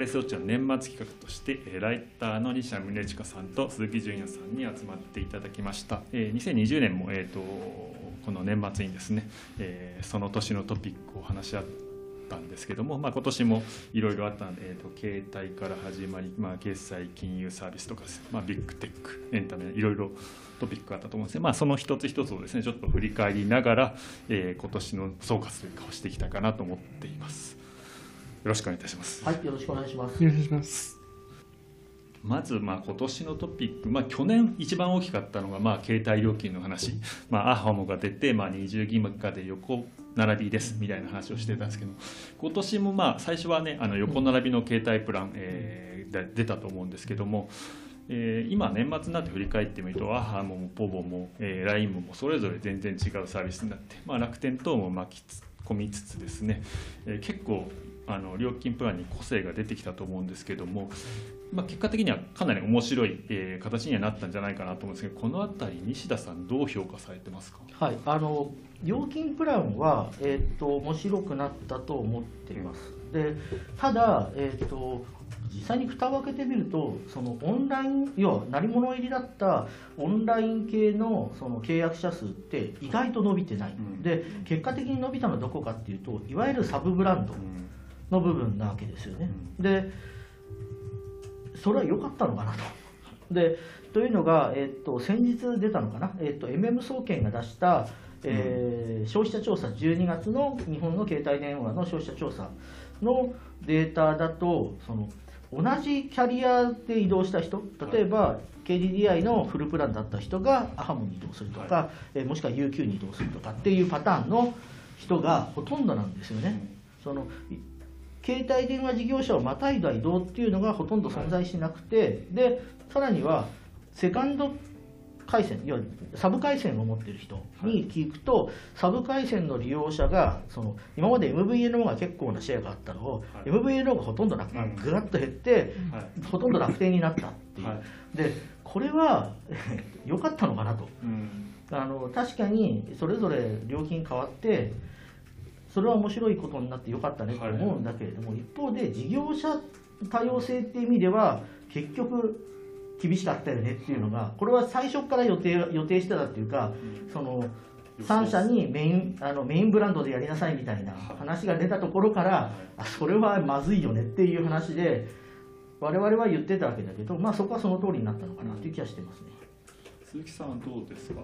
レスウォッチの年末企画としてライターの西田宗近さんと鈴木純也さんに集まっていただきました2020年も、えーと、この年末にですね、えー、その年のトピックを話し合ったんですけども、まあ、今年もいろいろあったんで、えーと、携帯から始まり、まあ、決済金融サービスとかです、まあ、ビッグテックエンタメいろいろトピックがあったと思うんですね、まあ、その一つ一つをですねちょっと振り返りながら、えー、今年の総括というかをしてきたかなと思っています。よろしくお願いいたします。はい、よろしくお願いします。よろしくお願いします。まずまあ今年のトピック、まあ、去年一番大きかったのがまあ携帯料金の話、まあ、アハモが出てまあ二重義務化で横並びですみたいな話をしてたんですけど今年もまあ最初はねあの横並びの携帯プラン、えー、出たと思うんですけども、えー、今年末になって振り返ってみるとアハモもポボも、えー、ラインもそれぞれ全然違うサービスになって、まあ、楽天等も巻き込みつつですね、えー、結構あの料金プランに個性が出てきたと思うんですけども、まあ、結果的にはかなり面白い、えー、形にはなったんじゃないかなと思うんですけどこの辺り西田さんどう評価されてますか？はいあの料金プランは、えー、っと面白くなったと思っています。でただ、えー、っと実際に蓋を開けてみるとそのオンライン要は鳴り物入りだったオンライン系のその契約者数って意外と伸びてない、うん、で結果的に伸びたのはどこかっていうといわゆるサブブランドの部分なわけですよね、うん、でそれは良かったのかなと。でというのが、えっと、先日出たのかな、えっと、MM 総研が出した、えー、消費者調査12月の日本の携帯電話の消費者調査のデータだとその同じキャリアで移動した人例えば KDDI のフルプランだった人がアハモに移動するとか、はい、えもしくは UQ に移動するとかっていうパターンの人がほとんどなんですよね。その携帯電話事業者をまたいだ移動っていうのがほとんど存在しなくて、でさらにはセカンド回線要はサブ回線を持ってる人に聞くと、はい、サブ回線の利用者がその今まで MVNO が結構なシェアがあったのを、はい、MVNO がほとんどなくなぐらっと減って、はい、ほとんど楽天になったっていう、でこれは 良かったのかなと、うん、あの確かにそれぞれ料金変わってそれは面白いことになってよかったねと思うんだけれども、一方で事業者多様性っていう意味では結局厳しかったよねっていうのがこれは最初から予定予定してたっていうか、その3社にメインあのメインブランドでやりなさいみたいな話が出たところからあそれはまずいよねっていう話で我々は言ってたわけだけど、まあ、そこはその通りになったのかなという気はしてますね。鈴木さんはどうですか？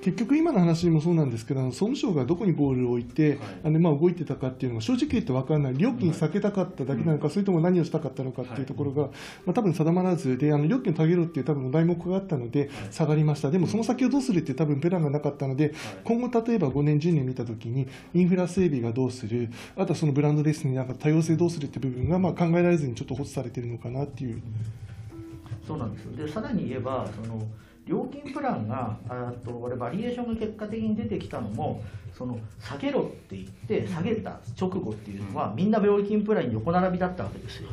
結局今の話もそうなんですけど、総務省がどこにボールを置いて、はい、あのまあ動いてたかっていうのが正直言って分からない、料金避けたかっただけなのか、はい、それとも何をしたかったのかっていうところが、はい、まあ、多分定まらずで、あの料金を下げろっていう多分題目があったので、下がりました、でもその先をどうするって多分プランがなかったので、今後、例えば5年、10年見たときに、インフラ整備がどうする、あとはそのブランドレスになんか多様性どうするっていう部分がまあ考えられずにちょっと放置されてるのかなっていう。そうなんですでさらに言えばその料金プランがあとこれバリエーションが結果的に出てきたのもその下げろって言って下げた直後っていうのはみんな料金プランに横並びだったわけですよ。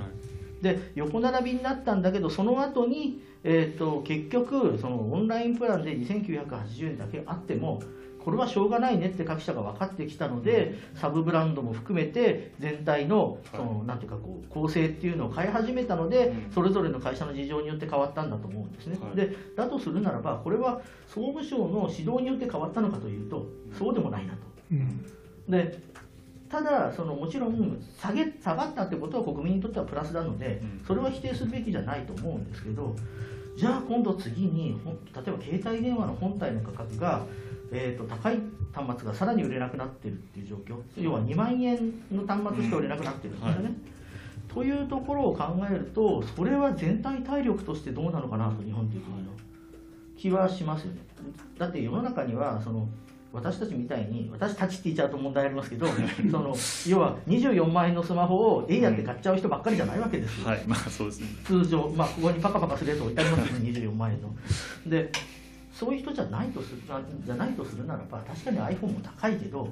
で横並びになったんだけどその後に、えーと、結局そのオンラインプランで2980円だけあってもこれはしょうがないねって各社が分かってきたので、サブブランドも含めて全体のその、なんていうかこう構成っていうのを変え始めたので、それぞれの会社の事情によって変わったんだと思うんですね。でだとするならばこれは総務省の指導によって変わったのかというとそうでもないなと。でただそのもちろん下げ下がったってことは国民にとってはプラスなのでそれは否定するべきじゃないと思うんですけどじゃあ今度次に例えば携帯電話の本体の価格がえーと、高い端末がさらに売れなくなってるっていう状況。要は2万円の端末しか売れなくなってるんですよね。うんはい、というところを考えるとそれは全体体力としてどうなのかなと日本という国の気はしますよね。だって世の中にはその私たちみたいに私たちって言っちゃうと問題ありますけど その要は24万円のスマホをえいやって買っちゃう人ばっかりじゃないわけですよ、はい。まあそうですね、通常、まあ、ここにパカパカするやつ置いてありますよね。24万円の。でそういう人じゃないとするじゃないとするならば確かに iPhone も高いけど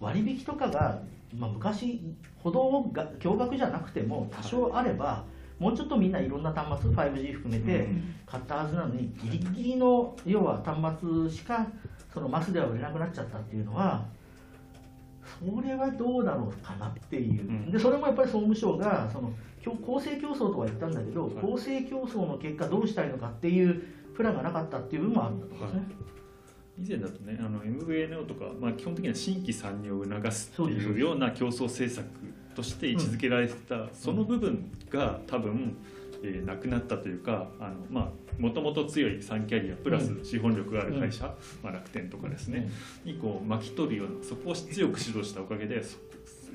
割引とかが、まあ、昔ほどが驚愕じゃなくても多少あればもうちょっとみんないろんな端末 5G 含めて買ったはずなのにギリギリの要は端末しかそのマスでは売れなくなっちゃったっていうのはそれはどうなのかなっていう、うん。でそれもやっぱり総務省がその公正競争とは言ったんだけど、はい公正競争の結果どうしたいのかっていうプランがなかったっていう部分もあるんだと思うんですね。以前だとねあの MVNO とか、まあ、基本的には新規参入を促すっていうような競争政策として位置づけられてた、その部分が多分、えーなくなったというかあのまあもともと強い3キャリアプラス資本力がある会社、まあ、楽天とかですね、にこう巻き取るようなそこを強く指導したおかげでそ,、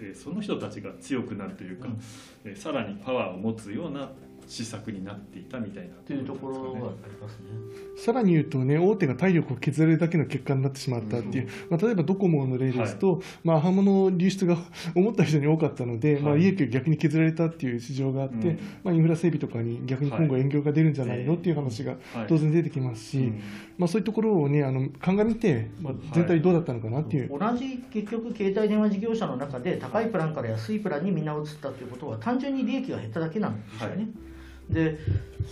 えーその人たちが強くなるというか、うん。えーさらにパワーを持つような施策になっていたみたいなというところはありますね。さらに言うとね、大手が体力を削られるだけの結果になってしまったっていう、まあ、例えばドコモの例ですと、まあ、刃物の流出が思った以上に多かったので、まあ、はい利益が逆に削られたっていう市場があって、うん。まあ、インフラ整備とかに逆に今後、はい。影響が出るんじゃないのっていう話がはい。当然出てきますし、うんまあ、そういうところをね、あの鑑みて、まあ、全体どうだったのかなっていう。同じ結局携帯電話事業者の中で高いプランから安いプランにみんな移ったということは単純に利益が減っただけなんですよね。はいで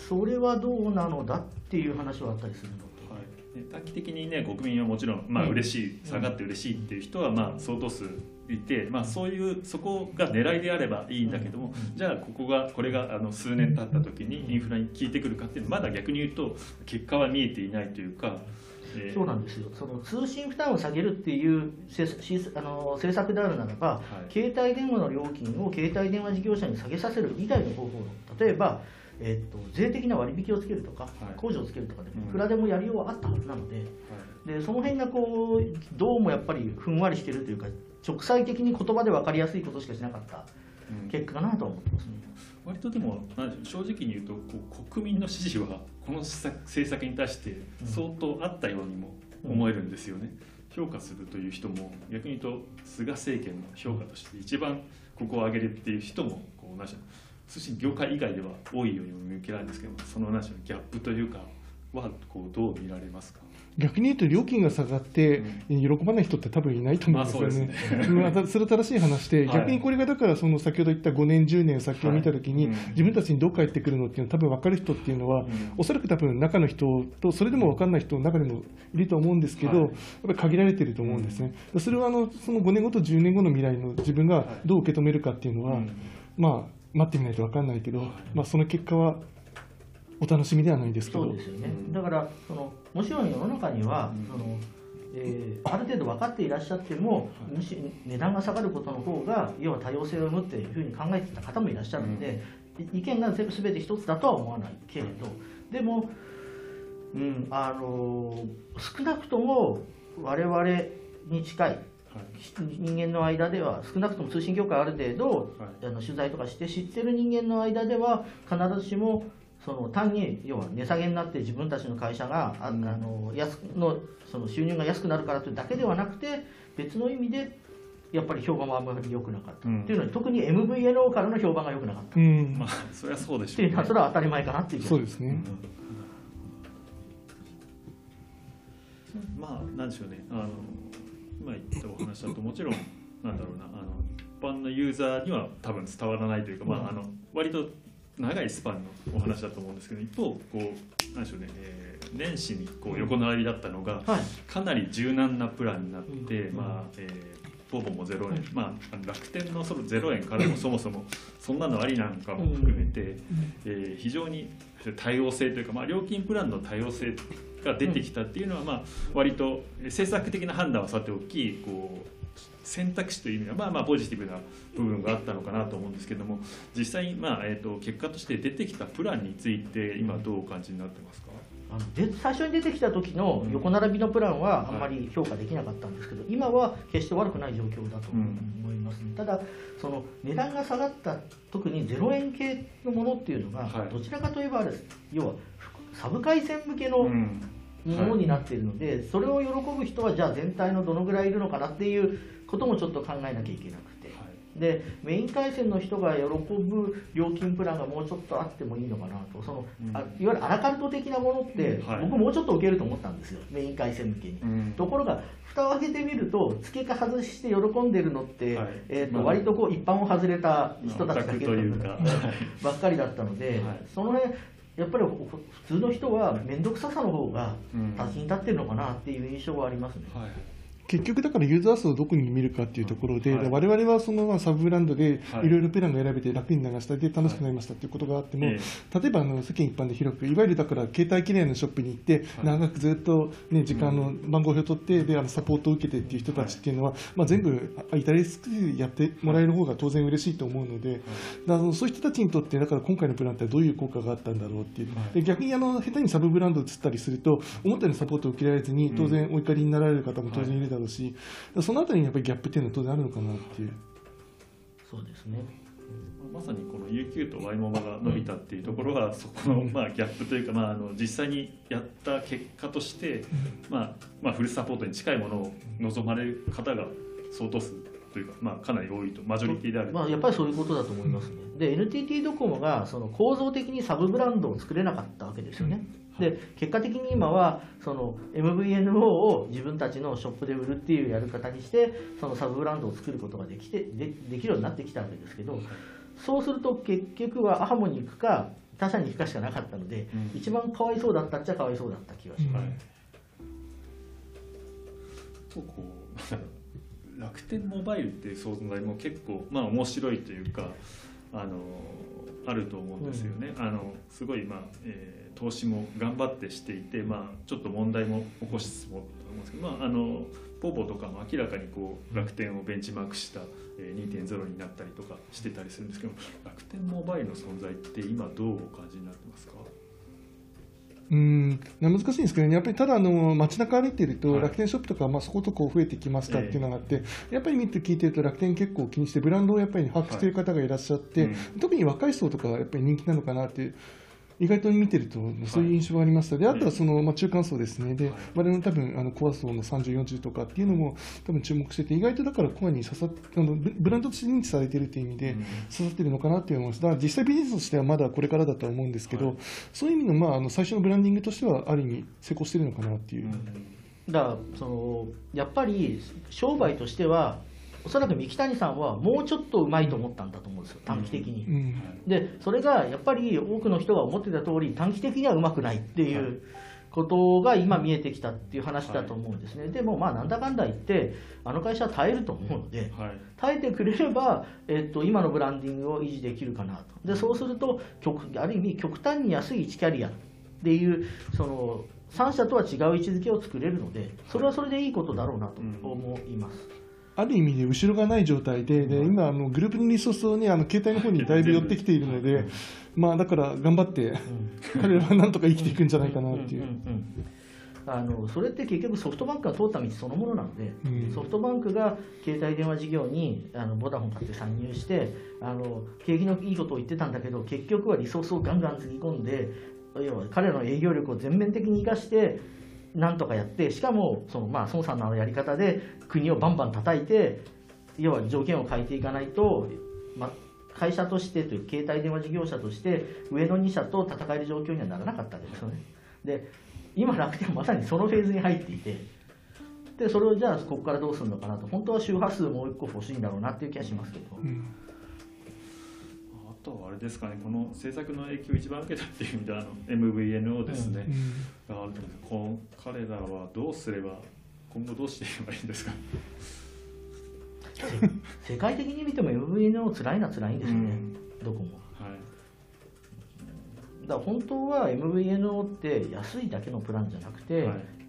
それはどうなのだっていう話はあったりするの？と。はい、ね短期的にね国民はもちろんまあうん嬉しい、下がって嬉しいっていう人はまあ相当数いて、まあ、そういうそこが狙いであればいいんだけども、うん。じゃあここがこれがあの数年経った時にインフラに効いてくるかっていうのはまだ逆に言うと結果は見えていないというか、えー。そうなんですよ。その通信負担を下げるっていうあの政策であるならば、はい。携帯電話の料金を携帯電話事業者に下げさせる以外の方法例えば、えっと税的な割引をつけるとか、い。控除をつけるとかでうんいくらでもやりようはあったはずなのではいでその辺がこうどうもやっぱりふんわりしてるというか直裁的に言葉で分かりやすいことしかしなかったうん。結果かなとは思ってますね。割とでも正直に言うとこう国民の支持はこの政策に対して相当あったようにも思えるんですよね、評価するという人も逆に言うと菅政権の評価として一番ここを上げるっていう人もこう同じ通信業界以外では多いようにも見受けられるんですけどその同じギャップというかはこうどう見られますか？逆に言うと料金が下がって喜ばない人って多分いないと思うんですよね。まあそうまあそれ正しい話で、はい。逆にこれがだからその先ほど言った5年10年先を見たときに、自分たちにどう返ってくるのっていうのは多分分かる人っていうのは、ん。おそらく多分中の人とそれでも分かんない人の中にもいると思うんですけど、はい。やっぱり限られてると思うんですね。それはあのその5年後と10年後の未来の自分がどう受け止めるかっていうのは、うん。まあ待ってみないと分かんないけど、まあその結果はお楽しみではないですけど。そうですよね、うんだからそのもちろん世の中には、うん。そのえーある程度分かっていらっしゃっても、はいむし値段が下がることの方が要は多様性を生むっていうふうに考えていた方もいらっしゃるので、い意見が全部全て一つだとは思わないけれど、でも、うんあのー少なくとも我々に近いはい。人間の間では少なくとも通信業界ある程度、はい。あの取材とかして知ってる人間の間では必ずしもその単に要は値下げになって自分たちの会社がああの安くのその収入が安くなるからというだけではなくて別の意味でやっぱり評判はあんまり良くなかった、うん。っていうのは特に MVNO からの評判が良くなかった、っうん。まあそれはそうでしょね。ていううのはそれは当たり前かなっていう。そうですね。まあなんでしょうね。あの今言ったお話だともちろん なんだろうな。あの一般のユーザーには多分伝わらないというか、まああの割と長いスパンのお話だと思うんですけど一方こうなんでしょうね、えー年始にこう横並びだったのがはい。かなり柔軟なプランになって、うんまあえーポボも0円、まあ楽天のその0円からもそもそもそんなのありなんかも含めて、えー非常に多様性というか、まあ、料金プランの多様性が出てきたっていうのは、まあ、割と政策的な判断はさておきこう選択肢という意味ではまあまあポジティブな部分があったのかなと思うんですけども実際に、まあえー、と結果として出てきたプランについて今どうお感じになってますか？あので最初に出てきた時の横並びのプランはあんまり評価できなかったんですけど、今は決して悪くない状況だと思いますね、ただその値段が下がった特に0円系のものっていうのが、はい。どちらかといえばあれです要はサブ回線向けのうんものになっているので、それを喜ぶ人はじゃあ全体のどのぐらいいるのかなっていうこともちょっと考えなきゃいけなくて。はい。でメイン回線の人が喜ぶ料金プランがもうちょっとあってもいいのかなと。その、うん。あいわゆるアラカルト的なものって、はい。僕もうちょっと受けると思ったんですよ。メイン回線向けに。うん。ところが蓋を開けてみると付けか外して喜んでるのって、はい。えーとまあ割とこう一般を外れた人たちだけ ばっかりだったので、はい。その辺やっぱりほ普通の人は面倒くささの方がうん先に立ってるのかなっていう印象はありますね。はい結局だからユーザー数をどこに見るかっていうところで、はい。我々はそのまあサブブランドではい。いろいろプランが選べて楽に流したで楽しくなりましたっていうことがあっても、え例えばあの世間一般で広く、いわゆるだから携帯機内のショップに行って、はい。長くずっと、ね、時間の番号表取ってであのサポートを受けてっていう人たちっていうのは、まあ、全部あ至れり尽くしやってもらえる方が当然嬉しいと思うので、だからそういう人たちにとってだから今回のプランってどういう効果があったんだろうっていう、はい。で逆にあの下手にサブブランドを移ったりすると思ったようにサポートを受けられずに当然お怒りになられる方も当然いるだろうし、だからそのあたりにやっぱりギャップっていうのは当然あるのかなっていう。そうですねまさにこの UQ と Y モバが伸びたっていうところがそこのまあギャップというか、まあ、あの実際にやった結果として、まあまあ、フルサポートに近いものを望まれる方が相当数というか、まあ、かなり多いとマジョリティである、まあ、やっぱりそういうことだと思いますね。で、NTT ドコモがその構造的にサブブランドを作れなかったわけですよね。で、結果的に今はその MVNO を自分たちのショップで売るっていうやり方にして、そのサブブランドを作ることができてでできるようになってきたわけですけど、そうすると結局はアハモに行くか、他社に行くかしかなかったので、うん一番かわいそうだったっちゃかわいそうだった気がします。うなんだろう楽天モバイルっていう存在も結構まあ面白いというかあのあると思うんですよね。あのすごいまあ、えー投資も頑張ってしていてまあちょっと問題も起こしつつもと思うんですけどまああのポポとかも明らかにこう楽天をベンチマークしたえー2.0になったりとかしてたりするんですけど楽天モバイルの存在って今どうお感じになってますか？うん難しいんですけどね、やっぱりただあの街中歩いてると、はい。楽天ショップとか、まあ、そことこう増えてきましたっていうのがあって、やっぱり見て聞いてると、楽天結構気にして、ブランドをやっぱり把握している方がいらっしゃって、特に若い層とかはやっぱり人気なのかなって。意外と見てると、そういう印象がありました。で、あとはその、まあ、中間層ですね。で、はい我々の多分、あの、コア層の30、40とかっていうのも、多分注目してて、意外とだからコアに刺さっあの、ブブランドとして認知されてるっていう意味で、うん刺さってるのかなっていう思います。だから実際ビジネスとしてはまだこれからだとは思うんですけど、はいそういう意味の,、まあ、あの最初のブランディングとしてはある意味成功してるのかなっていう。だからそのやっぱり商売としてはおそらく三木谷さんはもうちょっとうまいと思ったんだと思うんですよ短期的に、うん。でそれがやっぱり多くの人が思ってた通り短期的にはうまくないっていはい。うことが今見えてきたっていう話だと思うんですね、でもまあなんだかんだ言ってあの会社は耐えると思うのではい。耐えてくれれば、えっと、今のブランディングを維持できるかなと。でそうすると極ある意味極端に安い1キャリアっていうその3社とは違う位置づけを作れるのでそれはそれでいいことだろうなと思います。ある意味で後ろがない状態で、で今あの、グループのリソースを、ね、あの携帯の方にだいぶ寄ってきているので、まあ、だから頑張って、彼らはなんとか生きていくんじゃないかなっていう。あのそれって結局ソフトバンクが通った道そのものなので、うん。ソフトバンクが携帯電話事業にあのボダフォン買って参入してあの景気のいいことを言ってたんだけど結局はリソースをガンガンつぎ込んで要は彼らの営業力を全面的に生かしてなんとかやってしかもその、まあ、孫さんのやり方で国をバンバン叩いて要は条件を変えていかないと、まあ、会社としてという携帯電話事業者として上の2社と戦える状況にはならなかったわけですよね。で今楽天はまさにそのフェーズに入っていてでそれをじゃあここからどうするのかなと本当は周波数もう一個欲しいんだろうなっていう気がしますけど、うんとはあれですかね、この政策の影響を一番受けたっていう意味で、あの MVNO ですね、うんがあると思うんですこの彼らはどうすれば、今後どうしていけばいいんですか？世界的に見ても MVNO 辛いのは辛いんですよね、うん。どこも。はい、だから本当は MVNO って安いだけのプランじゃなくて、はい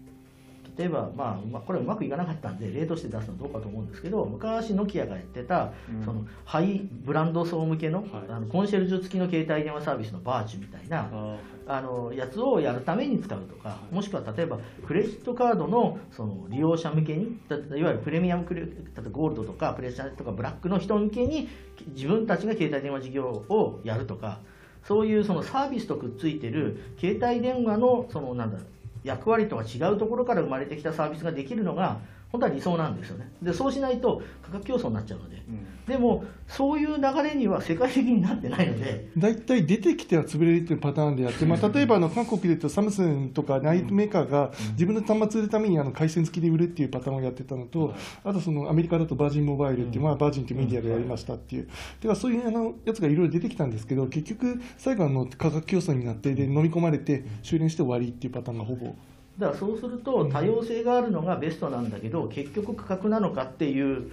例えば、まあまあ、これうまくいかなかったんで例として出すのはどうかと思うんですけど昔ノキアがやってた、うん。そのハイブランド層向けの,、はい。あのコンシェルジュ付きの携帯電話サービスのバーチみたいなああのやつをやるために使うとか、はい。もしくは例えばクレジットカードのその利用者向けにだいわゆるプレミアムクレ例えばゴールドとかプレシャとかブラックの人向けに自分たちが携帯電話事業をやるとかそういうそのサービスとくっついてる携帯電話のそのなんだろう役割とは違うところから生まれてきたサービスができるのが本当は理想なんですよね。でそうしないと価格競争になっちゃうので。うん。でもそういう流れには世界的になってないので。大体出てきては潰れるというパターンであって、まあ、例えばあの韓国でいうとサムスンとかナイトメーカーが自分の端末売るためにあの回線付きで売るっていうパターンをやってたのと、あとそのアメリカだとバージンモバイルっていう、まあ、バージンっていうメディアがやりましたっていう、ではそういうあのやつがいろいろ出てきたんですけど、結局、最後はあの価格競争になってで飲み込まれて、終了して終わりっていうパターンがほぼだからそうすると多様性があるのがベストなんだけど結局価格なのかっていう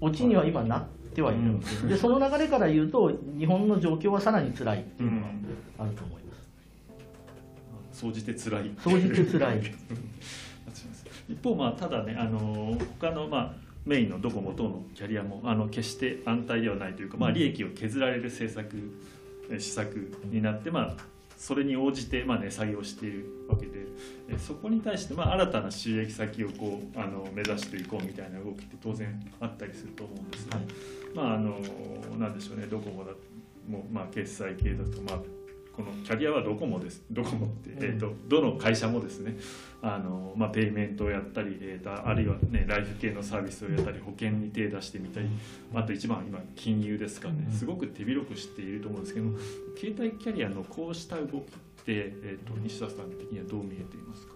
オチには今なってはいるんですよ。でその流れから言うと日本の状況はさらに辛いっていうのがあると思います。総じて辛い。総じて辛い。一方まあただねあの他のまあメインのドコモ等のキャリアもあの決して安泰ではないというか、まあ、利益を削られる政策施策になって、まあ、それに応じてまあ値下げをしているわけでえそこに対してまあ新たな収益先をこうあの目指していこうみたいな動きって当然あったりすると思うんですが、はい。まああのなんでしょうね。ドコモだもまあ決済系だとまあこのキャリアはドコモです。ドコモって、えー、とどの会社もですね。あの、まあ、ペイメントをやったり、えーとあるいは、ね、ライフ系のサービスをやったり保険に手出してみたりあと一番今金融ですかね。すごく手広くしていると思うんですけども携帯キャリアのこうした動きって、えー、と西田さん的にはどう見えていますか？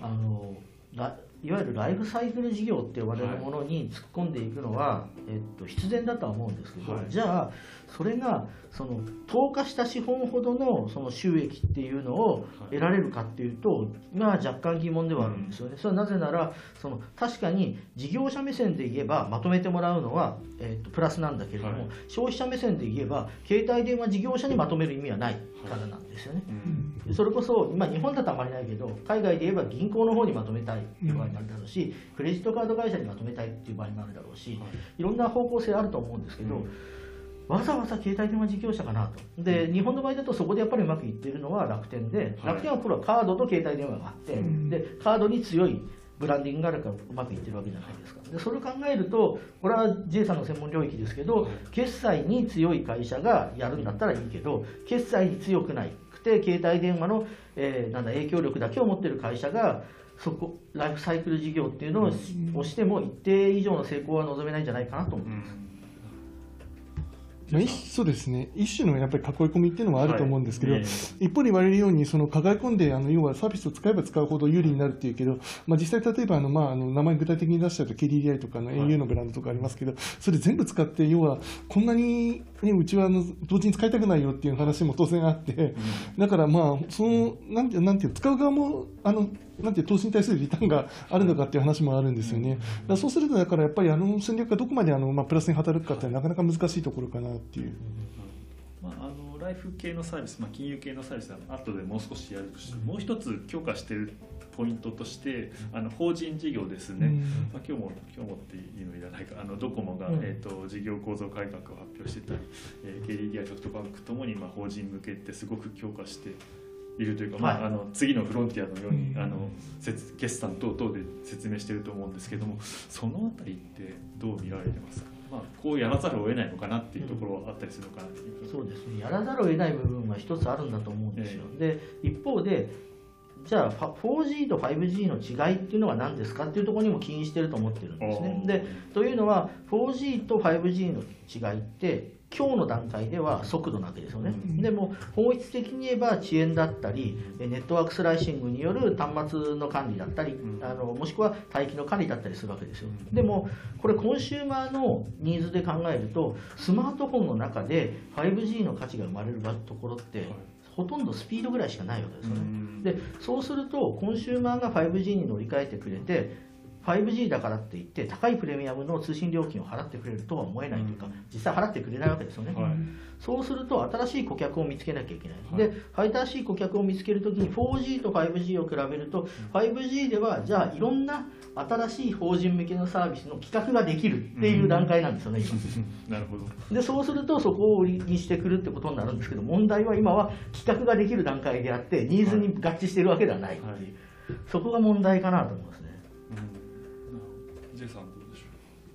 あのらいわゆるライフサイクル事業って呼ばれるものに突っ込んでいくのは、えっと、必然だとは思うんですけど、はい。じゃあそれがその投下した資本ほどのその収益っていうのを得られるかっていうと、まあ若干疑問ではあるんですよね。それはなぜならその確かに事業者目線で言えばまとめてもらうのは、えっとプラスなんだけれども、はい。消費者目線で言えば携帯電話事業者にまとめる意味はないからなんですよね。うん。それこそ今日本だとあまりないけど海外で言えば銀行の方にまとめたいっていう場合もあるだろうし、クレジットカード会社にまとめたいっていう場合もあるだろうし、い、ろんな方向性あると思うんですけど、うんわざわざ携帯電話事業者かなと。で日本の場合だとそこでやっぱりうまくいってるのは楽天で、はい。楽天はこれはカードと携帯電話があって、うん。でカードに強いブランディングがあるからうまくいってるわけじゃないですか。でそれを考えるとこれは J さんの専門領域ですけど、決済に強い会社がやるんだったらいいけど決済に強くないくて携帯電話の、えーなんだ影響力だけを持ってる会社がそこライフサイクル事業っていうのをし,、ても一定以上の成功は望めないんじゃないかなと思ううんまあ、一そうですね。一種のやっぱり囲い込みっていうのはあると思うんですけど、はい。え一方で言われるようにその抱え込んであの要はサービスを使えば使うほど有利になるっていうけど、まあ、実際例えばあの、まあ、あの名前具体的に出しちゃうと KDDI とかの au のブランドとかありますけど、それ全部使って要はこんなに、ね、うちはあの同時に使いたくないよっていう話も当然あって、だからまあそのなんてなんていう使う側もあのなんて投資に対するリターンがあるのかっていう話もあるんですよね。だそうするとだからやっぱりあの戦略がどこまであの、まあ、プラスに働くかってなかなか難しいところかなっていう。まあ、あのライフ系のサービス、まあ、金融系のサービスは後でもう少しやるとして、もう一つ強化しているポイントとしてあの法人事業ですね、うん。まあ、今日も今日もっていいのいらないか。あのドコモが、うん。えー、と事業構造改革を発表してたり、えー、KDDI ソフトバンクともに、まあ、法人向けってすごく強化しているというか、まあ、はい。あの次のフロンティアのように、うん。あの説決算等々で説明していると思うんですけどもそのあたりってどう見られてますか、まあ、こうやらざるを得ないのかなっていうところはあったりするのかなっていう。そうですね。やらざるを得ない部分は一つあるんだと思うんですよ、で一方でじゃあファ 4G と 5G の違いっていうのは何ですかっていうところにも起因してると思ってるんですね。でというのは 4G と 5G の違いって今日の段階では速度なわけですよね、うん。でも法律的に言えば遅延だったりえネットワークスライシングによる端末の管理だったり、うん。あのもしくは帯域の管理だったりするわけですよ。でもこれコンシューマーのニーズで考えるとスマートフォンの中で 5G の価値が生まれるところって、ほとんどスピードぐらいしかないわけですよね、うん。でそうするとコンシューマーが 5G に乗り換えてくれて 5G だからって言って高いプレミアムの通信料金を払ってくれるとは思えないというか、うん。実際払ってくれないわけですよね、はい。そうすると新しい顧客を見つけなきゃいけない、はい。で新しい顧客を見つけるときに 4G と 5G を比べると 5G ではじゃあいろんな新しい法人向けのサービスの企画ができるっていう段階なんですよね、今。なるほど。でそうするとそこを売りにしてくるってことになるんですけど問題は今は企画ができる段階であってニーズに合致しているわけではないっていう、はい。そこが問題かなと思います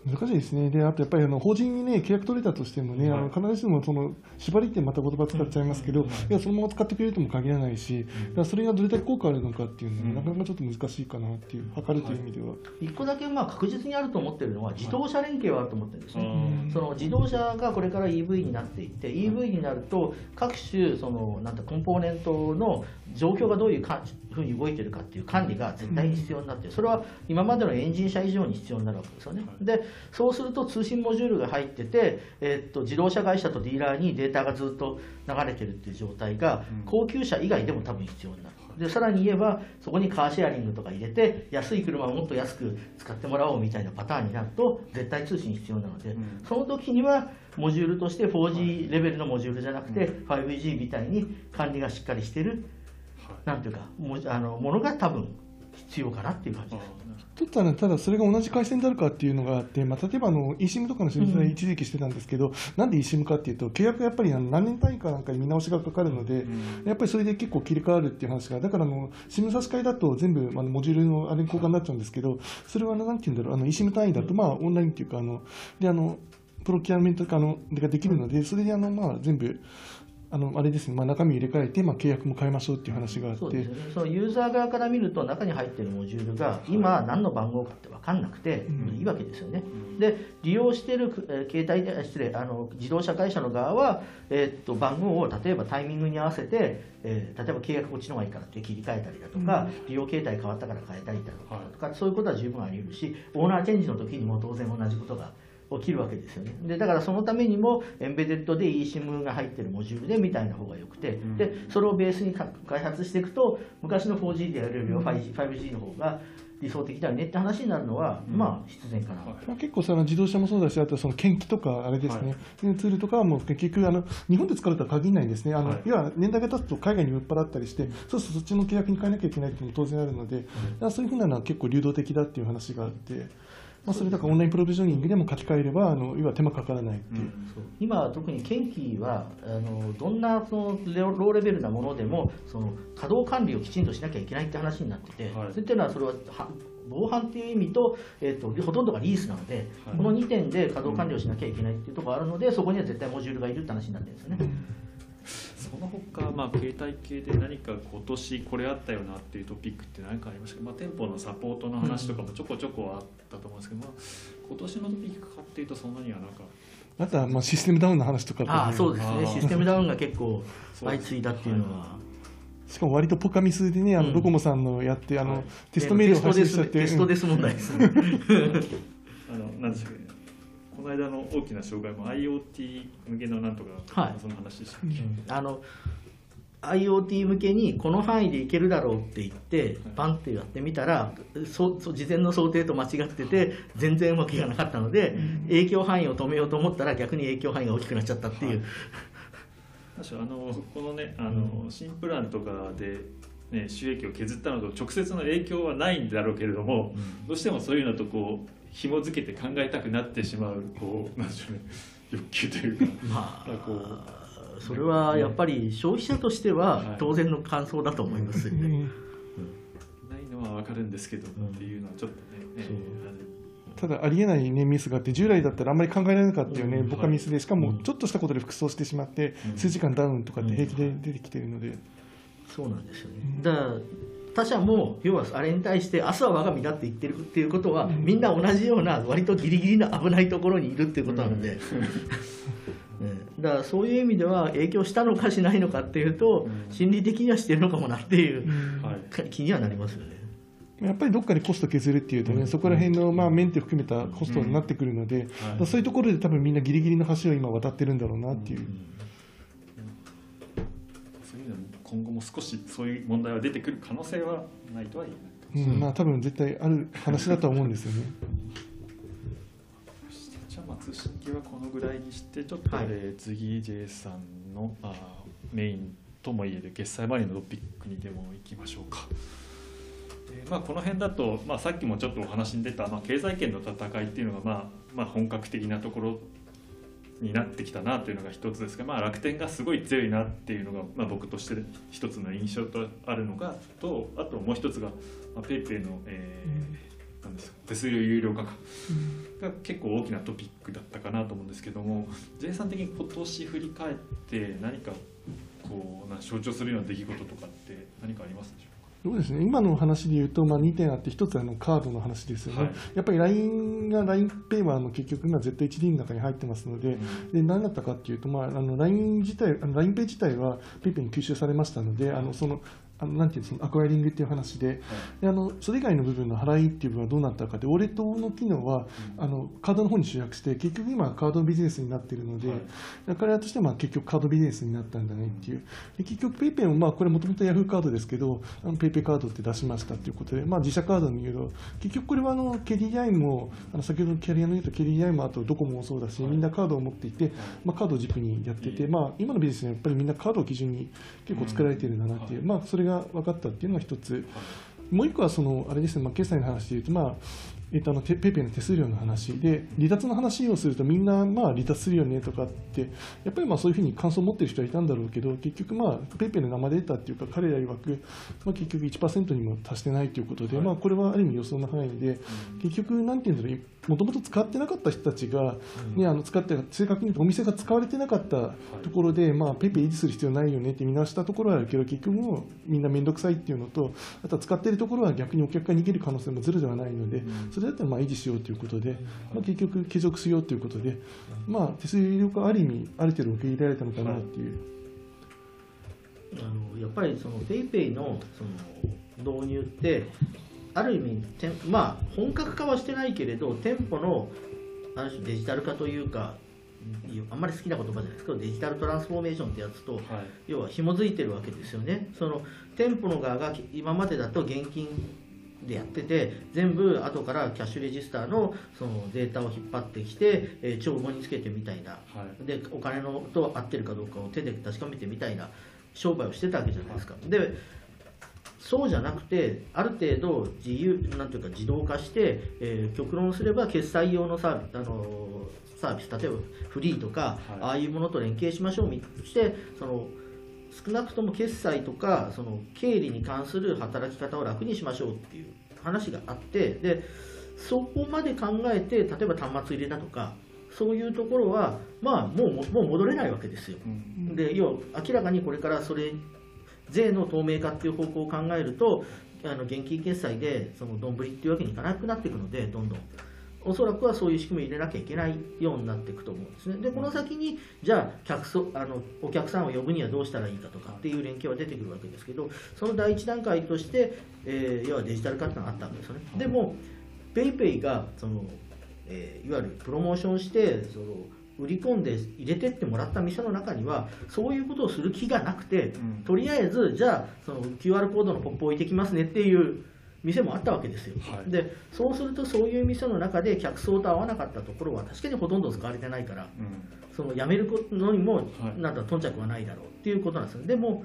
難しいですね、であとやっぱりあの法人に、ね、契約取れたとしてもね、はい。あの必ずしもその縛りってまた言葉使っちゃいますけど、い。やそのまま使ってくれるとも限らないし、だからそれがどれだけ効果あるのかっていうのは、うん。なかなかちょっと難しいかなっていう、測るという意味では。一個だけまあ確実にあると思ってるのは自動車連携はあると思ってるんですね。うん。その自動車がこれから EV になっていって EV になると各種そのなんてコンポーネントの状況がどういうかふうに動いてるかっていう管理が絶対に必要になってそれは今までのエンジン車以上に必要になるわけですよね。でそうすると通信モジュールが入ってて、えっと自動車会社とディーラーにデータがずっと流れてるっていう状態がうん。高級車以外でも多分必要になる。でさらに言えばそこにカーシェアリングとか入れて安い車をもっと安く使ってもらおうみたいなパターンになると絶対通信必要なので、うん。その時にはモジュールとして 4G レベルのモジュールじゃなくて 5G みたいに管理がしっかりしてるなんていうかもあのものが多分必要かなっていう感じ。あです。ちょっとあのただそれが同じ回線であるかっていうのがあって、まあ、例えばあの eSIM とかの取材一時期してたんですけど、なんで eSIM かっていうと契約がやっぱりあの何年単位かなんかに見直しがかかるので、うん。やっぱりそれで結構切り替わるっていう話がだからあの SIM 差し替えだと全部あのモジュールのあれに交換になっちゃうんですけどそれはあのなんていうんだろうあの eSIM 単位だとまあオンラインっていうかあのであのプロキュアメントかあのができるのでそれであのまあ全部あのあれですね、まあ、中身入れ替えて、まあ、契約も変えましょうっていう話があって。そうですよね、そのユーザー側から見ると中に入っているモジュールが今何の番号かって分かんなくてうん。いいわけですよね。で利用している、えー携帯で失礼あの自動車会社の側は、えーっと番号を例えばタイミングに合わせて、えー例えば契約こっちの方がいいからって切り替えたりだとか、利用形態変わったから変えたりだとか、そういうことは十分あり得るしオーナーチェンジの時にも当然同じことが起きるわけですよね。でだからそのためにもエンベデッドで eSIM が入ってるモジュールでみたいな方がよくて、ん。でそれをベースにか開発していくと昔の 4G でやれるよりは 5G, 5G の方が理想的だよねって話になるのは、うん。まあ必然かな、はい。まあ、結構その自動車もそうだし、あとその研機とかあれですね、ツールとかはもう結局あの、日本で使うとは限らないんですね、あのはい。要は年代が経つと海外に売っ払ったりして、そうするとそっちの契約に変えなきゃいけないっていうのも当然あるので、だからそういうふうなのは結構流動的だっていう話があって、まあ、それだからオンラインプロビジョニングでも書き換えれば、あの要は手間かからないっていう。そう。今は特に研機はあのどんなそのレロローレベルなものでもその稼働管理をきちんとしなきゃいけないって話になってて、はい。それっていうのはそれはは防犯っていう意味と,、えっとほとんどがリースなので、はい。この2点で稼働管理をしなきゃいけないっていうところがあるのでそこには絶対モジュールがいるって話になってるんですよね。その他、まあ、携帯系で何か今年これあったよなっていうトピックって何かありましたか、まあ、店舗のサポートの話とかもちょこちょこあったと思うんですけど、まあ、今年のトピックかっていうとそんなにはなんかあとはまあシステムダウンの話とかああそうですね。システムダウンが結構相次いだっていうのは。しかも割とポカミスでね、あのうん。ドコモさんのやって、あのはい。テストメールを発信しちゃって、テストですテストです問題ですね。あのなんでしょうねこの間の大きな障害も IoT 向けのなんとか、はいその話でしたっけ、あの IoT 向けにこの範囲でいけるだろうって言ってバンってやってみたらそそ事前の想定と間違ってて全然うまくいかなかったので影響範囲を止めようと思ったら逆に影響範囲が大きくなっちゃったっていう、なんでしょうあのこのねあの、新プランとかで、ね、収益を削ったのと直接の影響はないん。だろうけれども、どうしてもそういうのとこう紐付けて考えたくなってしまうこうなんでしょうね欲求というか。まなんかこう。あそれはやっぱり消費者としてははい。当然の感想だと思いますよね。うん。ないのは分かるんですけどっていうのはちょっとね、ねただありえない、ね、ミスがあって従来だったらあんまり考えられなかったよね、うん。僕はミスでしかもうん。ちょっとしたことで服装してしまって、うん。数時間ダウンとかって平気で出てきてるので、そうなんですよね。うん。だから他社も要はあれに対して明日は我が身だって言ってるっていうことは、うん。みんな同じような割とギリギリな危ないところにいるっていうことなので、ね。だからそういう意味では影響したのかしないのかっていうと、うん。心理的にはしてるのかもなっていう気にはなりますよね。やっぱりどっかでコスト削るっていうとね、うん。そこら辺の、まあ、メンテ含めたコストになってくるので、そういうところで多分みんなギリギリの橋を今渡ってるんだろうなっていう。そういうのも今後も少しそういう問題は出てくる可能性はないとは言えないうん、まあ多分絶対ある話だとは思うんですよね。じゃあまあ通信機はこのぐらいにしてちょっと、はいえー次 J さんのあーメインともいえる決済周りのトピックにでも行きましょうか。えーまあ、この辺だと、まあ、さっきもちょっとお話に出た、まあ、経済圏の戦いっていうのが、まあまあ、本格的なところになってきたなというのが一つですが、まあ、楽天がすごい強いなっていうのが、まあ、僕として一つの印象とあるのがとあともう一つが、まあ、ペイペイの、えーなんですか手数料有料化かが結構大きなトピックだったかなと思うんですけども J さん的に今年振り返って何かこうな象徴するような出来事とかって何かありますでしょそうですね、今の話で言うと、まあ、2点あって、1つはあのカードの話ですよね、はい。やっぱり LINE が LINEPay はあの結局、今、ZHD の中に入ってますので、で何だったかっていうと、まあ、あの LINE 自体、あの LINEPay 自体は PayPay に吸収されましたので、あのそのあのなんていうのそのアクアイリングっていう話で,、であのそれ以外の部分の払いっていう部分はどうなったかでウォレットの機能は、あのカードの方に集約して結局今カードのビジネスになっているので、彼らとしてはまあ結局カードビジネスになったんだねっていう。で結局 PayPay もまあこれもともとヤフーカードですけど PayPay カードって出しましたっていうことで、まあ、自社カードに言うと結局これはあの KDDI もあの先ほどのキャリアの言うと KDDI もあとドコモもそうだしみんなカードを持っていて、まあ、カードを軸にやってて、まあ、今のビジネスはやっぱりみんなカードを基準に結構作られているんだなっていう、まあ、それが分かったっていうのが一つ。もう一個はそのあれですね、まあ、決済の話でいうと、まあえっと、あのペイペイの手数料の話で、離脱の話をすると、みんなまあ離脱するよねとかって、やっぱりまあそういうふうに感想を持ってる人はいたんだろうけど、結局、まあ、ペイペイの生データっていうか、彼ら曰く、まあ、結局1%にも達してないということで、まあ、これはある意味予想の範囲で、結局、なんていうんだろう、もともと使ってなかった人たちが、ね、あの使って正確にお店が使われてなかったところで、まあ、ペイペイ維持する必要ないよねって見直したところはあるけど、結局もうみんな面倒くさいっていうのと、あとは使っているところは逆にお客が逃げる可能性もゼロではないので、それだったらまあ維持しようということで、まあ、結局継続しようということで、まあ、手数料がある意味、ある程度受け入れられたのかなっていう。あのやっぱりそのペイペイのその導入ってある意味まあ本格化はしてないけれど店舗のある種デジタル化というかあんまり好きな言葉じゃないですけどデジタルトランスフォーメーションってやつと、はい、要は紐づいてるわけですよね。その店舗の側が今までだと現金でやってて全部後からキャッシュレジスターのそのデータを引っ張ってきて、えー、帳簿につけてみたいな、はい、でお金のと合ってるかどうかを手で確かめてみたいな商売をしてたわけじゃないですか。でそうじゃなくて、ある程度自由、なんていうか自動化して、えー、極論すれば決済用のサービス、あのサービス例えばフリーとか、はい、ああいうものと連携しましょうとしてその少なくとも決済とかその経理に関する働き方を楽にしましょうっていう話があってでそこまで考えて例えば端末入れだとかそういうところは、まあ、もうもう戻れないわけですよ。うん、で要は明らかにこれからそれ税の透明化っていう方向を考えるとあの現金決済でそのどんぶりっていうわけにいかなくなっていくのでどんどん。おそらくはそういう仕組みを入れなきゃいけないようになっていくと思うんですね。で、この先に、じゃあ客そあの、お客さんを呼ぶにはどうしたらいいかとかっていう連携は出てくるわけですけど、その第一段階として、えー、要はデジタル化ってのがあったわけですよね。でも、PayPay がその、えー、いわゆるプロモーションして、その売り込んで入れてってもらった店の中にはそういうことをする気がなくて、うん、とりあえずじゃあその QR コードのポップ置いてきますねっていう店もあったわけですよ、はい、でそうするとそういう店の中で客層と合わなかったところは確かにほとんど使われてないから、うん、その辞めるのにもなんだ頓着はないだろうっていうことなんですよ。でも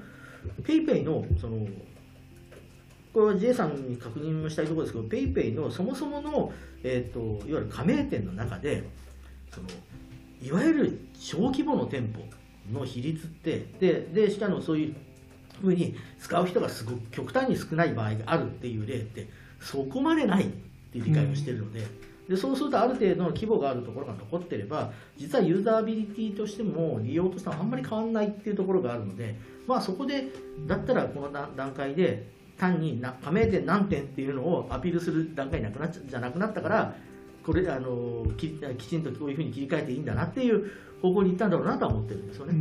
PayPay のそのこれは J さんに確認もしたいところですけど PayPay のそもそもの、えーと、といわゆる加盟店の中でそのいわゆる小規模の店舗の比率ってででしかもそういうふうに使う人がすごく極端に少ない場合があるっていう例ってそこまでないっていう理解をしてるので。でそうするとある程度の規模があるところが残ってれば実はユーザビリティとしても利用としてはあんまり変わらないっていうところがあるので、まあ、そこでだったらこの段階で単に加盟店何店っていうのをアピールする段階なくなっじゃなくなったからこれあのききちんとこういうふうに切り替えていいんだなっていう方向に行ったんだろうなとは思ってるんですよね。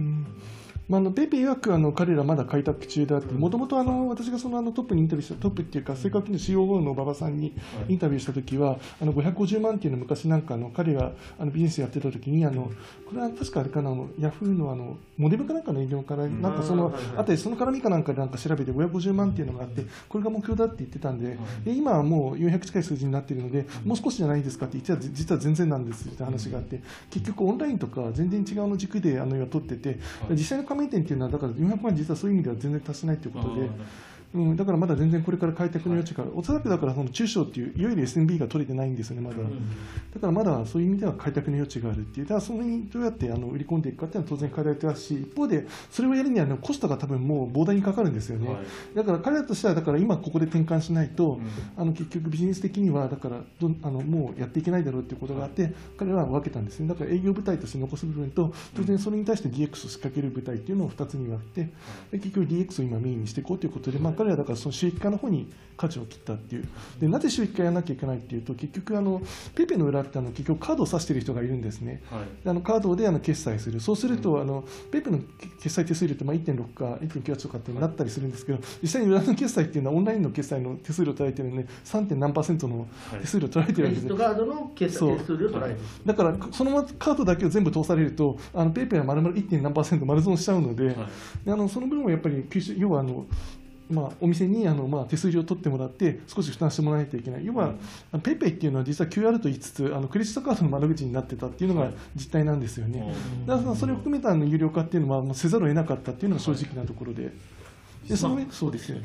まあ、あのペイペイ曰くあの彼らまだ開拓中であって、もともと私がそのあのトップにインタビューした、トップっていうか、正確に COO の馬場さんにインタビューしたときは、あの550万っていうの昔なんかの彼があのビジネスやってたときにあの、これは確かあれかな、あのヤフーのあのモデルかなんかの営業から、なんかその、あたりその絡みかなんかでなんか調べて550万っていうのがあって、これが目標だって言ってたんで、で今はもう400近い数字になっているので、もう少しじゃないですかって言ってた実は全然なんですって話があって、結局オンラインとか全然違うの軸であの今取ってて、実際の点っていうのは、だから400万実はそういう意味では全然足せないということで。うん、だからまだ全然これから開拓の余地が、はい、おそらくだからその中小っていう、いわゆる SMB が取れてないんですよね、まだ。だからまだそういう意味では開拓の余地があるっていう、だからそれにどうやってあの売り込んでいくかっていうのは当然考えられてますし、一方で、それをやるには、ね、コストが多分もう膨大にかかるんですよね。はい、だから彼らとしては、だから今ここで転換しないと、うん、あの結局ビジネス的には、だからどあのもうやっていけないだろうっていうことがあって、彼らは分けたんですね。だから営業部隊として残す部分と、当然それに対して DX を仕掛ける部隊っていうのを2つに割って、結局 DX を今メインにしていこうということで、まあ彼らだからその収益化の方に舵を切ったっていう。でなぜ収益化やらなきゃいけないっていうと結局あのペイペイの裏ってあの結局カードを挿している人がいるんですね。はい。であのカードであの決済する、そうすると、あのペイペイの決済手数料ってまあ1.6か1.98とかってなったりするんですけど、実際に裏の決済っていうのは、オンラインの決済の手数料取られてるので、3. 点何パーセントの手数料取られてるわけですクレジットカードの決済手数料取られてる。だから、そのままカードだけを全部通されると、あのペイペイは丸々 1. 点何パーセント丸損しちゃうので、はい。であのその分をやっぱり吸収、要はあの、まあ、お店にあの、まあ、手数料を取ってもらって、少し負担してもらわないといけない、要は、あのペイペイっていうのは、実は QR と言いつつ、あのクレジットカードの窓口になってたっていうのが実態なんですよね。だからそれを含めたあの有料化っていうのは、もうせざるを得なかったっていうのが正直なところで、でその上まあそうですよね。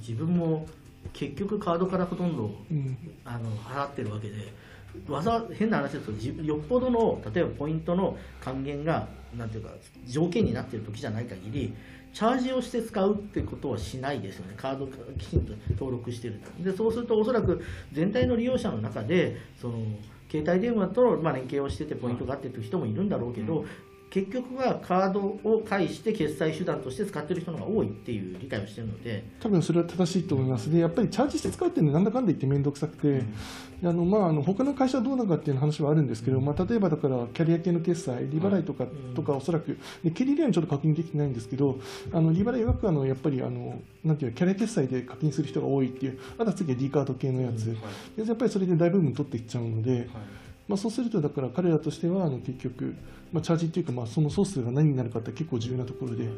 自分も結局カードからほとんどうん。あの払ってるわけでわざ変な話ですとよっぽどの例えばポイントの還元がなんていうか条件になっている時じゃない限りチャージをして使うってことはしないですよね。カードきちんと登録してると。でそうするとおそらく全体の利用者の中でその携帯電話と、ま、連携をしててポイントがあってという人もいるんだろうけど、結局はカードを介して決済手段として使ってる人の方が多いっていう理解をしてるので多分それは正しいと思いますでやっぱりチャージして使うっていうのはなんだかんだ言って面倒くさくて、であのまあ、あの他の会社はどうなのかっていう話はあるんですけど、まあ、例えばだからキャリア系の決済、利払いとか,、とかおそらく、でキャリアはちょっと確認できてないんですけど、あの d払いはあのやっぱりあのなんていうかキャリア決済で課金する人が多いっていう、あとは次は D カード系のやつ、でやっぱりそれで大部分取っていっちゃうので。まあ、そうすると、だから彼らとしてはあの結局、まあ、チャージっていうか、まあ、そのソースが何になるかって結構重要なところで、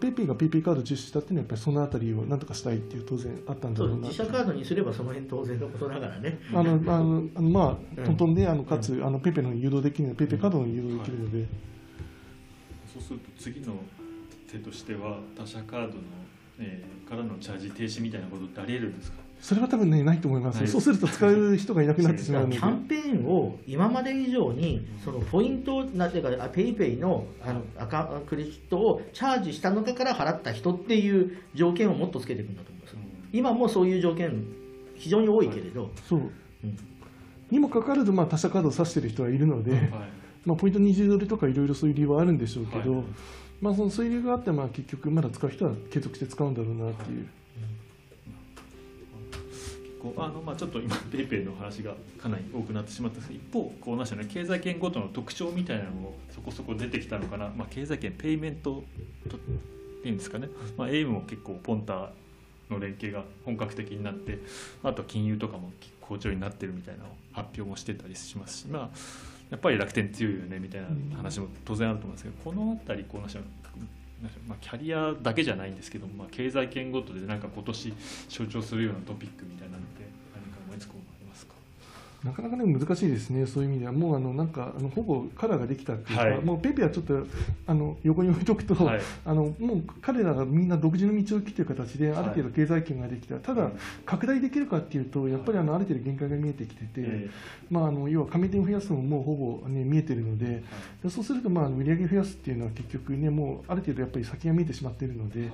ペイペイがペイペイカードを重視したっていうのは、やっぱりそのあたりをなんとかしたいっていう、当然あったんだろうな自社カードにすればその辺当然のことながらね。あのあのあのまあ、うんトントンで、あのかつ、あのペイペイの誘導できるので、ペイペイカードの誘導できるので、そうすると次の手としては他社カードの、えーからのチャージ停止みたいなことってあり得るんですか？それは多分ね、ないと思います、ないそうすると使う人がいなくなってしまうので。キ、ャンペーンを今まで以上にそのポイントなんていうかペイペイのあのアカクレジットをチャージしたのかから払った人っていう条件をもっとつけていくんだと思います。今もそういう条件非常に多いけれど、そう。うん。にもかかわらず、まあ、他社カードを指してる人はいるので、はい。まあ、ポイント二重取りとかいろいろそういう理由はあるんでしょうけど、はい。まあ、そのそういう理由があって、まあ、結局、まだ使う人は継続して使うんだろうなっていう。こうあのまあ、ちょっと今、ペイペイの話がかなり多くなってしまったんですけど、一方、こうなんしょうね、経済圏ごとの特徴みたいなのもそこそこ出てきたのかな、まあ、経済圏、ペイメントっていうんですかね、まあ、AIM も結構、ポンタの連携が本格的になって、あと金融とかも好調になってるみたいなの発表もしてたりしますし、まあ、やっぱり楽天強いよねみたいな話も当然あると思うんですけど、このあたり、こうなんでしまあ、キャリアだけじゃないんですけど、まあ、経済圏ごとでなんか今年象徴するようなトピックみたいなかなかね難しいですね、そういう意味では、もうあのなんかあのほぼカラーができたっていうか、はい。もうペイペイはちょっとあの横に置いとくと、はい。あのもう彼らがみんな独自の道を切っている形で、ある程度経済圏ができた、ただ、拡大できるかっていうと、やっぱりあのある程度限界が見えてきてて、えまあ、あの要は加盟店を増やすのももうほぼ、ね、見えてるので、でそうすると、まあ、売り上げ増やすっていうのは結局ね、もうある程度やっぱり先が見えてしまっているので、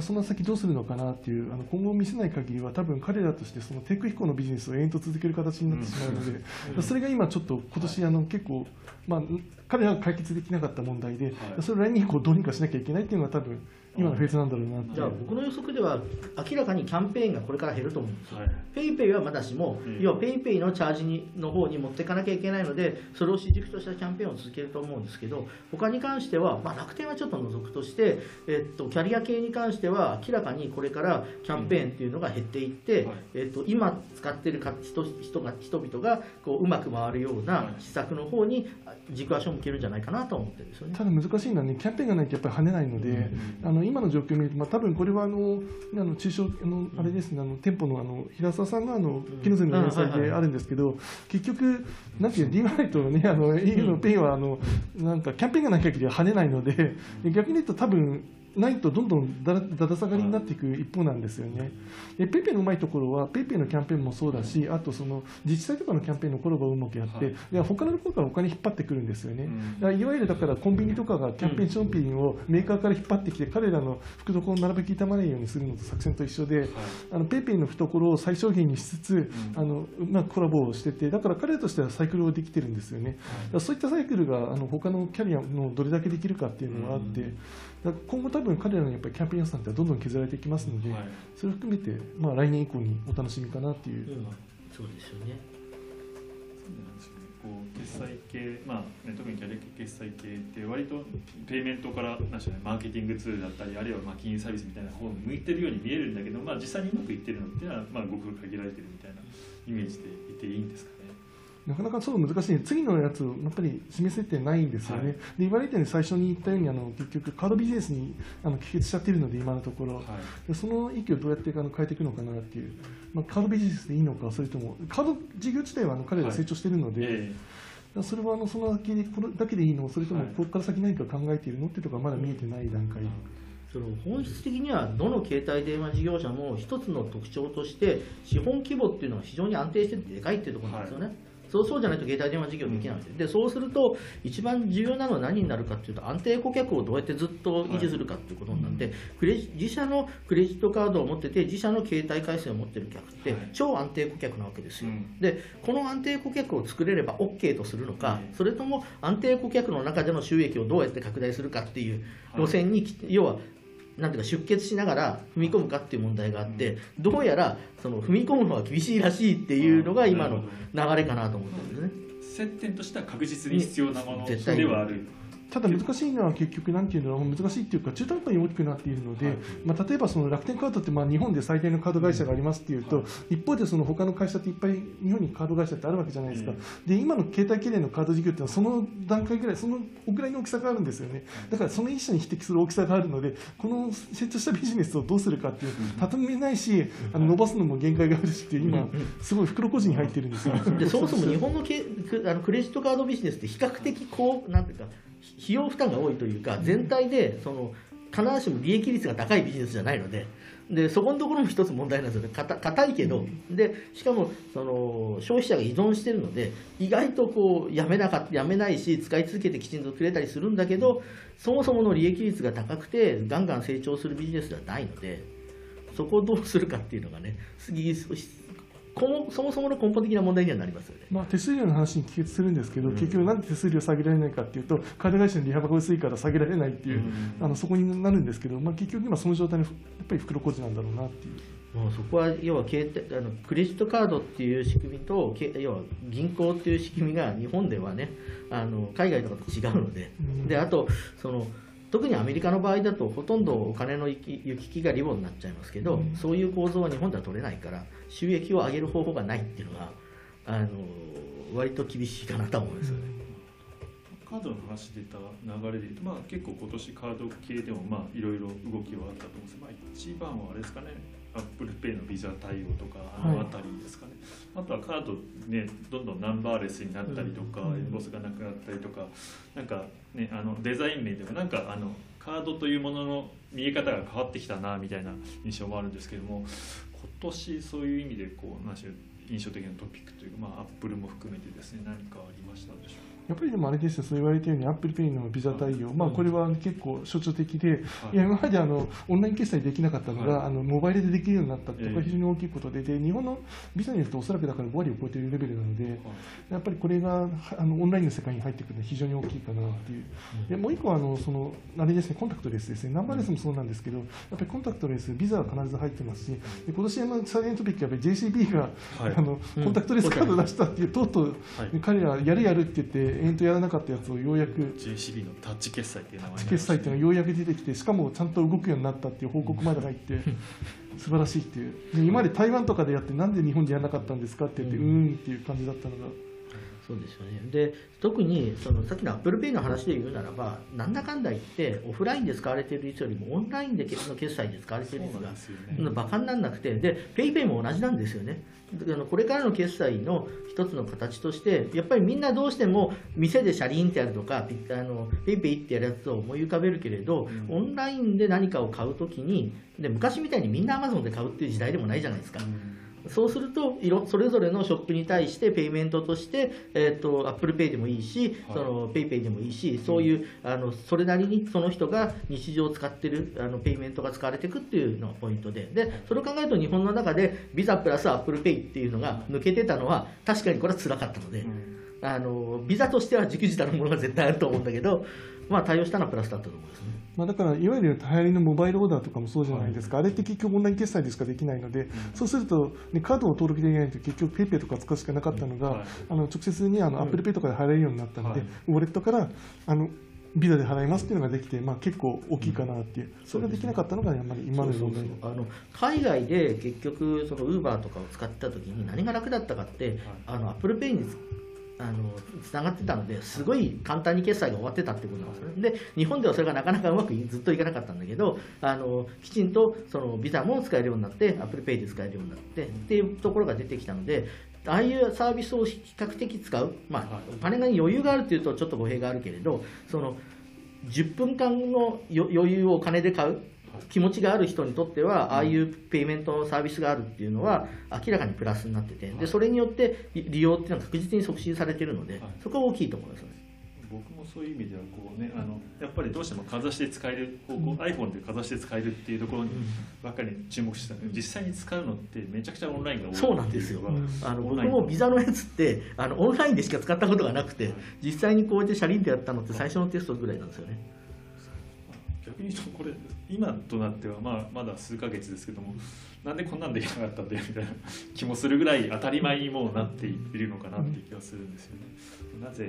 その先どうするのかなっていう、あの今後見せない限りは、多分彼らとしてその低空飛行のビジネスを延々と続ける形になってしまうので、それが今ちょっと今年あの結構、まあ、彼らが解決できなかった問題で、はい。それを来年以降どうにかしなきゃいけないっていうのが多分今のフェーズなんだろうなじゃあ僕の予測では明らかにキャンペーンがこれから減ると思うんですよ。はい。ペイペイはまだしも、うん。要はペイペイのチャージにの方に持っていかなきゃいけないので、それを主軸としたキャンペーンを続けると思うんですけど、他に関しては、まあ、楽天はちょっと除くとして、えっと、キャリア系に関しては、明らかにこれからキャンペーンっていうのが減っていって、はい。えっと、今使ってるか人人が人々がこううまく回るような施策の方にあ軸足を向けるんじゃないかなと思ってるんですよね。ただ難しいのはね、キャンペーンがないとやっぱり跳ねないので、あの今の状況を見ると、まあ多分これはあのあの中小あのあれですね、あの店舗のあの平沢さんのあの木の瀬の連載であるんですけど、結局なんていう D マイとねあの au のペイはあのなんかキャンペーンがない限りは跳ねないので、で逆に言うと多分ないとどんどんだらだだ下がりになっていく一方なんですよね。でペイペイのうまいところは、ペイペイのキャンペーンもそうだし、あとその自治体とかのキャンペーンのコラボをうまくやって、はい。で他のところからお金引っ張ってくるんですよね。うん。だからいわゆるだからコンビニとかがキャンペーン商品をメーカーから引っ張ってきて、彼らの懐を並べ傷まないようにするのと作戦と一緒で、あのペイペイの懐を最小限にしつつ、あのうまくコラボをしてて、だから彼らとしてはサイクルをできてるんですよね。そういったサイクルがあの他のキャリアのどれだけできるかっていうのがあって、今後多多分彼らのやっぱりキャンペーン予算ってどんどん削られていきますので、はい。それを含めて、まあ、来年以降にお楽しみかなっていう、うんそうですよね。そうなんですよね。こう決済系、まあね、特にキャリア決済系って割とペイメントからなんでしょう、ね、マーケティングツールだったりあるいはまあ金融サービスみたいな方に向いてるように見えるんだけど、まあ、実際にうまくいってるのっていうのは、まあ、ごく限られてるみたいなイメージでいていいんですか？ね。なかなかそう難しい、次のやつをやっぱり示せてないんですよね、はい。で言われたように最初に言ったようにあの結局、カードビジネスにあの帰結しちゃってるので、今のところ、はい。でその域をどうやってあの変えていくのかなっていう、まあ、カードビジネスでいいのか、それとも、カード事業自体はあの彼ら成長してるので、えだからそれはあのその先でこれだけでいいの、それともはい。ここから先何か考えているのっていうところはまだ見えてない段階。その本質的にはどの携帯電話事業者も一つの特徴として資本規模っていうのは非常に安定しててでかいっていうところなんですよね。そうそうじゃないと携帯電話事業できないで、でそうすると、一番重要なのは何になるかっていうと、安定顧客をどうやってずっと維持するかっていうことになって、クレジ自社のクレジットカードを持ってて、自社の携帯回線を持ってる客ってはい、超安定顧客なわけですよ。うん。で、この安定顧客を作れれば OK とするのかうん、それとも安定顧客の中での収益をどうやって拡大するかっていう路線にき、要はなんていうか出血しながら踏み込むかっていう問題があって、どうやらその踏み込むのは厳しいらしいっていうのが今の流れかなと思ってるんですね。接点としては確実に必要なものではある。ただ難しいのは結局なんていうのは難しいっていうか中途半端に大きくなっているので、はい。まあ、例えばその楽天カードってまあ日本で最大のカード会社がありますっていうと、はい。一方でその他の会社っていっぱい日本にカード会社ってあるわけじゃないですか、で今の携帯経連のカード事業っていうのはその段階ぐらいそのぐらいの大きさがあるんですよね。だからその一社に匹敵する大きさがあるのでこの成長したビジネスをどうするかっていう畳めないしあの伸ばすのも限界があるしって今すごい袋小路に入ってるんですよ。でそもそも日本のけくあのクレジットカードビジネスって比較的こうなんていうか費用負担が多いというか全体でその必ずしも利益率が高いビジネスじゃないのででそこのところも一つ問題なんですよね。硬いけどでしかもその消費者が依存してるので意外とこうやめなかやめないし使い続けてきちんとくれたりするんだけどそもそもの利益率が高くてガンガン成長するビジネスではないのでそこをどうするかっていうのがねそもそもの根本的な問題にはなりますよね。まあ、手数料の話に帰結するんですけど、結局、なんで手数料下げられないかっていうと、カード会社の利幅が薄いから下げられないっていう、うんあのそこになるんですけど、まあ、結局、今、その状態にやっぱり袋小路なんだろうなっていう。もうそこは要は携帯あのクレジットカードっていう仕組みとけ要は銀行っていう仕組みが日本ではねあの海外とかと違うので,、うんであとその特にアメリカの場合だとほとんどお金の行き行き来がリボになっちゃいますけど、うん。そういう構造は日本では取れないから収益を上げる方法がないっていうのがあの割と厳しいかなとは思いますよね。カードの話出た流れでいうと、まあ、結構今年カード系でもまあいろいろ動きはあったと思うんですまあ、一番はあれですかねアップルペイのビザ対応とかあの辺りですかね、あとはカードねどんどんナンバーレスになったりとか、うん。エンボスがなくなったりとかなんかねあのデザイン面でもなんかあのカードというものの見え方が変わってきたなみたいな印象もあるんですけども今年そういう意味でこう何でしょう印象的なトピックというか、まあ、アップルも含めてですね何かありましたでしょうか？やっぱりでもあれですよ、そう言われたように、アップルペイのビザ対応、まあ、これは結構象徴的で、はい。いや今まであのオンライン決済できなかったのが、はい。あのモバイルでできるようになったっていうのがええ。非常に大きいことで、で日本のビザによると、おそらくだから5割を超えているレベルなので、やっぱりこれがあのオンラインの世界に入ってくるのは非常に大きいかなっていう、でもう一個はあのその、あれですね、コンタクトレスですね、ナンバーレスもそうなんですけど、やっぱりコンタクトレス、ビザは必ず入ってますし、で今年のサイレントピックはやっぱり JCB が、はい。あのうんコンタクトレスカード出したっていう、とうとう、はい。彼らやるやるって言って、延々とやらなかったやつをようやく。JCB のタッチ決済っていう名前決済っていうのがようやく出てきて、しかもちゃんと動くようになったっていう報告まで入って、素晴らしいっていう、で今まで台湾とかでやって、なんで日本でやらなかったんですかって言って、ううんーんっていう感じだったのが、そうですよね。で特にそのさっきの ApplePay の話で言うならばなんだかんだ言ってオフラインで使われている率よりもオンラインでの決済で使われている率がバカにならなくてで PayPay も同じなんですよねこれからの決済の一つの形としてやっぱりみんなどうしても店でシャリンってやるとかピあの PayPay ってやるやつを思い浮かべるけれど、うんオンラインで何かを買うときにで昔みたいにみんな Amazon で買うっていう時代でもないじゃないですか。そうするといろそれぞれのショップに対してペイメントとして、えー、と ApplePay でもいいし、はいその PayPay でもいいしそういうあのそれなりにその人が日常使ってるあのペイメントが使われていくっていうのがポイントででそれを考えると日本の中でビザプラス ApplePay っていうのが抜けてたのは確かにこれは辛かったので。あのビザとしてはじくじたるものが絶対あると思うんだけど、まあ、対応したのはプラスだったと思うんですね。まあ、だからいわゆる流行りのモバイルオーダーとかもそうじゃないですか、はい、あれって結局オンライン決済でしかできないので、うん、そうすると、ね、カードを登録できないと結局 PayPay とか使うしかなかったのが、はい、あの直接にあの Apple Pay とかで払えるようになったので、はい、ウォレットからあのビザで払いますっていうのができて、まあ、結構大きいかなっていう、それができなかったのが、やっぱり今の問題あの海外で結局、そのウーバーとかを使ったときに、何が楽だったかって、あの Apple Pay にあのつながってたのですごい簡単に決済が終わってたってことなんですね。で日本ではそれがなかなかうまくずっといかなかったんだけどあのきちんとそのビザも使えるようになって Apple Pay で使えるようになってっていうところが出てきたのでああいうサービスを比較的使う、まあ、お金に余裕があるというとちょっと語弊があるけれどその10分間の余裕をお金で買う気持ちがある人にとっては、ああいうペイメントサービスがあるっていうのは、明らかにプラスになってて、でそれによって利用っていうのは確実に促進されているので、そこは大きいと思いますね。僕もそういう意味ではこう、ね、あのやっぱりどうしてもかざして使えるうん、iPhone でかざして使えるっていうところにばっかり注目してた実際に使うのってめちゃくちゃオンラインが多いそうなんですよ、あの僕もビザのやつってあのオンラインでしか使ったことがなくて実際にこうやって車輪でやったのって最初のテストぐらいなんですよね逆に言うとこれ今となっては、まあ、まだ数ヶ月ですけどもなんでこんなんできなかったんだよみたいな気もするぐらい当たり前にもうなっているのかなっていう気がするんですよね。なぜ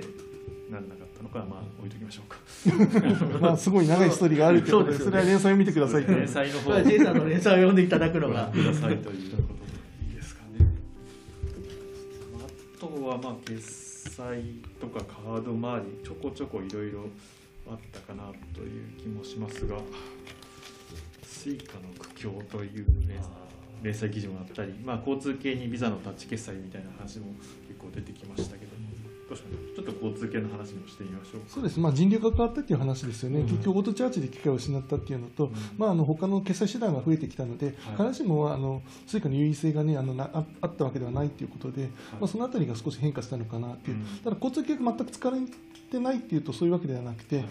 なんなかったのかまあ置いときましょうか。まあすごい長いストーリーがあるけど、それは連載を見てください。連載の方。ジェイさんの連載を読んでいただくのがくださいということでいいですかね。あとはまあ決済とかカード周りちょこちょこいろいろあったかなという気もしますが。 Suica の苦境という、ね、連載記事もあったり、まあ、交通系にビザのタッチ決済みたいな話も結構出てきましたけどどうしましょうちょっと交通系の話もしてみましょうそうです、まあ、人流が変わったっていう話ですよね、うん、結局オートチャージで機会を失ったっていうのと、うん、まあ、あの他の決済手段が増えてきたので、必ずしもあの Suica の優位性が、ね、あのなああったわけではないということで、はい、まあ、そのあたりが少し変化したのかなっていう、うん、ただ交通系が全く使われてないっていうとそういうわけではなくて、はい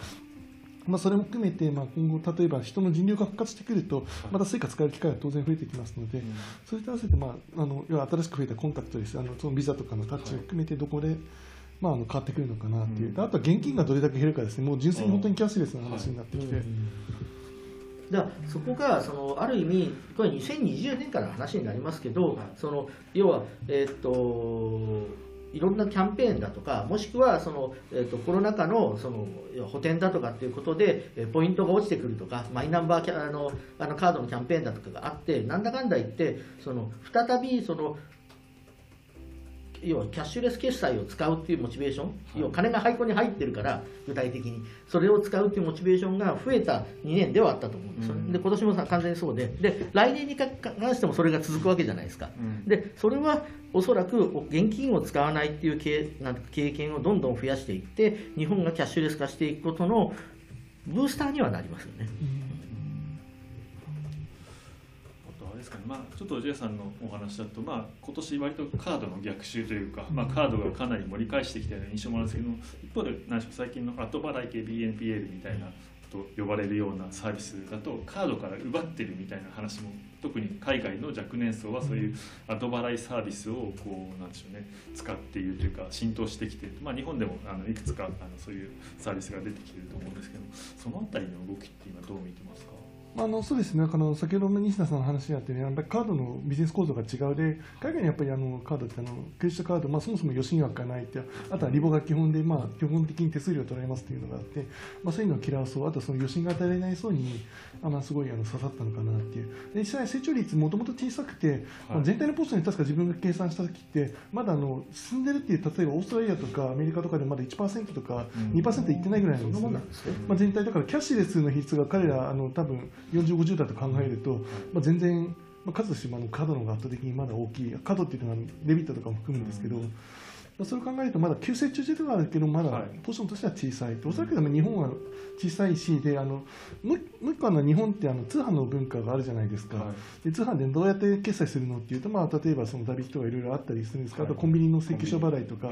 まあ、それも含めて、まあ、今後、例えば人の人流が復活してくると、また Suica 使える機会が当然増えてきますので、うん、それと合わせて、まあ、あの要は新しく増えたコンタクトです、あのそのビザとかのタッチを含めて、どこで、まあ、あの変わってくるのかなっていう、うん、あとは現金がどれだけ減るかですね、もう純粋に本当にキャッシュレスな話になってきて。だそこがそのある意味、これ2020年からの話になりますけど、その要は、えー、っといろんなキャンペーンだとかもしくはその、えーと、コロナ禍のその補填だとかっていうことで、えポイントが落ちてくるとかマイナンバーキャあのあのカードのキャンペーンだとかがあってなんだかんだ言ってその再びその要はキャッシュレス決済を使うっていうモチベーション、はい、要は金が配庫に入ってるから具体的にそれを使うっていうモチベーションが増えた2年ではあったと思うんですよ、うん、で今年も完全にそうでで来年に関してもそれが続くわけじゃないですか、うん、でそれはおそらく現金を使わないっていう経なん経験をどんどん増やしていって日本がキャッシュレス化していくことのブースターにはなりますよね。ですかね、まあ、ちょっと J さんのお話だと、まあ、今年割とカードの逆襲というか、まあ、カードがかなり盛り返してきたような印象もあるんですけど一方で何でしょう最近の後払い系 BNPL みたいなと呼ばれるようなサービスだとカードから奪ってるみたいな話も特に海外の若年層はそういう後払いサービスをこうなんでしょうね使っているというか浸透してきて、まあ、日本でもあのいくつかあのそういうサービスが出てきていると思うんですけどその辺りの動きって今どう見てますか？あのそうですね、あの先ほどの西田さんの話にあって、ね、やっぱりカードのビジネス構造が違うで、海外にやっぱりあのカードってあの、クレジットカード、まあ、そもそも余震枠がないって、あとはリボが基本で、まあ、基本的に手数料を取られますというのがあって、まあ、そういうのを嫌わそう、あとその余震が与えられないそうに、あまあ、すごいあの刺さったのかなっていう、で実際、成長率、もともと小さくて、はい、全体のポストに確か自分が計算したときって、まだあの進んでるっていう、例えばオーストラリアとかアメリカとかでまだ1%とか2%いってないぐらいなんですよ。ね、まあ、全体だからキャッシュレスの比率が彼ら、あの多分40、50だと考えると、まあ、全然、まあ、数としてもカードの方が圧倒的にまだ大きい。角っていうのはデビットとかも含むんですけど、うんそれを考えるとまだ急成長中ではあるけどまだポジションとしては小さい、はい、おそらくでも日本は小さいしであのもう一個の日本ってあの通販の文化があるじゃないですか、はい、で通販でどうやって決済するのっていうと、まあ、例えばその旅費とかいろいろあったりするんですか、はい、あとコンビニの請求書払いとか、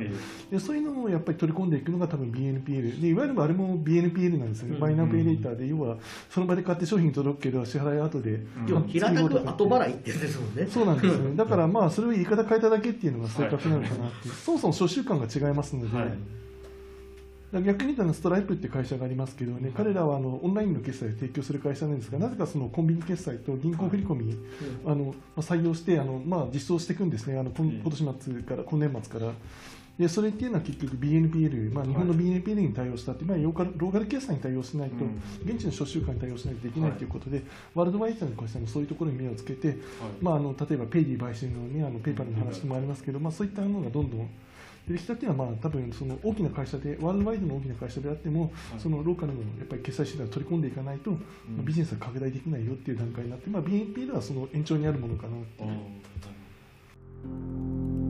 でそういうのをやっぱり取り込んでいくのが多分 BNPL でいわゆるあれも BNPL なんですよね、マイナーペイレーターで要はその場で買って商品届くけど支払い後で、要は平たく後払いってですもんね。そうなんですね。だからまあそれを言い方変えただけっていうのが正確なのかなってそもそもも所習慣が違いますので、はい。逆に言うとストライプっていう会社がありますけどね、彼らはあのオンラインの決済を提供する会社なんですが、なぜかそのコンビニ決済と銀行振込、あのまあ採用してあの、まあ、実装していくんですね、あの今年末から、今年末から。でそれっていうのは結局 BNPL、まあ、日本の BNPL に対応したって、まあ、ローカル決済に対応しないと、うん。現地の諸習慣に対応しないとできないということで、ワールドワイドの会社もそういうところに目をつけて、まあ、あの例えばペイディ買収の、ね、あのペイパルの話もありますけど、まあ、そういったものがどんどん出てきたっていうのは、まあ、多分その大きな会社で、ワールドワイドの大きな会社であっても、そのローカルのやっぱり決済手段を取り込んでいかないと、まあビジネスが拡大できないよっていう段階になって、まあ、BNPL はその延長にあるものかなっていう。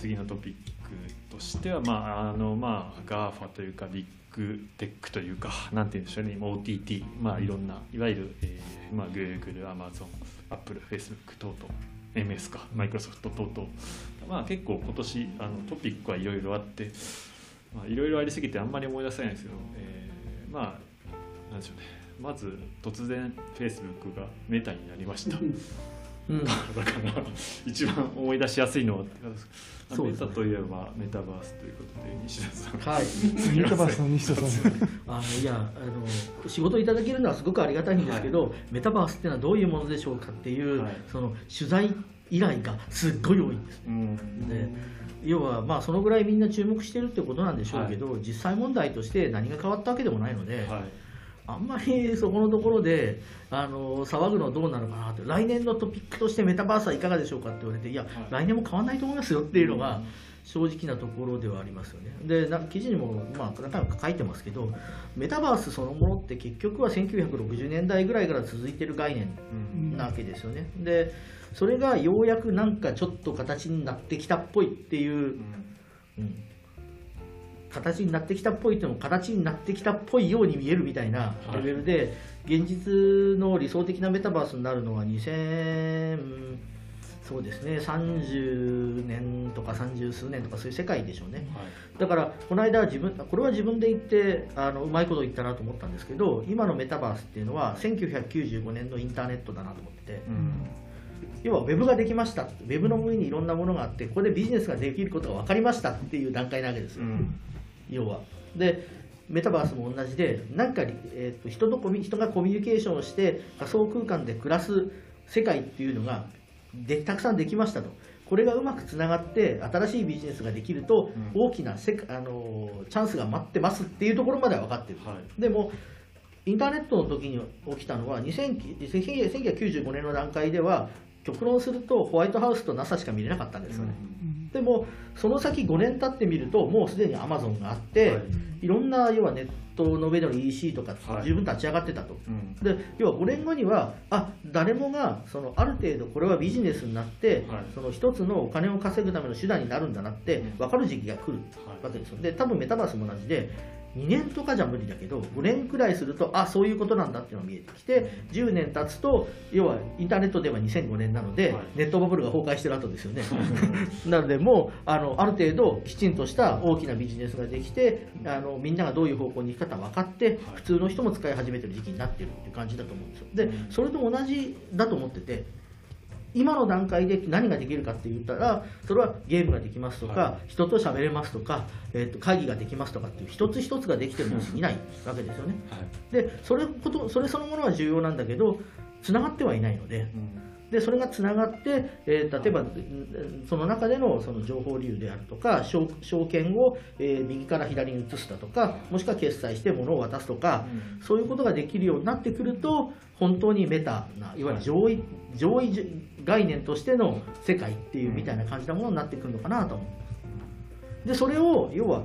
次のトピックとしては、まああのまあ、GAFA というかビッグテックというかなんて言うんでしょうね。OTT、まあ、いろんないわゆる、えーまあ、Google、Amazon、Apple、Facebook 等々 MS かマイクロソフト等々、まあ、結構今年あのトピックはいろいろあってまあいろいろありすぎてあんまり思い出せないんですけど、えーまあなんでしょうね。まず突然 Facebook がメタになりました。うん、だから一番思い出しやすいのはメタといえばメタバースということで西田さん。はい。メタバースの西田さん。あのいやあの仕事いただけるのはすごくありがたいんですけど、メタバースっていうのはどういうものでしょうかっていう、はい。その取材依頼がすっごい多いんです。うん。で要はまあそのぐらいみんな注目してるってことなんでしょうけど、実際問題として何が変わったわけでもないので、はいあんまりそこのところであの騒ぐのどうなのかなって来年のトピックとしてメタバースはいかがでしょうかって言われていや、来年も変わらないと思いますよっていうのが正直なところではありますよね。でな記事にも、まあ、何回も書いてますけどメタバースそのものって結局は1960年代ぐらいから続いてる概念うんなわけですよね。でそれがようやくなんかちょっと形になってきたっぽいっていううん。うん形になってきたっぽいっていうのも形になってきたっぽいように見えるみたいなレベルで、現実の理想的なメタバースになるのは2000そうですね30年とか30数年とかそういう世界でしょうね。だからこの間自分これは自分で言ってあのうまいこと言ったなと思ったんですけど今のメタバースっていうのは1995年のインターネットだなと思ってて。うん。要はウェブができました。ウェブの上にいろんなものがあってここでビジネスができることが分かりましたっていう段階なわけですよ、うん要は。でメタバースも同じでなんか、えーと人とコミ人がコミュニケーションをして仮想空間で暮らす世界っていうのがでたくさんできましたと。これがうまくつながって新しいビジネスができるとうん。大きなせあのチャンスが待ってますっていうところまでは分かってる、はい。でもインターネットの時に起きたのは2000 1995年の段階では極論するとホワイトハウスと NASA しか見れなかったんですよね、でもその先5年経ってみるともうすでにアマゾンがあって、はい。い、ろんな要はネットの上での EC とかはい。十分立ち上がってたと、うん。で要は5年後にはあ誰もがそのある程度これはビジネスになって、はい。その一つのお金を稼ぐための手段になるんだなってうん。分かる時期が来るはいわけですよ。で多分メタバースも同じで2年とかじゃ無理だけど5年くらいするとあそういうことなんだっていうのが見えてきて10年経つと要はインターネットでは2005年なので、はい。ネットバブルが崩壊してる後ですよね。なのでもうあのある程度きちんとした大きなビジネスができてあのみんながどういう方向に行くか分かって普通の人も使い始めてる時期になってるっていう感じだと思うんですよ。でうん。それと同じだと思ってて今の段階で何ができるかって言ったらそれはゲームができますとか、は人と喋れますとか、えー、と会議ができますとかっていう一つ一つができてるに過ぎないわけですよね。はい。でそれことそれそのものは重要なんだけどつながってはいないので。うん。でそれがつながって、えー例えばうんその中でのその情報流であるとか証証券を、えー右から左に移すだとかもしくは決済して物を渡すとか、うん。そういうことができるようになってくると本当にメタないわゆる上位,、上位概念としての世界っていうみたいな感じなものになってくるのかなと思います。でそれを要は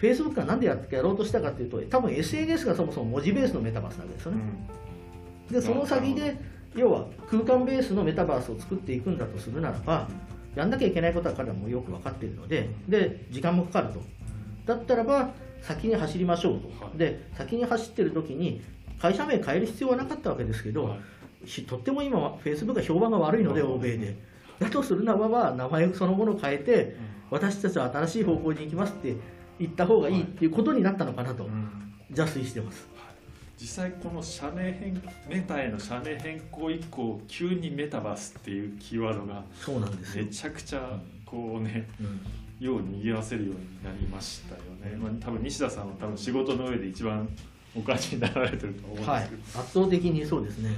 Facebook が何でややろうとしたかというと多分 SNS がそもそも文字ベースのメタバースなわけですよね。でその先で要は空間ベースのメタバースを作っていくんだとするならばやんなきゃいけないことは彼らもよく分かっているのでで時間もかかると。だったらば先に走りましょうと、はい。で先に走ってる時に会社名変える必要はなかったわけですけど、はい。しとっても今は Facebook が評判が悪いので欧米で。だとするならば名前そのものを変えて私たちは新しい方向に行きますって言った方がいいっていうことになったのかなとうん。邪推してます。実際この社名変メタへの社名変更以降急にメタバースっていうキーワードがそうなんですよ。めちゃくちゃこうねうん。ように賑わせるようになりましたよね、まあ、多分西田さんは多分仕事の上で一番お感じになられてると思うんですけど、はい、圧倒的にそうですね。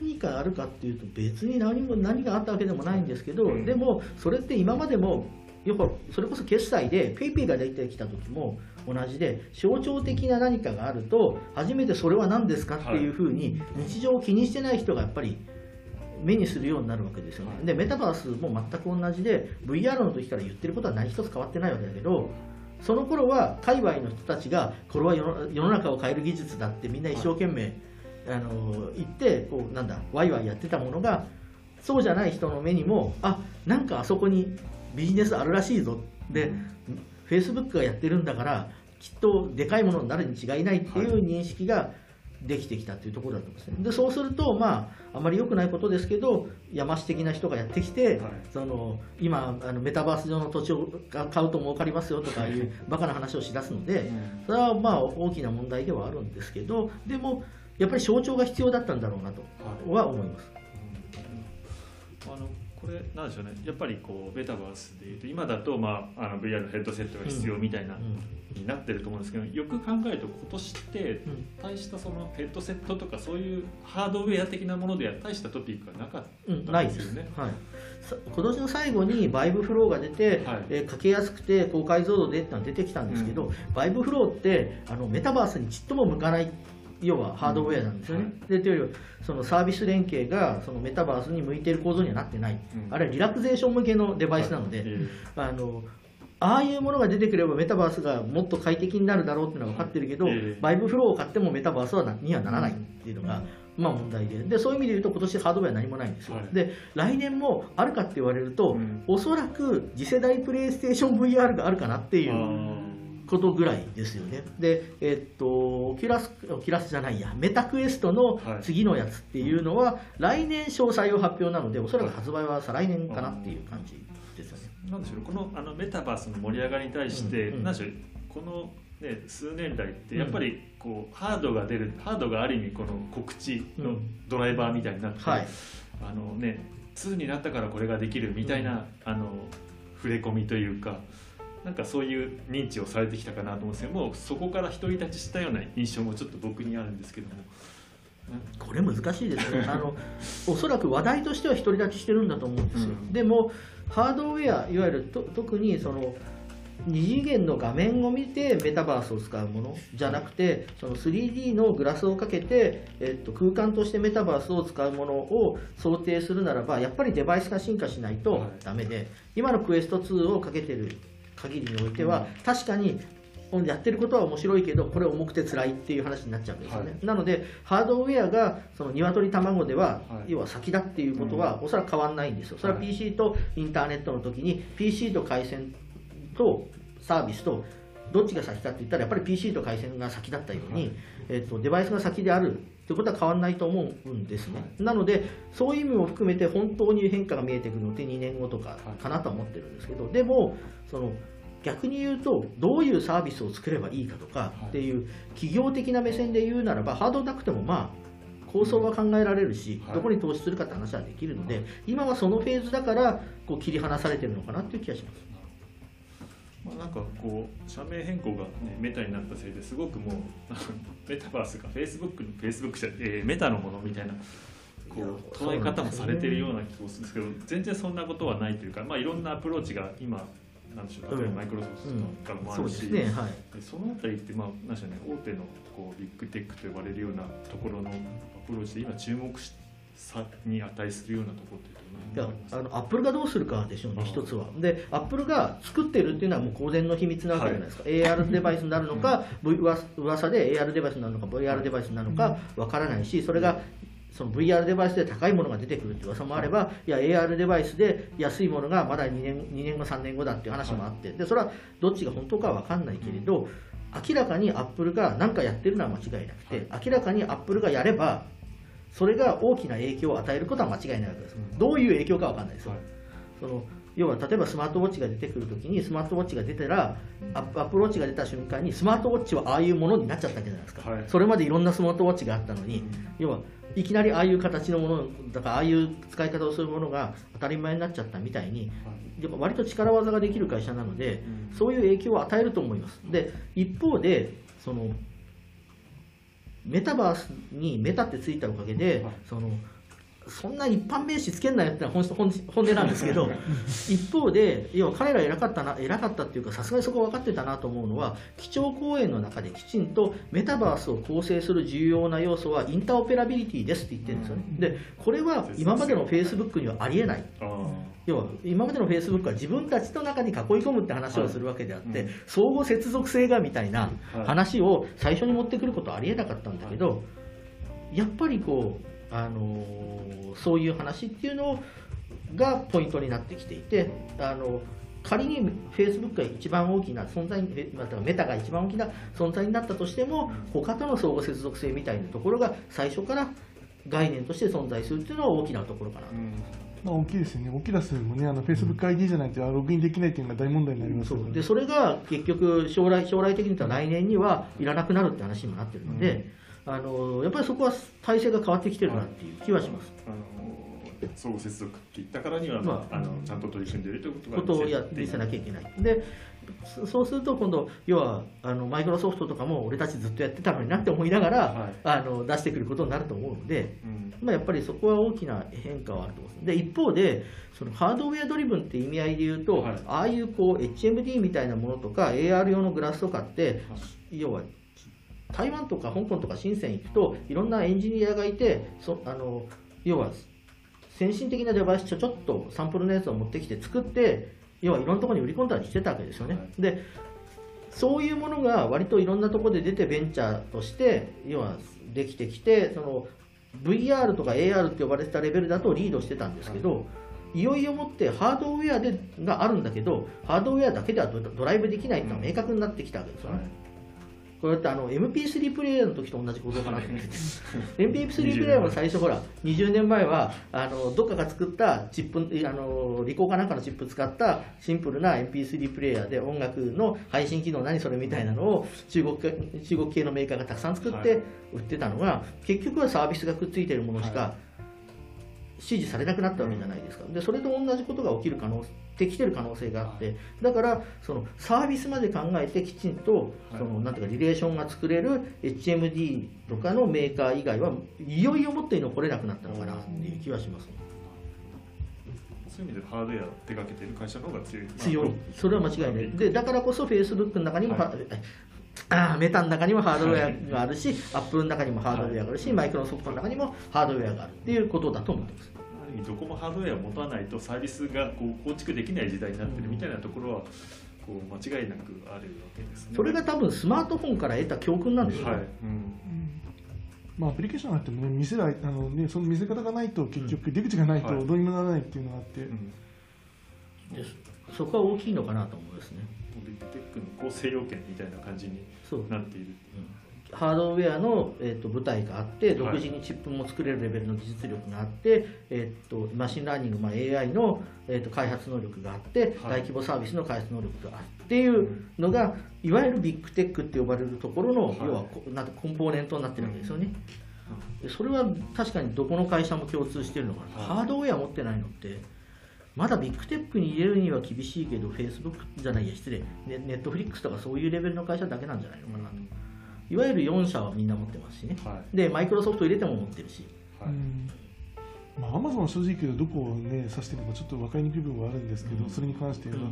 何かあるかっていうと別に何も何があったわけでもないんですけど、うん。でもそれって今までもよくそれこそ決済で PayPay が出てきた時も同じで象徴的な何かがあると初めてそれは何ですかっていうふうに日常を気にしてない人がやっぱり目にするようになるわけですよね。でメタバースも全く同じで VR の時から言ってることは何一つ変わってないわけだけどその頃は界隈の人たちがこれは世の中を変える技術だってみんな一生懸命、あの言ってこうなんだワイワイやってたものがそうじゃない人の目にもあなんかあそこにビジネスあるらしいぞ。で、フェイスブックがやってるんだからきっとでかいものになるに違いないっていう認識ができてきたっていうところだと思うんですね。でそうするとまああまり良くないことですけど山師的な人がやってきて、はい。その今あのメタバース上の土地を買うと儲かりますよとかいう バカな話をしだすのでそれはまあ大きな問題ではあるんですけどでもやっぱり象徴が必要だったんだろうなとは思います。あのこれなんでしょうね。やっぱりこうメタバースでいうと今だと、まあ、あの VR のヘッドセットが必要みたいな、うん。になってると思うんですけどよく考えると今年ってうん。大したそのヘッドセットとかそういうハードウェア的なものでは大したトピックがなかっうん、たないでんですよね。はい、さ今年の最後に VIVE Flow が出て、はい。えーかけやすくて高解像度でってのは出てきたんですけど、 VIVE Flow ってあのメタバースにちっとも向かない要はハードウェアなんですよね。でというよりそのサービス連携がそのメタバースに向いている構造にはなってない、うん。あれはリラクゼーション向けのデバイスなので、あのああいうものが出てくればメタバースがもっと快適になるだろうっていうのは分かってるけど、ええ VIVE Flow を買ってもメタバースはなにはならないっていうのが、まあ問題で。でそういう意味で言うと今年ハードウェア何もないんですよ、はい。で来年もあるかって言われると、うん。おそらく次世代プレイステーション VR があるかなっていあうーことぐらいですよね。でえっと Oculus Oculus じゃないや。 Meta Quest のはい。次のやつっていうのは、来年詳細を発表なのでおそらく発売は再来年かなっていう感じですよね、なんでしょうこのあのメタバースの盛り上がりに対して、うんうん。なんでしょう。この、ね、数年来ってやっぱりこう、ハードが出るハードがある意味この告知のドライバーみたいになって、はい。あのね2になったからこれができるみたいな、あの触れ込みというかなんかそういう認知をされてきたかなと思うんですけどもうそこから独り立ちしたような印象もちょっと僕にあるんですけど。も。これ難しいですねあのおそらく話題としては独り立ちしてるんだと思うんですよ、うん。でもハードウェアいわゆると特にその二次元の画面を見てメタバースを使うものじゃなくてその 3D のグラスをかけて、えっと、空間としてメタバースを使うものを想定するならばやっぱりデバイスが進化しないとはいダメで、今のクエスト2をかけてる限りにおいては、確かにやってることは面白いけどこれ重くて辛いっていう話になっちゃうんですよね、はい。なのでハードウェアがその鶏卵では、はい。要は先だっていうことは、おそらく変わらないんですよ。それははい。PC とインターネットの時に PC と回線とサービスとどっちが先かって言ったらやっぱり PC と回線が先だったように、はい。えっとデバイスが先であるということは変わらないと思うんですね、なのでそういう意味も含めて本当に変化が見えてくるのって2年後とかかなとは思ってるんですけどでもその逆に言うとどういうサービスを作ればいいかとかっていう企業的な目線で言うならばハードなくてもまあ構想は考えられるし、はい。どこに投資するかって話はできるので、今はそのフェーズだからこう切り離されてるのかなっていう気がします。まあ、なんかこう社名変更が、ね、メタになったせいですごくもう メタバースがフェイスブックのフェイスブックじゃ、えー Meta のものみたいなこう捉え方もされてるような気がするんですけど全然そんなことはないというか、まあ、いろんなアプローチが今なんでしょう例えばマイクロソフトとかもあるし、ですね、はい。でそのあたりって、まあなんでしょうね、大手のこうビッグテックと呼ばれるようなところのアプローチで今注目しさに値するようなところっていうあります。あのアップルがどうするかでしょうね、あ一つは。で、アップルが作ってるっていうのはもう公然の秘密なわけじゃないですか、AR デバイスになるのか、V 噂噂で AR デバイスになるのか、VR デバイスになるのかわからないし、それがその VR デバイスで高いものが出てくるって噂もあれば、い。や、AR デバイスで安いものがまだ2年 ,2 年後、3年後だっていう話もあって、でそれはどっちが本当かは分かんないけれど、明らかにアップルが何かやってるのは間違いなくて、明らかにアップルがやれば、それが大きな影響を与えることは間違いないわけです。どういう影響かわかんないですよ。はい。その要は例えばスマートウォッチが出てくるときにスマートウォッチが出たらアップアップルウォッチが出た瞬間にスマートウォッチはああいうものになっちゃったわけじゃないですか、はい。それまでいろんなスマートウォッチがあったのに、要はいきなりああいう形のものだからああいう使い方をするものが当たり前になっちゃったみたいにやっぱ割と力技ができる会社なので、そういう影響を与えると思います。で一方でそのメタバースにメタってついたおかげで、はい。そのそんな一般名詞つけんなよってのは本本本音なんですけど 一方で要は彼ら偉かったな偉かったっていうかさすがにそこ分かってたなと思うのは基調講演の中できちんとメタバースを構成する重要な要素はインターオペラビリティですって言ってるんですよね。でこれは今までのフェイスブックにはありえない。あ要は今までのフェイスブックは自分たちの中に囲い込むって話をするわけであって、はい。うん相互接続性がみたいなはい。話を最初に持ってくることはありえなかったんだけど、やっぱりこう、あのーそういう話っていうのがポイントになってきていて、あの仮にフェイスブックが一番大きな存在またはメタが一番大きな存在になったとしても他との相互接続性みたいなところが最初から概念として存在するっていうのは大きなところかなと。うん。まあ、大きいですよね、オキラスもね、あの Facebook ID じゃないとログインできないっていうのが大問題になりますそからう。でそれが結局将来将来的に言ったら来年にはいらなくなるって話にもなってるので、あのやっぱりそこは体制が変わってきてるなっていう気はします。あの相互接続って言ったからには、まあ、あのちゃんと取り組んでいるということがことをや見せなきゃいけない。でそそうすると今度要はあのマイクロソフトとかも俺たちずっとやってたのになって思いながら、はいあの出してくることになると思うので、うんまあ、やっぱりそこは大きな変化はあると思います。で一方でそのハードウェアドリブンって意味合いで言うと、はいああいうこう HMD みたいなものとか AR 用のグラスとかって要は台湾とか香港とか深セン行くといろんなエンジニアがいてそあの要は先進的なデバイスちょちょっとサンプルのやつを持ってきて作って要はいろんなところに売り込んだりしてたわけですよね。はでそういうものが割といろんなところで出てベンチャーとして要はできてきてその VR とか AR って呼ばれてたレベルだとリードしてたんですけど、いよいよもってハードウェアでがあるんだけどハードウェアだけではドドライブできないっていうのが明確になってきたわけですよね。はいこれってあの MP3 プレイヤーの時と同じ構造かなと思って。て MP3 プレイヤーも最初ほら20年前はあのどっかが作ったチップあのリコーかなんかのチップ使ったシンプルな MP3 プレイヤーで音楽の配信機能何それみたいなのを中国系中国系のメーカーがたくさん作って売ってたのが結局はサービスがくっついてるものしか支持されなくなったわけじゃないですか。でそれと同じことが起きる可能できてる可能性があってだからそのサービスまで考えてきちんとはい。そのなんていうかリレーションが作れる HMD とかのメーカー以外はいよいよもって残れなくなったのかなっていう気はします。そういう意味でハードウェアを手掛けている会社の方が強い強い。それは間違いない。でだからこそ Facebook の中にも、はい。あーメタの中にもハードウェアがあるし、アップルの中にもハードウェアがあるし、はい。マイクロソフトの中にもハードウェアがあるっていうことだと思ってます。ある意味どこもハードウェアを持たないとサービスがこう構築できない時代になってるみたいなところはこう間違いなくあるわけですね。それが多分スマートフォンから得た教訓なんですよ、はい、うん。まあ、アプリケーションがあってもね、見せないあのね、その見せ方がないと、結局、出口がないとはい。どうにもならないっていうのがあって、うん。ですそこは大きいのかなと思いますね。ビッグテックの構成要件みたいな感じにそう。なっている。ハードウェアの、えー、と舞台があってはい。独自にチップも作れるレベルの技術力があって、えー、とマシンラーニング、まあ、AI の、えー、と開発能力があって、はい。大規模サービスの開発能力があってっていうのがいわゆるビッグテックって呼ばれるところの、はい。要はこなんてコンポーネントになってるわけですよね。でそれは確かにどこの会社も共通してるのかな、はい。ハードウェア持ってないのってまだビッグテックに入れるには厳しいけど Facebook じゃないや失礼。ネネットフリックスとかそういうレベルの会社だけなんじゃないのかな。と。いわゆる4社はみんな持ってますしね。はい。で、マイクロソフト入れても持ってるし。まあ、アマゾンは正直言うと、どこをね、指してるのかちょっと分かりにくい部分はあるんですけど、うん。それに関して言えば、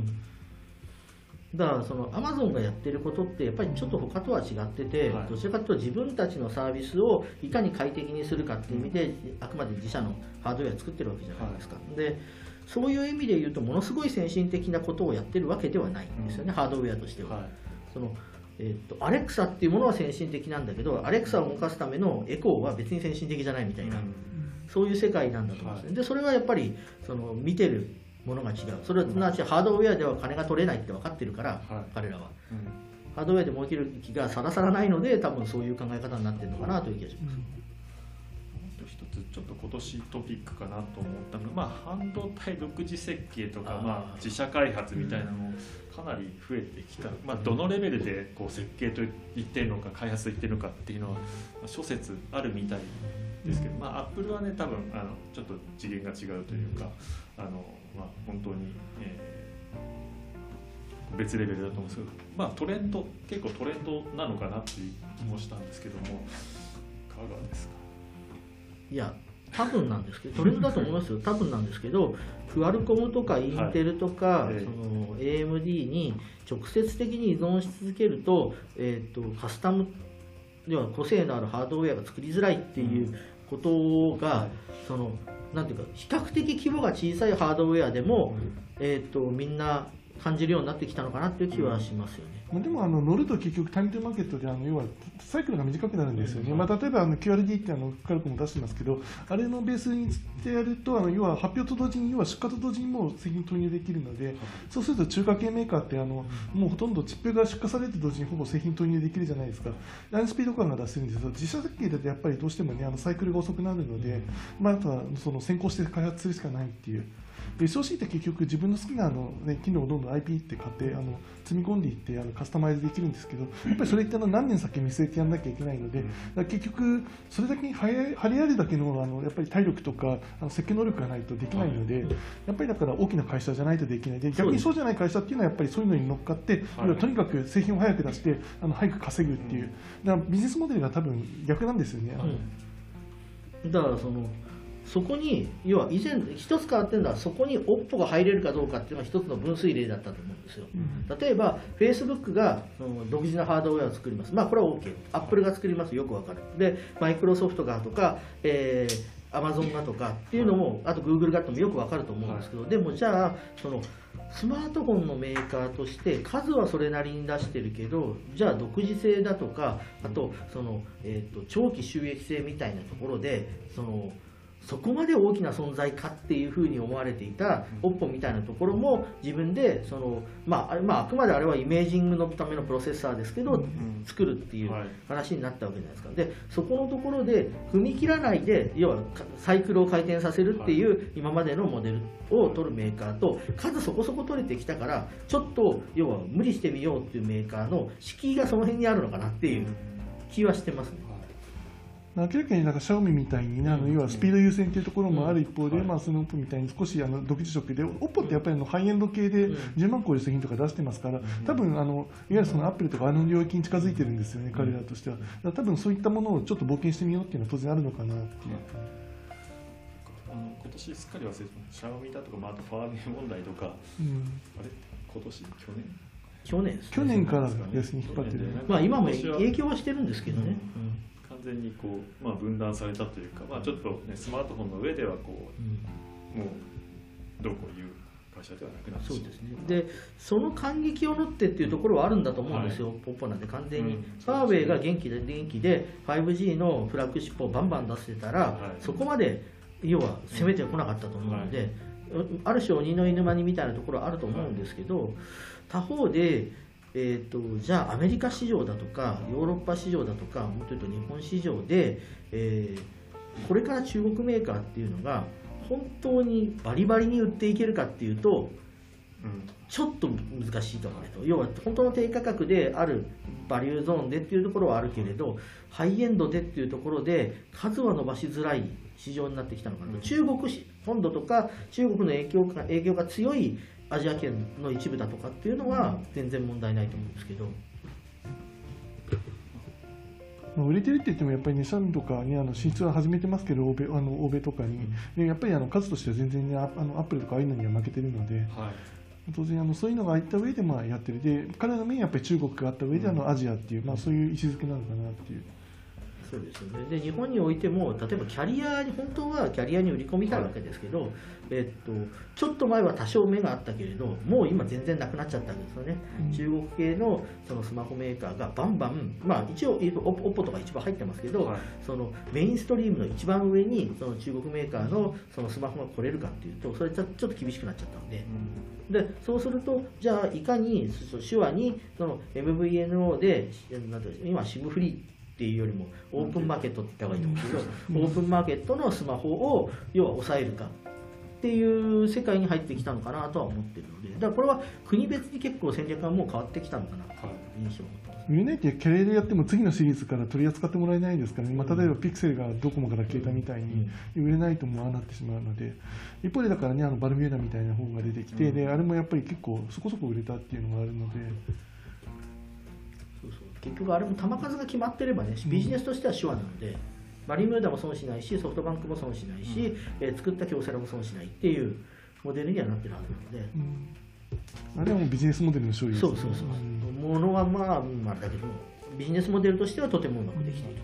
だからそのアマゾンがやってることってやっぱりちょっと他とは違ってて、はい。どちらかというと自分たちのサービスをいかに快適にするかっていう意味で、あくまで自社のハードウェア作ってるわけじゃないですか、でそういう意味で言うとものすごい先進的なことをやってるわけではないんですよね、ハードウェアとしては。はい。そのえっとアレクサっていうものは先進的なんだけどアレクサを動かすためのエコーは別に先進的じゃないみたいな、そういう世界なんだと思うんですね。で、それはやっぱりその見てるものが違う。それはすなわちハードウェアでは金が取れないって分かってるから、はい彼らは。うんハードウェアで儲ける気がさらさらないので、多分そういう考え方になってるのかなという気がします。あと一つちょっと今年トピックかなと思ったのが、まあ、半導体独自設計とかまあ、自社開発みたいなのもかなり増えてきた、まあ、どのレベルでこう設計と言ってるのか開発と言ってるのかっていうのは諸説あるみたいですけど、まあ、アップルはね多分あのちょっと次元が違うというかあの、まあ、本当に、えー、別レベルだと思うんですけど、まあ、トレンド結構トレンドなのかなっていう気もしたんですけどもいかがですか？いや多分なんですけどトレンドだと思いますよ。多分なんですけどクアルコムとかインテルとか、はい、その AMD に直接的に依存し続けると,、えーと、カスタムでは個性のあるハードウェアが作りづらいっていうことが、うん、そのなんていうか比較的規模が小さいハードウェアでも、うん、えーとみんな感じるようになってきたのかなっていう気はしますよね。でもあの乗ると結局タイムトゥーマーケットであの要はサイクルが短くなるんですよね、まあ、例えばあの QRD ってあのカルコも出してますけどあれのベースにしてやるとあの要は発表と同時に要は出荷と同時にもう製品投入できるのでそうすると中華系メーカーってあのもうほとんどチップが出荷されて同時にほぼ製品投入できるじゃないですか。ラインスピード感が出せるんですけど自社設計だとやっぱりどうしてもねあのサイクルが遅くなるので、まあ、あとはその先行して開発するしかないっていう。SOC って結局自分の好きなあの、ね、機能をどんどん IP って買ってあの積み込んでいってあのカスタマイズできるんですけどやっぱりそれってあの何年先見据えてやらなきゃいけないので結局それだけに張り合えるだけのあのやっぱり体力とかあの設計能力がないとできないので、やっぱりだから大きな会社じゃないとできない。で逆にそうじゃない会社っていうのはやっぱりそういうのに乗っかって、はい、とにかく製品を早く出してあの早く稼ぐっていう。だからビジネスモデルが多分逆なんですよね。だからそのそこに要は以前一つ変わってるのはそこに OPPO が入れるかどうかっていうのは一つの分水嶺だったと思うんですよ、うん、例えば Facebook が独自のハードウェアを作ります。まあこれは OK アップルが作りますよくわかる。でマイクロソフトがとか、えー、アマゾンがとかっていうのも、あとグーグルがってもよくわかると思うんですけど、はい、でもじゃあそのスマートフォンのメーカーとして数はそれなりに出してるけどじゃあ独自性だとかあとその、えーと長期収益性みたいなところでそのそこまで大きな存在かっていうふうに思われていた OPPO みたいなところも自分でその、まあ、まあ、あくまであれはイメージングのためのプロセッサーですけど、作るっていう話になったわけじゃないですか。でそこのところで踏み切らないで要はサイクルを回転させるっていう今までのモデルを取るメーカーと数そこそこ取れてきたからちょっと要は無理してみようっていうメーカーの敷居がその辺にあるのかなっていう気はしてますね。明らかになんかシャオミみたいに、あの要はスピード優先というところもある一方で、まあ、スノープみたいに少しあの独自色で、オッポってやっぱりのハイエンド系で10万個いう製品とか出してますから、多分あのいわゆるそのアップルとかあの領域に近づいてるんですよね、彼らとしては。多分そういったものをちょっと冒険してみようっていうのは当然あるのかなっていう。あの今年すっかり忘れてシャオミだとか、まあ、あとファーウェイ問題とか、うん、あれ？今年？去年？去年、ね、去年からですね、引っ張ってる。まあ今も影響はしてるんですけどね。うん全にこう、まあ、分断されたというか、まあ、ちょっと、ね、スマートフォンの上ではこう、うん、もうどうこういう会社ではなくなってそうですね。でその感激を縫ってっていうところはあるんだと思うんですよ、はい、ポッポなんて完全に、うん、ファーウェイが元気で元気で 5G のフラッグシップをバンバン出してたら、はい、そこまで要は攻めてこなかったと思うので、はい、ある種鬼の犬間にみたいなところはあると思うんですけど、他方でえーと、じゃあアメリカ市場だとかヨーロッパ市場だとかもっと言うと日本市場で、えー、これから中国メーカーっていうのが本当にバリバリに売っていけるかっていうと、うん、ちょっと難しいと思うと。要は本当の低価格であるバリューゾーンでっていうところはあるけれどハイエンドでっていうところで数は伸ばしづらい市場になってきたのかなと、うん、中国本土とか中国の影響が影響が強いアジア圏の一部だとかっていうのは全然問題ないと思うんですけど。売れてるって言ってもやっぱり日産とかにあの進出は始めてますけど欧米あの欧米とかに、でやっぱりあの数としては全然、ね、あのアップルとかああいうのには負けてるので、はい、当然あのそういうのがあった上でまあやってる。で彼のメインやっぱり中国があった上であのアジアっていう、まあ、そういう位置づけなのかなっていう。そうですよね。で日本においても例えばキャリアに本当はキャリアに売り込みたいわけですけど、はい、えっと、ちょっと前は多少目があったけれどもう今全然なくなっちゃったんですよね、うん、中国系のそのスマホメーカーがバンバン、まあ、一応 OPPO とか一番入ってますけど、はい、そのメインストリームの一番上にその中国メーカーのそのスマホが来れるかっていうとそれちょっと厳しくなっちゃったので。うん、でそうするとじゃあいかに手話にその MVNO で今 SIM フリーっていうよりもオープンマーケットって言った方がいいと思う。けど、オープンマーケットのスマホを要は抑えるかっていう世界に入ってきたのかなとは思ってるのでだからこれは国別に結構戦略がもう変わってきたのかなとい。う印象を持ってます。売れないってキャリアでやっても次のシリーズから取り扱ってもらえないですからね、まあ、例えばピクセルがドコモから消えたみたいに売れないともああなってしまうので。一方でだからねあのバルミューダみたいな本が出てきて、であれもやっぱり結構そこそこ売れたっていうのがあるので結局あれも球数が決まってればねビジネスとしては手話なので、バリミューダも損しないしソフトバンクも損しないし、えー作った京セラも損しないっていうモデルにはなってるはずなので。うん。あれはもうビジネスモデルの勝利ですそうそうそう、ものはまあ、うんあれだけどビジネスモデルとしてはとてもうまくできている、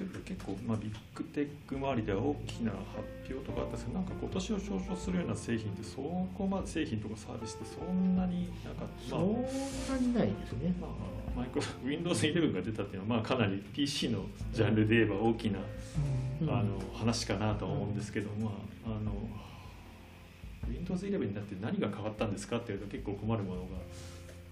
そういう結構、まあ、ビッグテック周りでは大きな発表とかあったんですけどなんか今年を象徴するような製品ってそこまで製品とかサービスってそんなになんか、まあそんなにないですね、まあ、マイクロ Windows 11が出たっていうのは、まあ、かなり PC のジャンルで言えば大きな、うん。あの話かなとは思うんですけど、まあ、あの Windows 11になって何が変わったんですかっていうと結構困るものが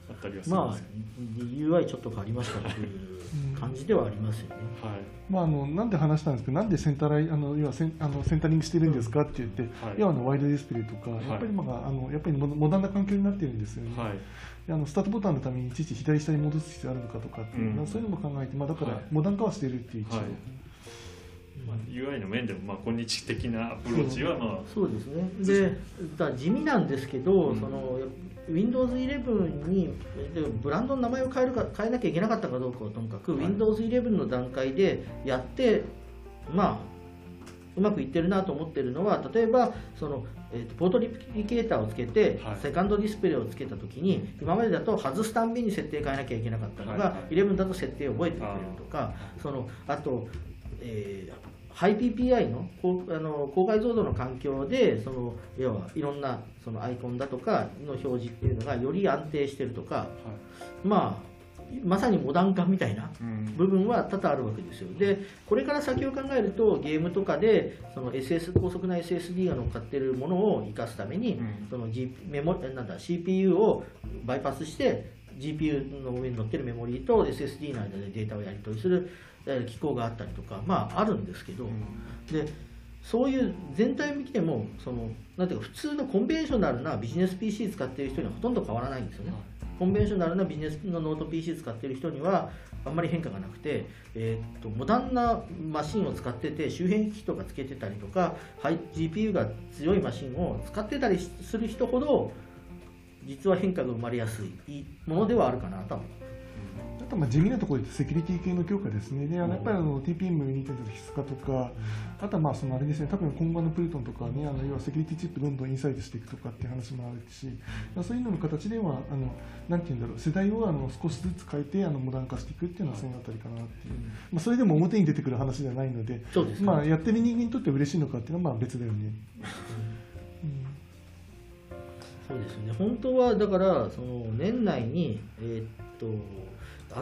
あったりはするんまあですけ UI ちょっと変わりましたっていう感じではありますよね、ど、はい。まあ、あのなんで話したんですけど、なんでセンタライあの要はセンあのセンタリングしてるんですかって言って、はい。要はあのワイドディスプレイとか、い。やっぱり、まあ、あのやっぱりモモダンな環境になってるんですよね。はい。あのスタートボタンのためにいちいち左下に戻す必要あるのかとかっていう、うん。まあそういうのも考えて、まあ、だからはい。モダン化はしてるっていう一応、はい。まあ、UI の面でも、まあ、今日的なアプローチは、まあ、そうですね。でだ地味なんですけど、うん。その Windows 11にでブランドの名前を変えるか変えなきゃいけなかったかどうかはともかく、はい。Windows 11の段階でやってまあうまくいってるなと思ってるのは例えばその、えーとポートリプリケーターをつけて、はい。セカンドディスプレイをつけた時に今までだと外すたんびに設定変えなきゃいけなかったのが、はいはい11だと設定を覚えてくれるとかそのあと、えーハイ PPI の高あの高解像度の環境でその要はいろんなそのアイコンだとかの表示っていうのがより安定してるとかはい。まあまさにモダン化みたいなうん。部分は多々あるわけですよ。でこれから先を考えるとゲームとかでその SS 高速な SSD が乗っかってるものを生かすために、うん。その、G、メモなんだ CPU をバイパスして GPU の上に乗ってるメモリーと SSD の間でデータをやり取りする。えー機構があったりとかまああるんですけど、でそういう全体を見てもそのなんていうか普通の conventional なビジネス PC 使っている人にはほとんど変わらないんですよね。 conventional なビジネスのノート PC 使っている人にはあんまり変化がなくて、えーっとモダンなマシンを使ってて周辺機器とかつけてたりとか、はい GPU が強いマシンを使ってたりする人ほど実は変化が生まれやすいものではあるかなとは思います。あとまあ地味なところでセキュリティ系の強化ですね、でやっぱりあの TPM2.0 必須化とか、あとはまあそのあれですね、多分今後のプルトンとかね、あの要はセキュリティチップどんどんインサイドしていくとかっていう話もあるし、まあそういうのの形では、あのなんていうんだろう、世代をあの少しずつ変えてあのモダン化していくっていうのはそのあたりかなっていう、まあ、それでも表に出てくる話ではないので、そうでまあ、やってる人間にとって嬉しいのかっていうのはまあ別だよね。うん。そうですね。本当はだからその年内にえーっと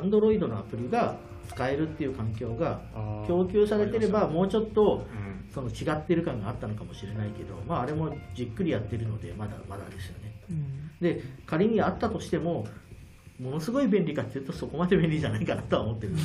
Android のアプリが使えるっていう環境が供給されてればもうちょっとうん。その違ってる感があったのかもしれないけど、まあ、あれもじっくりやってるのでまだまだですよね。うん。で仮にあったとしてもものすごい便利かっていうとそこまで便利じゃないかなとは思ってるんで。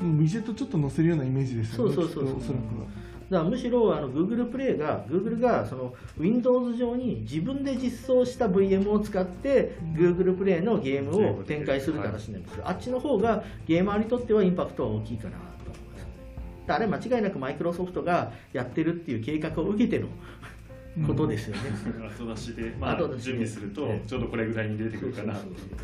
うんウィジェットちょっと載せるようなイメージですよね、そうそうそうそう。そらくは。だからむしろあの Google プレイが Google がその Windows 上に自分で実装した VM を使って Google プレイのゲームを展開するって話なんですけど、あっちの方がゲーマーにとってはインパクトは大きいかなと思い。ますね。あれ間違いなくマイクロソフトがやってるっていう計画を受けてのことですよね。後出しで、まあ、準備するとちょうどこれぐらいに出てくるかな。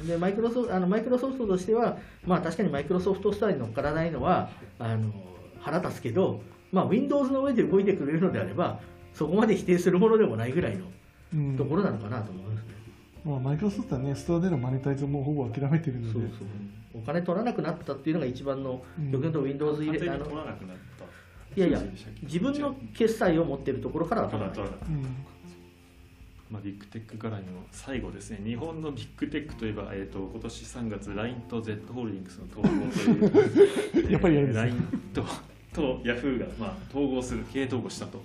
でマイクロソあのマイクロソフトとしては、まあ、確かにマイクロソフトスターに乗っからないのはあの腹立つけど、まあ、Windows の上で動いてくれるのであればそこまで否定するものでもないぐらいのうん。ところなのかなと思いますね。まあ、マイクロソフトはね、ストアでのマネタイズもほぼ諦めてるので、そうそう。お金取らなくなったっていうのが一番の、うん。よく言うと Windows 入完れあの全に取らなくなった。いやいや自分の決済を持ってるところからは取取らないまあ、ビッグテック絡みの最後ですね、日本のビッグテックといえば、えー、と今年3月、LINE と Z ホールディングスの統合という、やっぱりやるんですね。LINE とと Yahoo が、まあ、統合する、経営統合したと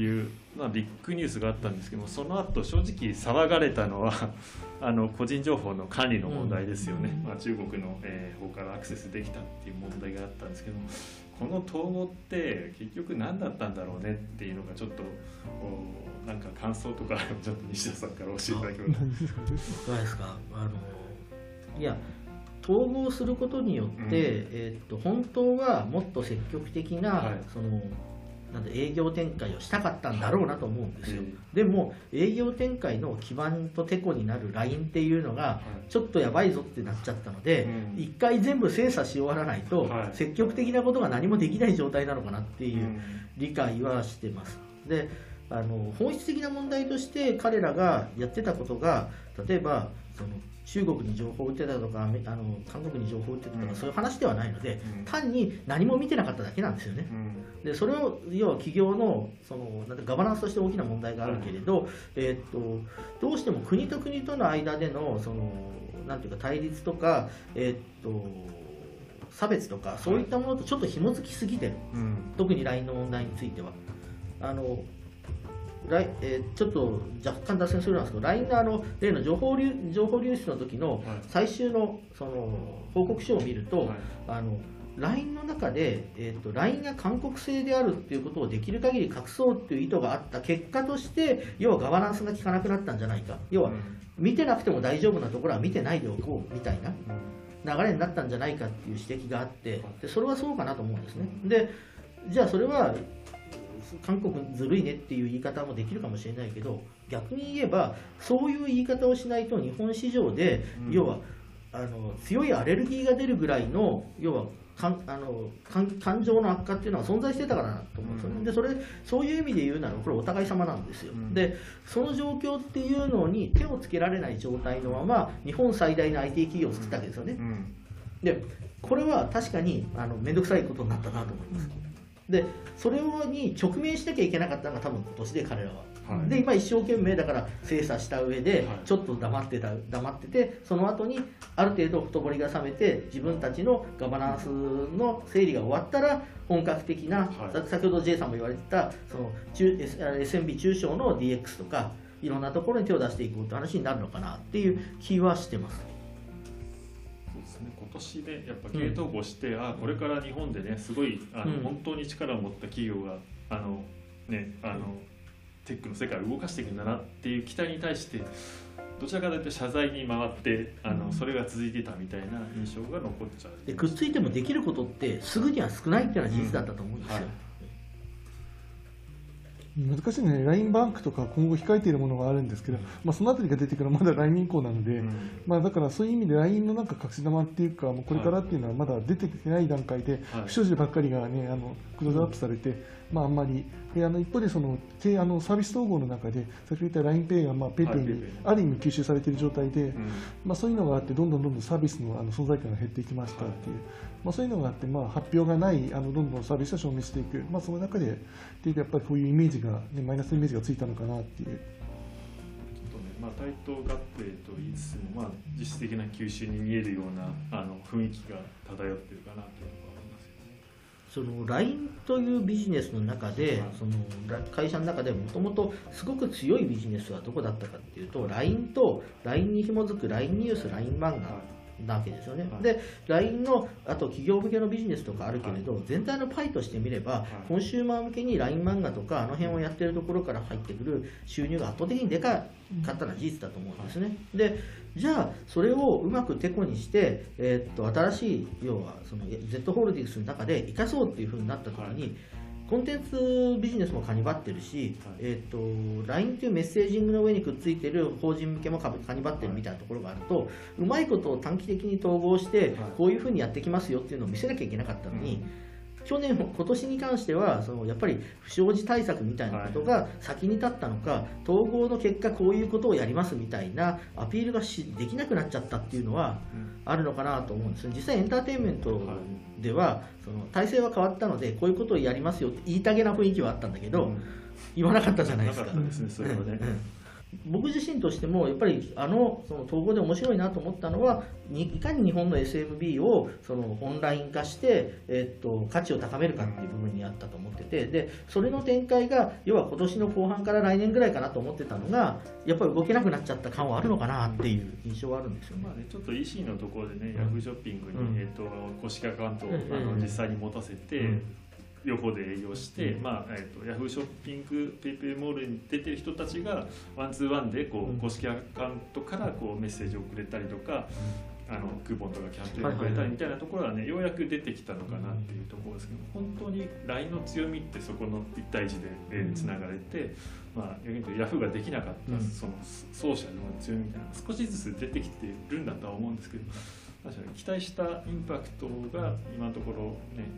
いう、まあ、ビッグニュースがあったんですけどもその後正直騒がれたのは あの個人情報の管理の問題ですよね、うん、まあ、中国の、えー、方からアクセスできたっていう問題があったんですけどこの統合って結局何だったんだろうねっていうのがちょっとなんか感想とか ちょっと西田さんから教えていただけますか？いかがですか？あのいや統合することによって、うん、えー、っと本当はもっと積極的な、はい、そのなんで営業展開をしたかったんだろうなと思うんですよ、はい、でも営業展開の基盤とてこになるラインっていうのがちょっとやばいぞってなっちゃったので、一、回全部精査し終わらないと、積極的なことが何もできない状態なのかなっていう理解はしてます。であの本質的な問題として彼らがやってたことが例えばその中国に情報を売ってたとかあの韓国に情報を売ってたとか、そういう話ではないので、単に何も見てなかっただけなんですよね。でそれを要は企業のそのなんガバナンスとして大きな問題があるけれど、えー、っとどうしても国と国との間でのそのなんていうか対立とか、えー、っと差別とかそういったものとちょっと紐づきすぎてる、特に LINE の問題については。あのえー、ちょっと若干脱線するんですけど LINE のあの例の情報流情報流出の時の最終のその報告書を見ると、はい、あの LINE の中で、えーと、LINE が韓国製であるっていうことをできる限り隠そうっていう意図があった結果として要はガバナンスが効かなくなったんじゃないか。要は、見てなくても大丈夫なところは見てないでおこうみたいな流れになったんじゃないかっていう指摘があってでそれはそうかなと思うんですね。でじゃあそれは韓国ずるいねっていう言い方もできるかもしれないけど逆に言えばそういう言い方をしないと日本市場で、うん、要はあの強いアレルギーが出るぐらいの要はかんあの感情の悪化っていうのは存在してたからなと思うんですよ。ね、うん、でそれそういう意味で言うならこれお互い様なんですよ、うん、でその状況っていうのに手をつけられない状態のまま日本最大の IT 企業を作ったわけですよね、でこれは確かにあの面倒くさいことになったなと思います、でそれに直面しなきゃいけなかったのが多分今年で彼らは。はい、で今一生懸命だから精査した上でちょっと黙ってた黙っててその後にある程度ほとぼりが冷めて自分たちのガバナンスの整理が終わったら本格的な、はい、先ほど J さんも言われてたその中 SMB 中小の DX とかいろんなところに手を出していこうって話になるのかなっていう気はしてます。今年でやっぱ系統合して、うん、あこれから日本でねすごいあの、うん、本当に力を持った企業があのねあのテックの世界を動かしていくんだなっていう期待に対してどちらかというと謝罪に回ってあのそれが続いてたみたいな印象が残っちゃう。でくっついてもできることってすぐには少ないっていうのは事実だったと思うんですよ、うんはい難しいね、LINE バンクとか今後控えているものがあるんですけど、まあ、そのあたりが出てくるのはまだ来年以降なので、うん、まあ、だからそういう意味で LINE のなんか隠し玉っていうか、もうこれからっていうのはまだ出てきてない段階で、不祥事ばっかりが、ね、あのクローズアップされて、まあ、あんまり、であの一方でそのあのサービス統合の中で、先ほど言った LINEPay がまあ PayPay にある意味吸収されている状態で、うん、まあ、そういうのがあって、どんどんどんどんサービスのあの存在感が減っていきましたっていう。まあ、そういうのがあって、まあ、発表がないあのどんどんサービスを証明していく、まあ、その中でっていうやっぱりこういうイメージが、ね、マイナスイメージがついたのかなっていう。まあ、対等合併と言いつつも、まあ、実質的な吸収に見えるようなあの雰囲気が漂ってるかなとその LINE というビジネスの中で、その会社の中でもともとすごく強いビジネスはどこだったかっていうと LINE と LINE に紐づく LINE ニュース LINE 漫画なわけですよね、はい、で LINE のあと企業向けのビジネスとかあるけれど、はい、全体のパイとしてみれば、はい、コンシューマー向けに LINE 漫画とかあの辺をやってるところから入ってくる収入が圧倒的にでかかったのは事実だと思うんですね、でじゃあそれをうまくてこにして、えー、っと新しい要はその Z ホールディングスの中で生かそうっていうふうになった時に、コンテンツビジネスもカニバってるし、はい、えーと、LINE というメッセージングの上にくっついてる法人向けもカニバってるみたいなところがあると、うまいことを短期的に統合して、こういうふうにやってきますよっていうのを見せなきゃいけなかったのに、うん去年、今年に関してはそのやっぱり不祥事対策みたいなことが先に立ったのか、統合の結果こういうことをやりますみたいなアピールがしできなくなっちゃったっていうのはあるのかなと思うんです。実際エンターテインメントではその体制は変わったのでこういうことをやりますよって言いたげな雰囲気はあったんだけど、言わなかったじゃないですか。僕自身としてもやっぱりあのその統合で面白いなと思ったのはいかに日本の SMB をそのオンライン化して、えっと、価値を高めるかっていう部分にあったと思っててでそれの展開が要は今年の後半から来年ぐらいかなと思ってたのがやっぱり動けなくなっちゃった感はあるのかなっていう印象はあるんですよね。まあねちょっと EC のところでね、ヤフーショッピングに、えっと、公式アカウントを、あの実際に持たせて、横で営業して、うん、まあえーと、ヤフーショッピングペイペイモールに出てる人たちがワンツーワンでこう公式アカウントからこうメッセージをくれたりとか、うん、あのクーポンとかキャンペーンをくれたりみたいなところはね、ようやく出てきたのかなっていうところですけど本当に LINE の強みってそこの1対1でつながれて、まあ、逆に言うとヤフーができなかったそのソーシャルの強みみたいな少しずつ出てきてるんだとは思うんですけど確かに期待したインパクトが今のところね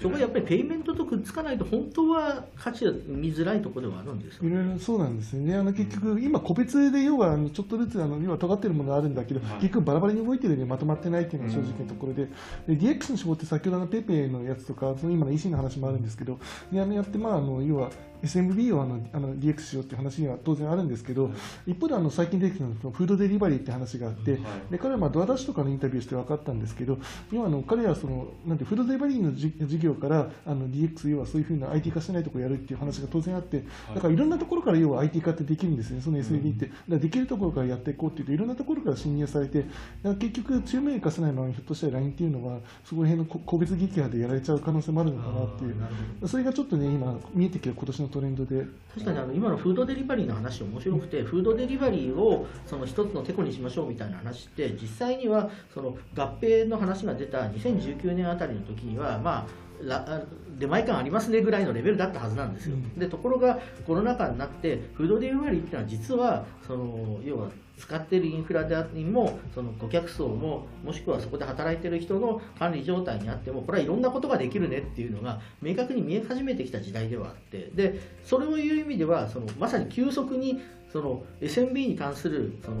そこはやっぱりペイメントとくっつかないと本当は価値が見づらいところではあるんですいろいろそうなんですよね。あの結局今個別で要はちょっとずつあの要は尖ってるものがあるんだけど、はい、結局バラバラに動いてるようにまとまってないっていうのが正直なところでで DX の手法って先ほどのペイペイのやつとかその今の EC の話もあるんですけどであのやってまああの要は SMB をあのあの DX しようっていう話には当然あるんですけど、一方であの最近出てきたのフードデリバリーって話があって、で彼はまあドアダッシュとかのインタビューして分かったんですけど、要はあの彼はそのなんてフードデリバリーの事業からあの DX、要はそういうふうな IT 化してないところをやるっていう話が当然あって、だからいろんなところから要は IT 化ってできるんですね、その SMB って。だできるところからやっていこうっていうと、いろんなところから侵入されて、結局強みを生かせないままひょっとしたら LINE っていうのは、そこら辺の個別撃破でやられちゃう可能性もあるのかなっていう、それがちょっとね、今見えてきる今年のトレンドで。確かにあの今のフードデリバリーの話面白くて、フードデリバリーをその一つのてこにしましょうみたいな話って実際にはその合併の話が出た2019年あたりの時にはまあ出前感ありますねぐらいのレベルだったはずなんですよ、でところがコロナ禍になってフードデリバリーっていうのは実はその要は使っているインフラでありもその顧客層ももしくはそこで働いている人の管理状態にあってもこれはいろんなことができるねっていうのが明確に見え始めてきた時代ではあってでそれを言う意味ではそのまさに急速にその SMB に関するその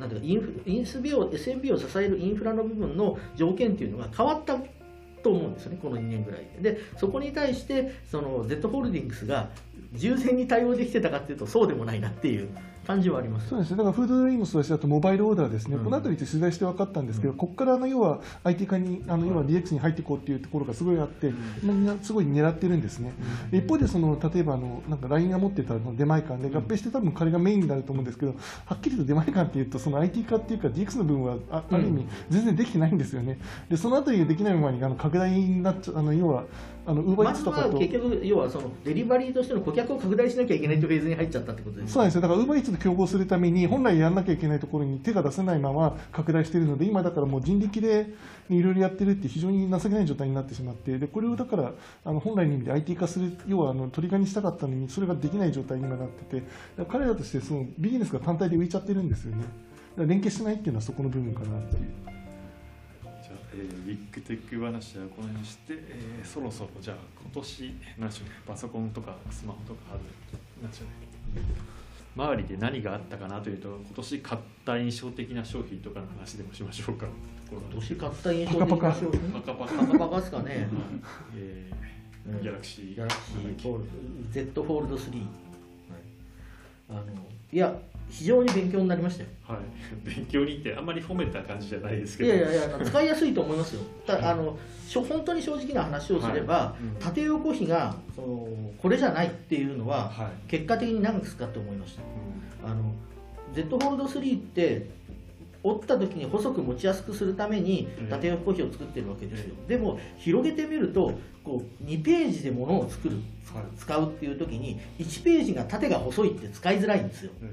なんていうかインフインスビを SMB を支えるインフラの部分の条件っていうのが変わったと思うんですよねこの2年ぐらいで。でそこに対してその Z ホールディングスが従前に対応できてたかっていうとそうでもないなっていう感じはあります。そうです。ね、だからフードドリームスとしてだとモバイルオーダーですね、うん、この辺りって取材して分かったんですけど、うん、ここからあの要は IT 化に、あの要は DX に入っていこうっていうところがすごいあって、みんなすごい狙ってるんですね。うん、一方でその、例えばあのなんか LINE が持ってた出前館で合併して多分彼がメインになると思うんですけど、はっきりと出前館っていうと、その IT 化っていうか DX の部分はあある意味全然できてないんですよね。でその辺りができないままにあの拡大になっちゃあの要はあのウーバーイーツとかと、結局要はそのデリバリーとしての顧客を拡大しなきゃいけないというフェーズに入っちゃったってことです、ね、そうなんですよ。だからウーバーイーツと競合するために本来やらなきゃいけないところに手が出せないまま拡大しているので今だからもう人力でいろいろやってるって非常に情けない状態になってしまってでこれをだからあの本来の意味で IT 化する要はあの取り替えにしたかったのにそれができない状態に今なってて彼らとしてそのビジネスが単体で浮いちゃってるんですよね。連携してないっていうのはそこの部分かなっていう。えー、ビッグテック話はこの辺にして、えー、そろそろじゃあ今年何でしょうねパソコンとかスマホとかあるなんでしょうね。周りで何があったかなというと今年買った印象的な商品とかの話でもしましょうか。今年買った印象的な商品？パカパカパカパカですかね、えー、ギャラクシーギャラクシー Z フォールド3、はい、あのいや非常に勉強になりましたよ。はい、勉強にってあんまり褒めた感じじゃないですけど。いやいやいや使いやすいと思いますよ。たあの本当に正直な話をすれば、はい。うん、縦横比がそのこれじゃないっていうのは、はい、結果的に何ですかって思いました。うん、あの Z ホールド3って折った時に細く持ちやすくするために縦横比を作ってるわけですよ、でも広げてみるとこう2ページでものを作る、使うっていう時に1ページが縦が細いって使いづらいんですよ、よ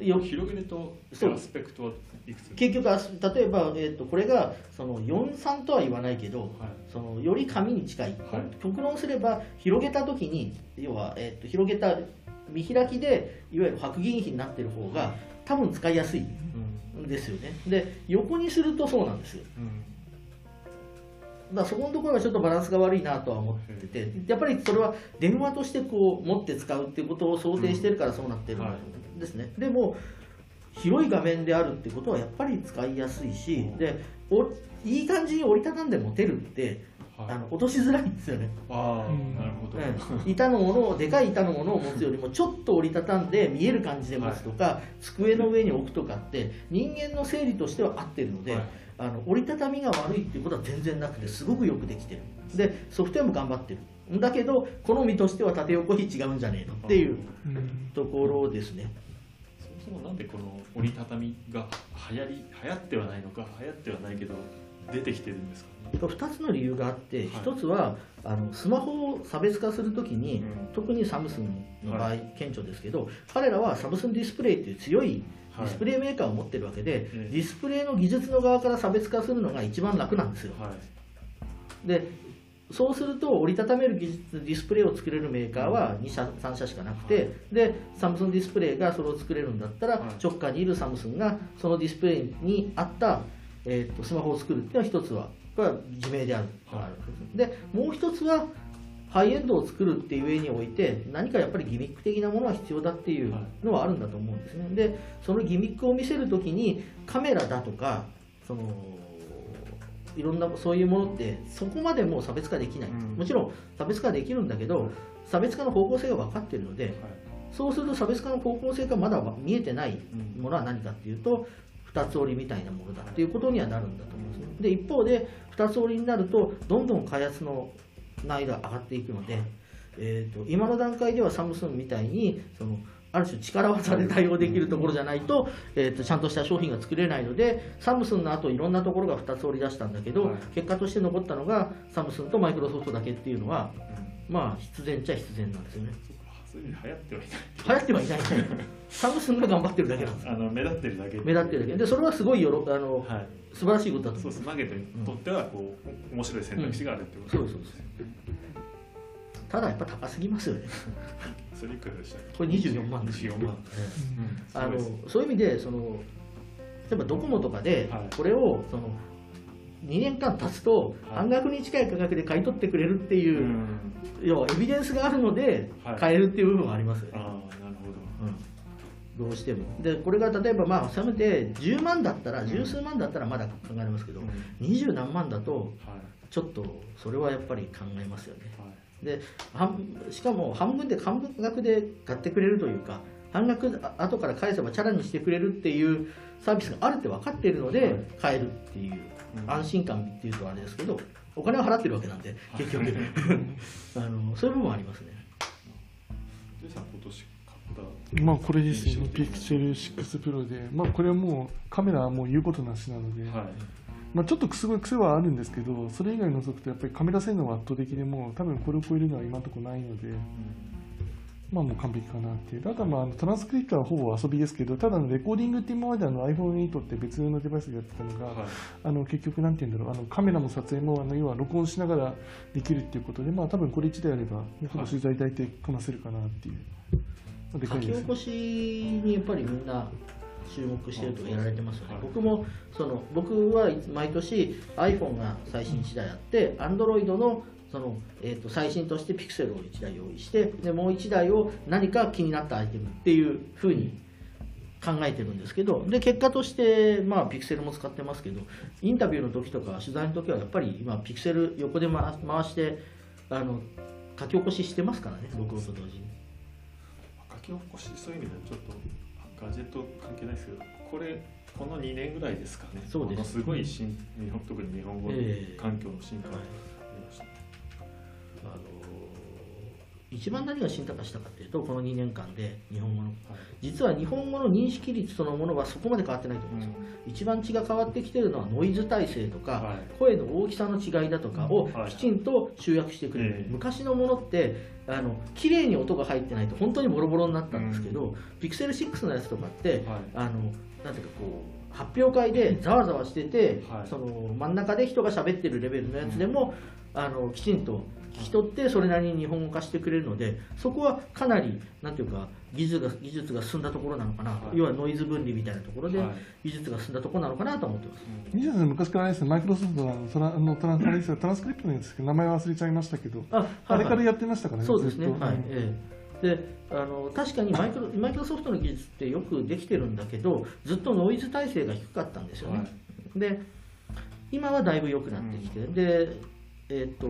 広げるとアスペクトはいくつ？結局例えば、えーと、これがその43とは言わないけど、はい、そのより紙に近い、はい、極論すれば広げた時に要は、えーと、広げた見開きでいわゆる白銀比になってる方が多分使いやすいんですよね、で横にするとそうなんですよ、うんだそこのところがちょっとバランスが悪いなとは思ってて、やっぱりそれは電話としてこう持って使うっていうことを想定してるからそうなってるんですね。でも広い画面であるってことはやっぱり使いやすいし、でおいい感じに折りたたんで持てるってはい。あの落としづらいんですよね、あなるほど、うん板のものをでかい板のものを持つよりもちょっと折りたたんで見える感じで持つとか、机の上に置くとかって人間の整理としては合ってるので、はいあの折りたたみが悪いっていうことは全然なくてすごくよくできてる。でソフトウェアも頑張ってる。んだけど好みとしては縦横比違うんじゃねえのっていううん。ところですね。そもそもなんでこの折りたたみが流行り流行ってはないのか流行ってはないけど出てきてるんですか？ね2つの理由があって、はい。1つはあのスマホを差別化するときに、うん。特にサムスンの場合、は顕著ですけど彼らはサムスンディスプレイっていう強いディスプレイメーカーを持ってるわけで、ええディスプレイの技術の側から差別化するのが一番楽なんですよ。はい。でそうすると折りたためる技術ディスプレイを作れるメーカーは2社3社しかなくて、でサムスンディスプレイがそれを作れるんだったら、はい直下にいるサムスンがそのディスプレイに合った、えー、とスマホを作るっていうのは一つはこれは自明である、はい。でもう一つはハイエンドを作るっていう上において何かやっぱりギミック的なものは必要だっていうのはあるんだと思うんですね。でそのギミックを見せるときにカメラだとかそのいろんなそういうものってそこまでもう差別化できない、うん。もちろん差別化できるんだけど差別化の方向性が分かっているのでそうすると差別化の方向性がまだ見えてないうんものは何かっていうと二つ折りみたいなものだっていうことにはなるんだと思うんですね。で一方で二つ折りになるとどんどん開発の難易度が上がっていくので、えー、と今の段階ではサムスンみたいにそのある種力技で対応できるところじゃないと,、えー、とちゃんとした商品が作れないのでサムスンの後いろんなところが2つ折り出したんだけど、はい。結果として残ったのがサムスンとマイクロソフトだけっていうのはまあ必然っちゃ必然なんですよねそういう意味で流行ってはいない。流行ってはいない。サムスンが頑張ってるだけなんです。あの目立ってるだけ。目立ってるだけ。でそれはすごいよろあの、はい。素晴らしいことだと思うそうです。マーケットにとってはこう、面白い選択肢があるってこと。ですそうです。ただやっぱ高すぎますよね。それいくらでしたこれ24万。ですよ24万あのすごいです。そういう意味でその例えばドコモとかではい。これをその2年間経つとはい。半額に近い価格で買い取ってくれるっていうう、ん。要はエビデンスがあるのではい。買えるっていう部分はあります。よね、ああなるほど。うん、どうしても。でこれが例えばまあせめて10万だったら十数万だったらまだ考えますけどうん。二十何万だとはい。ちょっとそれはやっぱり考えますよね。はい。で半しかも半分で半額で買ってくれるというか半額あ後から返せばチャラにしてくれるっていうサービスがあるって分かっているので、はい。買えるっていう。うん安心感っていうとあれですけどお金を払ってるわけなんで結局。あのそういう部分はありますね。ジェイさん今年買ったまあこれですよね、ピクセル6 Pro で、まあこれはもうカメラはもう言うことなしなので、はい。まあちょっとすごい癖はあるんですけど、それ以外除くとやっぱりカメラ性能は圧倒的でもう多分これを超えるのは今のところないので、まあもう完璧かなっていう。あとはまああのトランスクリプトはほぼ遊びですけど、ただのレコーディングって今まであの iPhone8 って別のデバイスでやってたのが、はい。あの結局なんて言うんだろう、あのカメラも撮影もあの要は録音しながらできるっていうことで、まあ多分これ1台あれば、ほぼ取材大体こなせるかなっていう。まあでかいですね。書き起こしにやっぱりみんな注目してるとかやられてますよね、はい。僕もその僕は毎年 iPhone が最新1台あって Android のその、えー、と最新として Pixel を1台用意してでもう1台を何か気になったアイテムっていうふうに考えてるんですけどで結果として、まあ、ピクセルも使ってますけどインタビューの時とか取材の時はやっぱり今ピクセル横で回回してあの書き起こししてますからね録音と同時に。書き起こしそういう意味ではちょっとガジェット関係ないですけどこれこの2年ぐらいですかね。そうです。すごい新日本特に日本語環境の進化があはいあの一番何が進化したかというとこの2年間で日本語の。はい。実は日本語の認識率そのものはそこまで変わってないと思うんですよ、一番血が変わってきてるのはノイズ耐性とか、はい。声の大きさの違いだとかをはい。きちんと集約してくれる、ええ。昔のものってあの綺麗に音が入ってないと本当にボロボロになったんですけど、ピクセル6のやつとかって、はい。あのなんていうかこう発表会でざわざわしてて、はい。その真ん中で人が喋ってるレベルのやつでも、あのきちんと聞き取ってそれなりに日本語化してくれるのでそこはかなりなんていうか技術が技術が進んだところなのかな、はい。要はノイズ分離みたいなところではい。技術が進んだところなのかなと思ってます。西田さん昔からあれですね、マイクロソフトのトラあのトランあれですよトランスクリプトのやつですけど、名前忘れちゃいましたけど、ああれからややってましたからね、そうですね、はい。ええ、であの確かにマイクロマイクロソフトの技術ってよくできてるんだけどずっとノイズ耐性が低かったんですよね、はで今はだいぶ良くなってきて、でえっ、と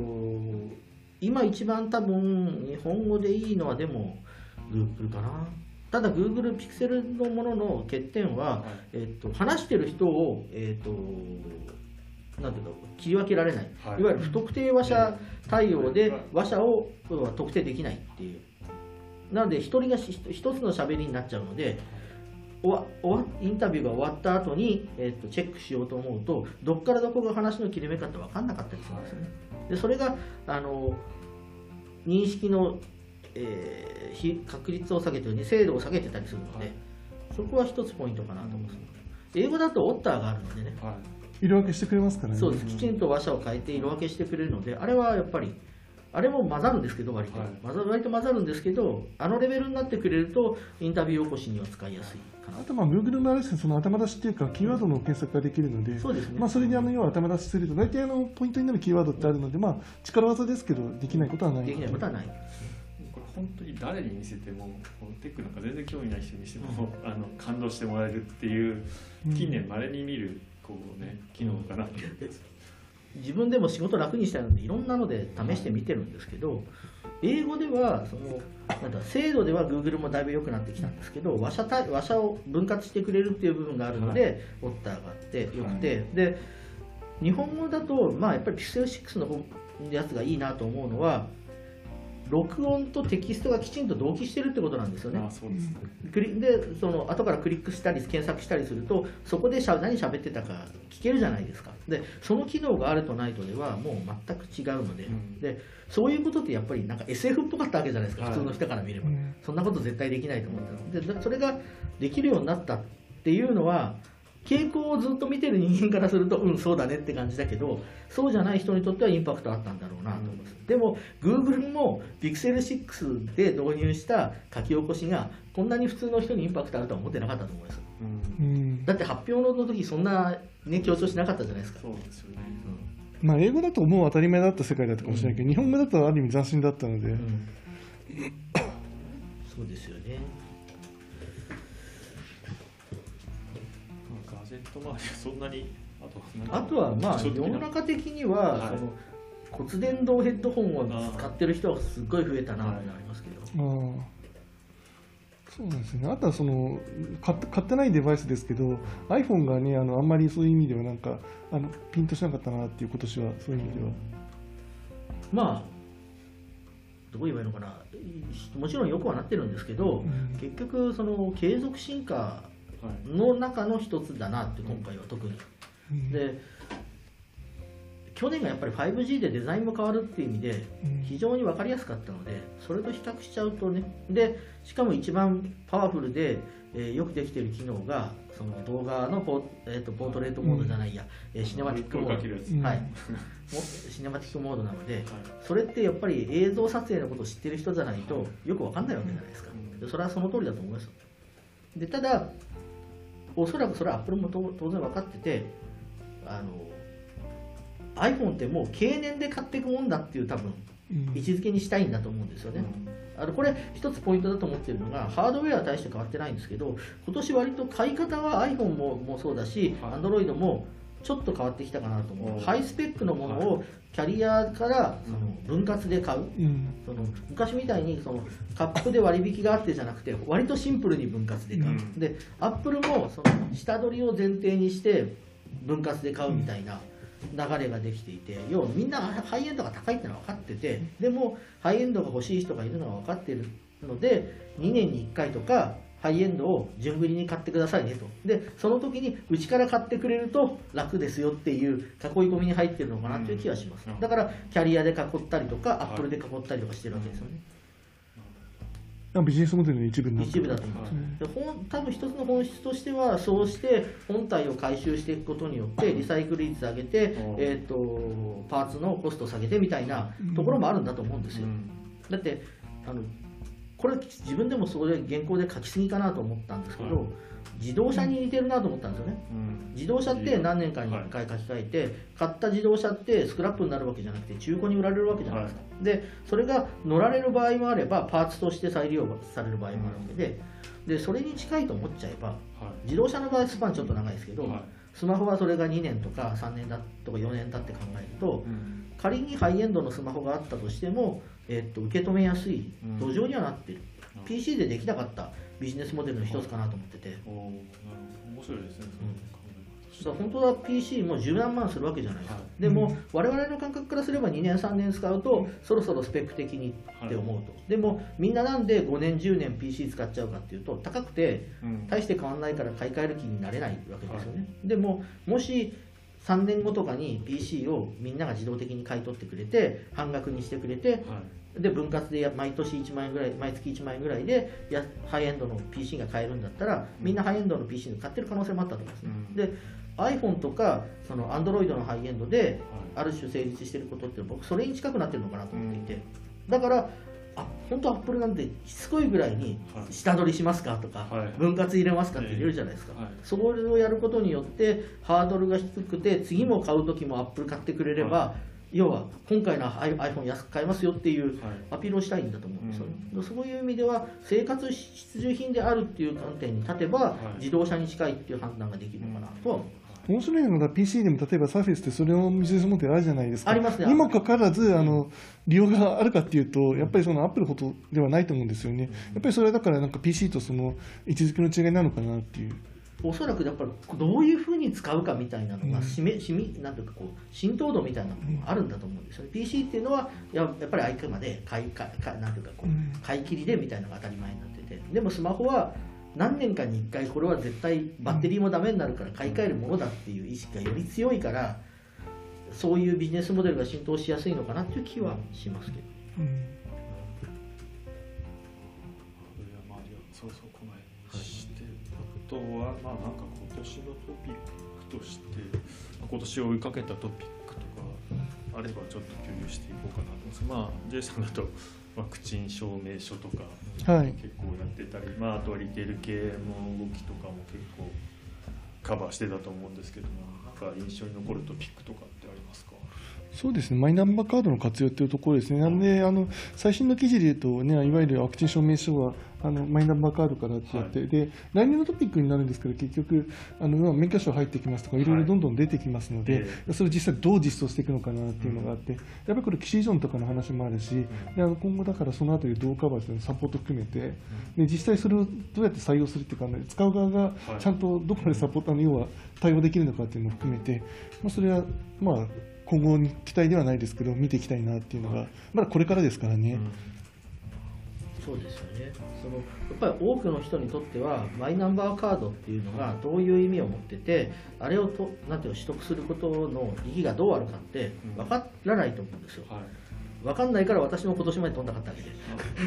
今一番多分日本語でいいのはでも Google かな。ただ Google ピクセルのものの欠点は、はい。えっと話してる人を、えっとなんていうか切り分けられない、はい。い、わゆる不特定話者対応で話者を特定できないっていう。なので一人がし一つの喋りになっちゃうのでおわおわインタビューが終わった後に、えっとチェックしようと思うとどっからどこが話の切れ目かって分かんなかったりするんですよねでそれがあの認識の、えーひ確率を下げてるに精度を下げてたりするので、そこは一つポイントかなと思います英語だとオッターがあるのでね。はい。色分けしてくれますからね。そうです。きちんと話者を変えて色分けしてくれるのであれはやっぱりあれも混ざるんですけど割と、はい。混ざ割と混ざるんですけどあのレベルになってくれるとインタビュー起こしには使いやすいあとまあ Google のあれですねその頭出しっていうかキーワードの検索ができるので、そうですね、まあ、それであの要は頭出しすると大体あのポイントになるキーワードってあるので、まあ、力技ですけどできないことはない。できないことはない。これ本当に誰に見せてもテックなんか全然興味ない人にしてもあの感動してもらえるっていううん近年まれに見るこうね機能かなって自分でも仕事楽にしたいのでいろんなので試してみてるんですけど英語ではそのなんだ精度では Google もだいぶ良くなってきたんですけど話者対話者を分割してくれるっていう部分があるので、オッターがあってよくて、で日本語だと、まあ、やっぱり Pixel 6の方やつがいいなと思うのは録音とテキストがきちんと同期してるってことなんですよね。あ。そうですね。クリでその後からクリックしたり検索したりするとそこでしゃ何喋ってたか聞けるじゃないですか。でその機能があるとないとではもう全く違うので,、うん。でそういうことってやっぱりなんか SF っぽかったわけじゃないですか、はい。普通の人から見れば、うん。そんなこと絶対できないと思ってたのででそれができるようになったっていうのは傾向をずっと見てる人間からするとうんそうだねって感じだけどそうじゃない人にとってはインパクトあったんだろうなと思います、でも Google も Pixel6 で導入した書き起こしがこんなに普通の人にインパクトあるとは思ってなかったと思います。うん。うんだって発表の時そんな、ね、強調しなかったじゃないですか、そうですよね。まあ、英語だともう当たり前だった世界だったかもしれないけど、日本語だとある意味斬新だったので、うん。そうですよねガジェット周りはそんなにあとなんかあとはまあ世の中的には、はい。その骨伝導ヘッドホンを使ってる人がすっごい増えたなってなりますけど、そうなんですよね、あとはその買って買ってないデバイスですけど、iPhone がね、あのあんまりそういう意味ではなんかあのピンとしなかったなっていう、今年はそういう意味では。まあどう言えばいいのかな。もちろんよくはなってるんですけど、うん。結局その継続進化はいの中の一つだなって今回は特に。うん。で去年がやっぱり 5G でデザインも変わるっていう意味でうん。非常に分かりやすかったのでそれと比較しちゃうとね。でしかも一番パワフルで、えーよくできている機能がその動画のポ,、えーとポートレートモードじゃないや、えーシネマティックモード。はい、もシネマティックモードなのではい。それってやっぱり映像撮影のことを知ってる人じゃないとよく分かんないわけじゃないですか。うん。でそれはその通りだと思います。よでただおそらくそれはアップルも当当然分かっててあの iPhone ってもう経年で買っていくもんだっていう多分うん。位置づけにしたいんだと思うんですよね、あのこれ一つポイントだと思ってるのがハードウェアは大して変わってないんですけど今年割と買い方は iPhone ももそうだし、はい。Android もちょっと変わってきたかなと思う。ハイスペックのものをキャリアからその分割で買う。うん。その昔みたいにそのカップで割引があってじゃなくて割とシンプルに分割で買う、うん。でアップルもその下取りを前提にして分割で買うみたいな流れができていて要はみんなハイエンドが高いってのは分かっててでもハイエンドが欲しい人がいるのは分かっているので2年に1回とかハイエンドを順繰りに買ってくださいねと。でその時にうちから買ってくれると楽ですよっていう囲い込みに入ってるのかなという気はします、うん。だからキャリアで囲ったりとかアップルで囲ったりとかしてるわけですよね、まあビジネスモデルの一部に一部だと思います、で本多分一つの本質としてはそうして本体を回収していくことによってリサイクル率上げて、うん。えー、とパーツのコストを下げてみたいなところもあるんだと思うんですよ、だってあのこれ自分でもそれ原稿で書きすぎかなと思ったんですけど、はい。自動車に似てるなと思ったんですよね。自動車って何年かに1回書き換えて、買った自動車ってスクラップになるわけじゃなくて中古に売られるわけじゃないですか、でそれが乗られる場合もあればパーツとして再利用される場合もあるわけででそれに近いと思っちゃえばはい。自動車の場合スパンちょっと長いですけど、はい。スマホはそれが2年とか3年だとか4年だって考えるとうん。仮にハイエンドのスマホがあったとしても、えっと受け止めやすい土壌にはなってる、うん。PC でできなかったビジネスモデルの一つかなと思ってて、おーなるほど。面白いですね、その考え方。としてだから本当は PC も十何万するわけじゃない。ですか、はい。でも我々の感覚からすれば2年3年使うとそろそろスペック的にって思うと、でもみんななんで5年10年 PC 使っちゃうかっていうと高くてうん。大して変わらないから買い替える気になれないわけですよね、でももし3年後とかに PC をみんなが自動的に買い取ってくれて半額にしてくれてはいで分割でや毎年1万円ぐらい毎月1万円ぐらいでやハイエンドの PC が買えるんだったらみんなハイエンドの PC を買ってる可能性もあったと思います。ね、うん。で iPhone とかその Android のハイエンドではある種成立してることって僕それに近くなってるのかなと思っていて、だからあ本当アップルなんてしつこいぐらいにはい。下取りしますかとか、はい。分割入れますかって入れるじゃないですか、はい。それをやることによってハードルが低くて次も買う時もアップル買ってくれれば、は要は今回の iPhone 安く買えますよっていうはい。アピールをしたいんだと思う。ん。ですよね、そういう意味では生活必需品であるっていう観点に立てば、い。自動車に近いっていう判断ができるのかなとは思います面白いのが PC でも例えばサーフェスってそれのビジネスモデルあるじゃないですか。ありますねにもかかわらずあの利用があるかっていうとやっぱりそのアップルほどではないと思うんですよね。やっぱりそれはだからなんか PC とその位置づけの違いなのかなっていう。おそらくやっぱりどういうふうに使うかみたいなのが、うん。しめしみなんていうかこう浸透度みたいなのがあるんだと思うんですよね、PC っていうのはややっぱりあくまで買いかかなんていうかこうん。う買い切りでみたいなのが当たり前になってて。でもスマホは何年かに1回これは絶対バッテリーもダメになるから買い替えるものだっていう意識がより強いからそういうビジネスモデルが浸透しやすいのかなっていう気はしますけど。うんとはまあなんか今年のトピックとしてまあ今年追いかけたトピックとかあればちょっと共有していこうかなと思うんです。まあ J さんだとワクチン証明書とかはい。結構やってたり、まあ、あとはリテール系の動きとかも結構カバーしてたと思うんですけどもなんか印象に残るトピックとかってありますか？そうですね、マイナンバーカードの活用というところですね、なんで、あの最新の記事で言うと、ね、いわゆるワクチン証明書はあのマイナンバーカードからってやって、で来年のトピックになるんですけど、結局、あのまあ免許証入ってきますとか、い。ろいろどんどん出てきますので、えそれを実際どう実装していくのかなっていうのがあって、やっぱりこれ、騎士依存とかの話もあるし、であの今後、だからそのあたりどうカバーするのサポート含めて、で実際それをどうやって採用するっていうか、ね、使う側がちゃんとどこまでサポート、あの要は対応できるのかっていうのを含めて、まあ、それは、まあ、今後に期待ではないですけど、見ていきたいなっていうのが、まだこれからですからね。そうですよね。そのやっぱり多くの人にとってはマイナンバーカードっていうのがどういう意味を持っててあれをとなんていうの取得することの意義がどうあるかって分からないと思うんですよ。はい。分かんないから私も今年まで取んなかったわけで。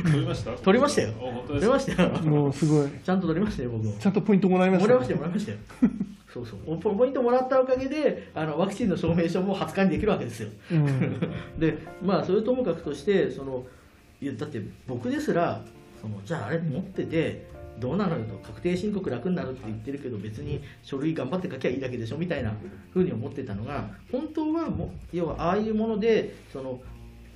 あ取りました？取りましたよ。取りましたよ。もうすごい、ちゃんと取りましたよ僕も。ちゃんとポイントもらいました。もらいましたよもらいましたよ。そうそう。ポポイントもらったおかげであのワクチンの証明書も20日にできるわけですよ。うん。でまあそれともかくとしてそのだって僕ですらそのじゃああれ持っててどうなのよと確定申告楽になるって言ってるけど別に書類頑張って書きゃいいだけでしょみたいなふうに思ってたのが本当はも要はああいうものでその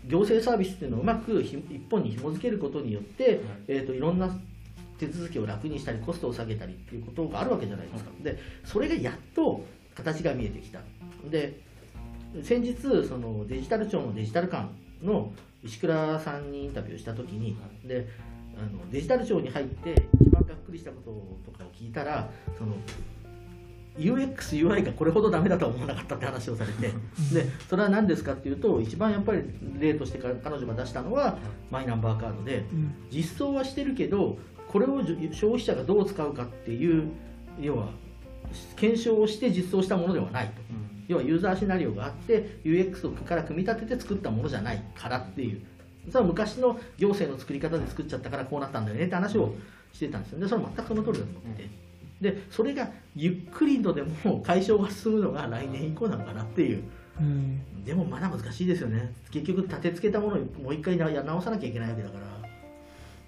行政サービスっていうのをうまくひ一本に紐付けることによって、えー、といろんな手続きを楽にしたりコストを下げたりっていうことがあるわけじゃないですか。でそれがやっと形が見えてきた。で先日そのデジタル庁のデジタル官の石倉さんにインタビューした時に、であのデジタル庁に入って一番がっくりしたこととかを聞いたらその UX、UI がこれほどダメだとは思わなかったって話をされて、でそれは何ですかっていうと、一番やっぱり例としてか彼女が出したのは、マイナンバーカードで、うん実装はしてるけど、これを消費者がどう使うかっていう、要は検証をして実装したものではないと。要はユーザーシナリオがあって UX から組み立てて作ったものじゃないからっていう。それは昔の行政の作り方で作っちゃったからこうなったんだよねって話をしてたんですよ。でそれは全くその通りだと思って。て、でそれがゆっくりとでも解消が進むのが来年以降なのかなっていう。うん。でもまだ難しいですよね。結局立て付けたものをもう一回な直さなきゃいけないわけだから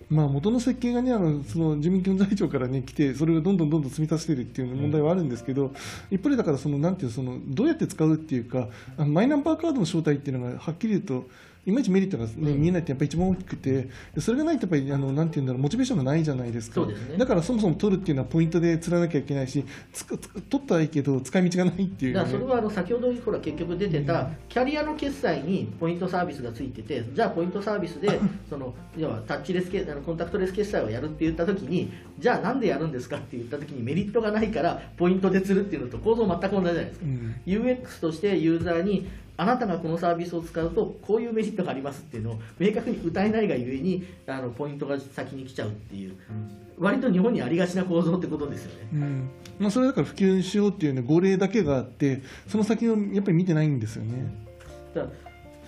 まあ、元の設計がね、あのその住民基本台帳から、ね、来て、それをどんどんどんどん積み足してるっていう問題はあるんですけど、一方でだからその、なんていうその、どうやって使うっていうか、マイナンバーカードの正体っていうのが、はっきり言うと、いまいちメリットが、ね、見えないってやっぱり一番大きくてそれがないとやっぱりあのなんていうんだろうモチベーションがないじゃないですか。ね。だからそもそも取るっていうのはポイントで釣らなきゃいけないしつ取ったらいいけど使い道がないっていう、ね、だからそれはあの先ほどほら結局出てたキャリアの決済にポイントサービスがついててじゃあポイントサービスで その要はタッチレス決あのコンタクトレス決済をやるって言った時にじゃあなんでやるんですかって言った時にメリットがないからポイントで釣るっていうのと構造全く同じじゃないですか、うん。UX としてユーザーにあなたがこのサービスを使うとこういうメリットがありますっていうのを明確に歌えないがゆえにあのポイントが先に来ちゃうっていう割と日本にありがちな構造ってことですよね。うんまあ、それだから普及しようっていう、ね、号令だけがあってその先をやっぱり見てないんですよね。だ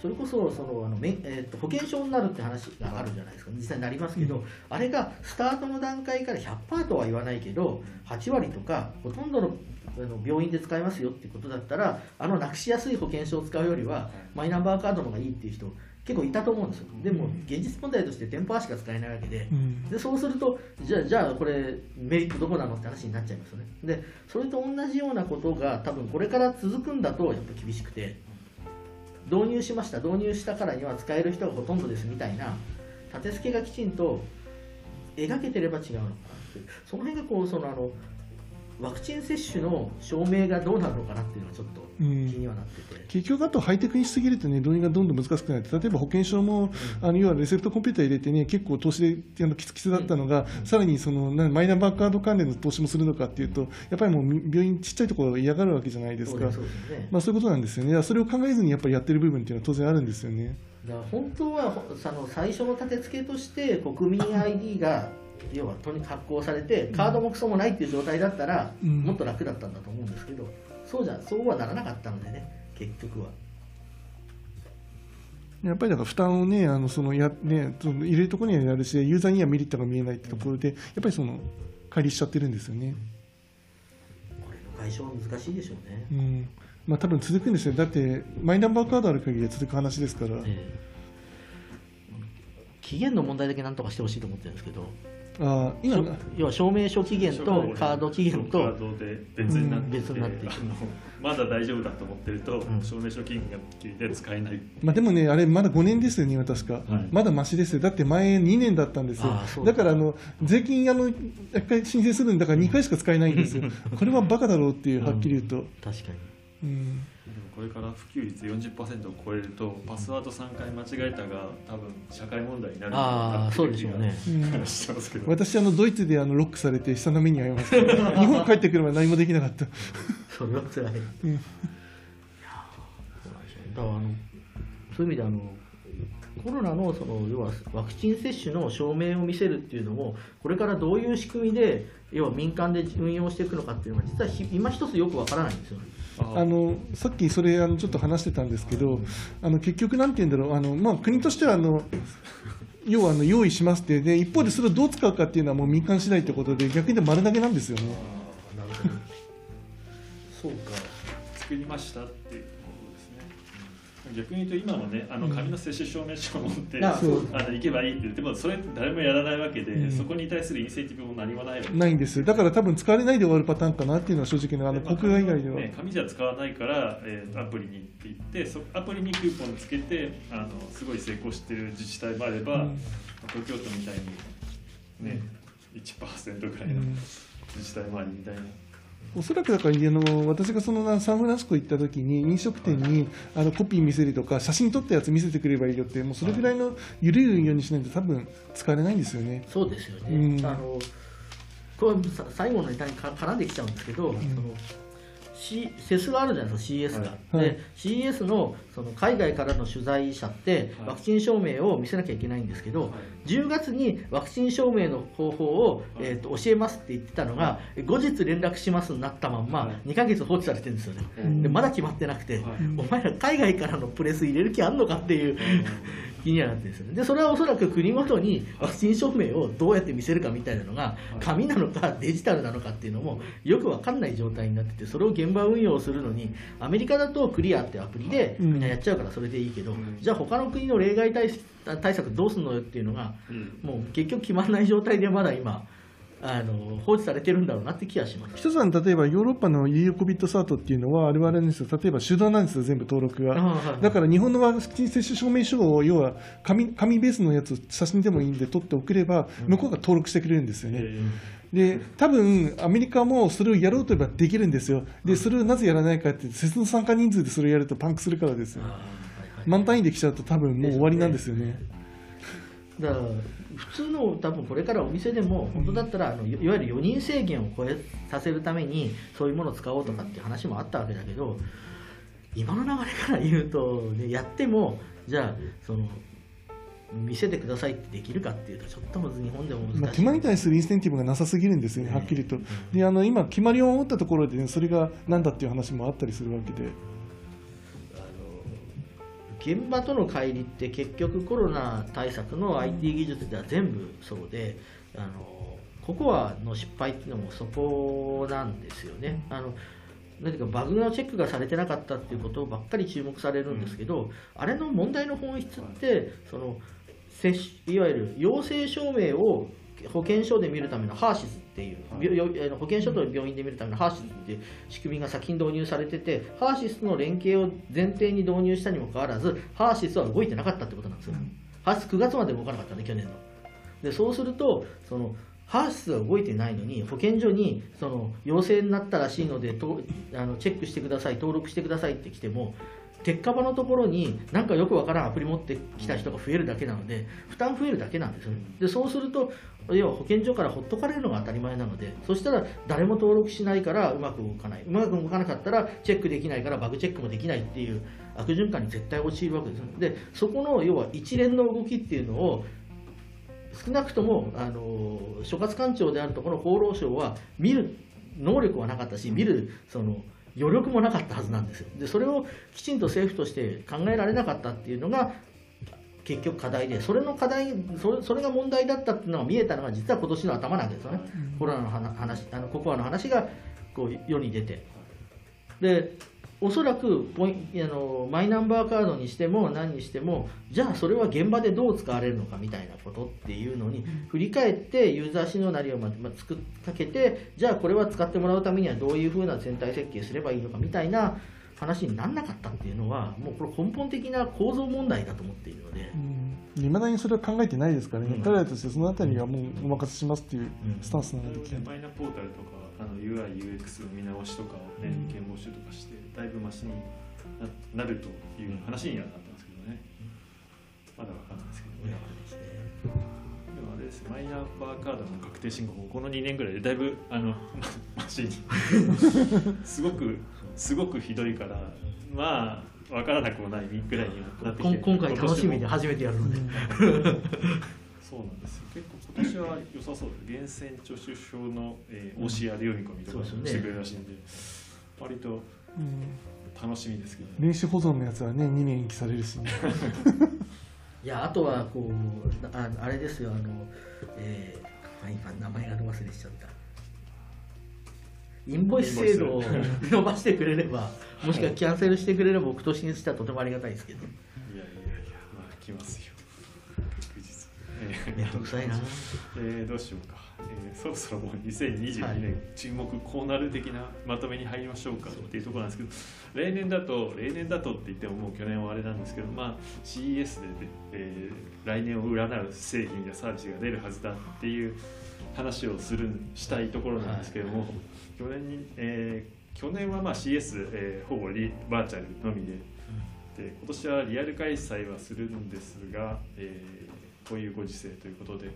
それこそそのあのめ、えー、と保険証になるって話があるじゃないですか実際になりますけど、あれがスタートの段階から100%とは言わないけど8割とかほとんどのあの病院で使えますよっていうことだったらあのなくしやすい保険証を使うよりはマイナンバーカードの方がいいっていう人結構いたと思うんですよ。でも現実問題として店舗しか使えないわけでうん。でそうするとじゃあじゃあこれメリットどこなのって話になっちゃいますよね。でそれと同じようなことが多分これから続くんだとやっぱ厳しくて導入しました導入したからには使える人がほとんどですみたいな立て付けがきちんと描けてれば違うのかなって。その辺がこうそのあのワクチン接種の証明がどうなるのかなっていうのはちょっと気にはなってて、結局、あとハイテクにしすぎるとね、導入がどんどん難しくなって、例えば保険証も、あの要はレセプトコンピューター入れてね、結構投資であのキツキツだったのが、さらにそのなマイナンバーカード関連の投資もするのかっていうと、やっぱりもう病院、ちっちゃいところを嫌がるわけじゃないですか。そうねまあ、そういうことなんですよね。それを考えずにやっぱりやってる部分っていうのは当然あるんですよね。だから本当はほその最初の立て付けとして国民 ID が要はとにかく発行されてカードもクソもないっていう状態だったらうん。もっと楽だったんだと思うんですけどそうじゃそうはならなかったのでね結局は。やっぱりだから負担をね、あのそのやねその入れるところにはやるし、ユーザーにはメリットが見えないってところで、やっぱりその、乖離しちゃってるんですよね。これの解消は難しいでしょうね、うん。まあ多分続くんですよ。だって、マイナンバーカードある限りは続く話ですから。ええ。期限の問題だけなんとかしてほしいと思ってるんですけどあ今要は証明書期限とカード期限カとードで別になってて、うん別になってまだ大丈夫だと思ってると、ん。証明書期限が切れて使えない。まあ、でもね、あれ、まだ5年ですよね、確か、はい。まだましですよ、だって前、2年だったんですよ。だ。からあの税金あの、1回申請するんだから2回しか使えないんですよ、これはバカだろうっていう、はっきり言うと。確かに。うんこれから普及率40%を超えるとパスワード3回間違えたが多分社会問題になるああそうでしょうねうん話してますけど私あの、ドイツであのロックされて、下の目に遭いました、日本帰ってくるまで何もできなかった。それは辛い。い やうんーそうなんですよだからあのそういう意味であのコロナのその要はワクチン接種の証明を見せるっていうのもこれからどういう仕組みで要は民間で運用していくのかっていうのが実はひ今一つよくわからないんですよね。あのさっきそれあのちょっと話してたんですけど、あの結局、なんて言うんだろう、あのまあ、国としてはあの要はあの用意しますってで、一方でそれをどう使うかっていうのはもう民間次第ということで、逆に丸投げなんですよね。なるほど。そうか。作りました逆に言うと今もねあの紙の接種証明書を持って、うあの行けばいいって言ってもそれ誰もやらないわけで、うん。そこに対するインセンティブも何もないわけないんです。だから多分使われないで終わるパターンかなっていうのは正直なあのまあ国外以外では、ね、紙じゃ使わないから、えーアプリにって言ってそアプリにクーポンつけてあのすごい成功してる自治体もあれば、うん。東京都みたいにね1%ぐらいのうん。自治体もありみたいな。おそらくだからあの私がそのサンフランシスコ行った時に飲食店にあのコピー見せるとか写真撮ったやつ見せてくればいいよってもうそれぐらいの緩い運用にしないと多分使われないんですよね。そうですよね。うんあのこれさ最後のネタにか絡んできちゃうんですけど、その C セスがあるじゃないですか CS が、はい。で CS のその海外からの取材者ってはいワクチン証明を見せなきゃいけないんですけど、はい。10月にワクチン証明の方法を、はい。えー、と教えますって言ってたのが後日連絡しますになったまんまはい。2ヶ月放置されてるんですよね、うん。でまだ決まってなくて、はい。お前ら海外からのプレス入れる気あんのかっていう気にはなってるんですよね。でそれはおそらく国ごとにワクチン証明をどうやって見せるかみたいなのが紙なのかデジタルなのかっていうのもよくわかんない状態になっててそれを現場運用するのにアメリカだとクリアってアプリでみんなやっちゃうからそれでいいけど、うん。じゃあ他の国の例外対対策どうすんのよっていうのがうん。もう結局決まらない状態でまだ今あの放置されてるんだろうなって気がします。一つは例えばヨーロッパの EU コビットサートっていうのはあれはあれなんですよ例えば手段なんですよ全部登録が。だから日本のワクチン接種証明書を要は紙紙ベースのやつ写真でもいいんで取って送れば向こうが登録してくれるんですよね。で多分アメリカもそれをやろうと言えばできるんですよ。でそれをなぜやらないかって節の参加人数でそれをやるとパンクするからですよ。満単位で来ちゃうと多分もう終わりなんですよね。だから普通の多分これからお店でも本当だったらあのいわゆる4人制限を超えさせるためにそういうものを使おうとかっていう話もあったわけだけど今の流れから言うと、ね、やってもじゃあその見せてくださいってできるかっていうとちょっとまず日本でも難しい、まあ、手間に対するインセンティブがなさすぎるんですよね、はっきりと。であの今決まりを守ったところで、ね、それが何だっていう話もあったりするわけで。現場との乖離って結局コロナ対策の IT 技術では全部そうであのココアの失敗っていうのもそこなんですよね。あの何かバグのチェックがされてなかったっていうことばっかり注目されるんですけど、うん、あれの問題の本質ってそのいわゆる陽性証明を保険証で見るためのハーシスっていう、保険証と病院で見るためのハーシスっていう仕組みが先に導入されててハーシスの連携を前提に導入したにもかかわらずハーシスは動いてなかったってことなんですよ、ハーシス9月まで動かなかったね去年の。でそうするとそのハーシスは動いてないのに保健所にその陽性になったらしいのでとあのチェックしてください登録してくださいって来ても鉄火場のところになんかよくわからんアプリ持ってきた人が増えるだけなので負担増えるだけなんですよでそうすると要は保健所からほっとかれるのが当たり前なのでそしたら誰も登録しないからうまく動かない。うまく動かなかったらチェックできないからバグチェックもできないっていう悪循環に絶対陥るわけですでそこの要は一連の動きっていうのを少なくともあの所轄官庁であるところ厚労省は見る能力はなかったし見るその余力もなかったはずなんですよ。でそれをきちんと政府として考えられなかったっていうのが結局課題でそれの課題それそれが問題だったっていうのが見えたのが実は今年の頭なんですよね、コロナの話あのココアの話がこう世に出て。でおそらくポイあのマイナンバーカードにしても何にしてもじゃあそれは現場でどう使われるのかみたいなことっていうのに振り返ってユーザー指導なりをまま作っかけてじゃあこれは使ってもらうためにはどういうふうな全体設計すればいいのかみたいな話にならなかったっていうのはもうこれ根本的な構造問題だと思っているので。いまだにそれは考えてないですからね、彼らとしてそのあたりはもうお任せしますっていうスタンスなので、マイナポータルとかあの UI、UX の見直しとかを、ね、意見募集とかして、だいぶマシになるという話にはなったんですけどね、まだわかんないですけどね。でもあれですマイナンバーカードの確定申告もこの2年ぐらいでだいぶあの マシにすごくすごくひどいからまあ分からなくもないぐらいになってきて今回楽しみで初めてやるので。そうなんですよ。結構今年は良さそうで源泉著書証の、えー、OCR 読み込みとかしてくれるらしいんで、割と楽しみですけど、ね、練習保存のやつはね2年延期されるしね。いやあとはこうああれですよあの、えー、今名前が忘れしちゃった。インボイス制度を伸ばしてくれればもしくはキャンセルしてくれれば僕としてはとてもありがたいですけど。いやいやいやまあ来ますよ。確実めんどくさいな。えー、どうしようか、えー、そろそろもう2022年、注目こうなる的なまとめに入りましょうかっていうところなんですけど例年だと例年だとって言ってももう去年はあれなんですけどまあ CES で、えー、来年を占う製品やサービスが出るはずだっていう話をするしたいところなんですけども、はい。去年に、えー、去年はまあ CS、えー、ほぼリバーチャルのみで,、で今年はリアル開催はするんですが、えー、こういうご時世ということで、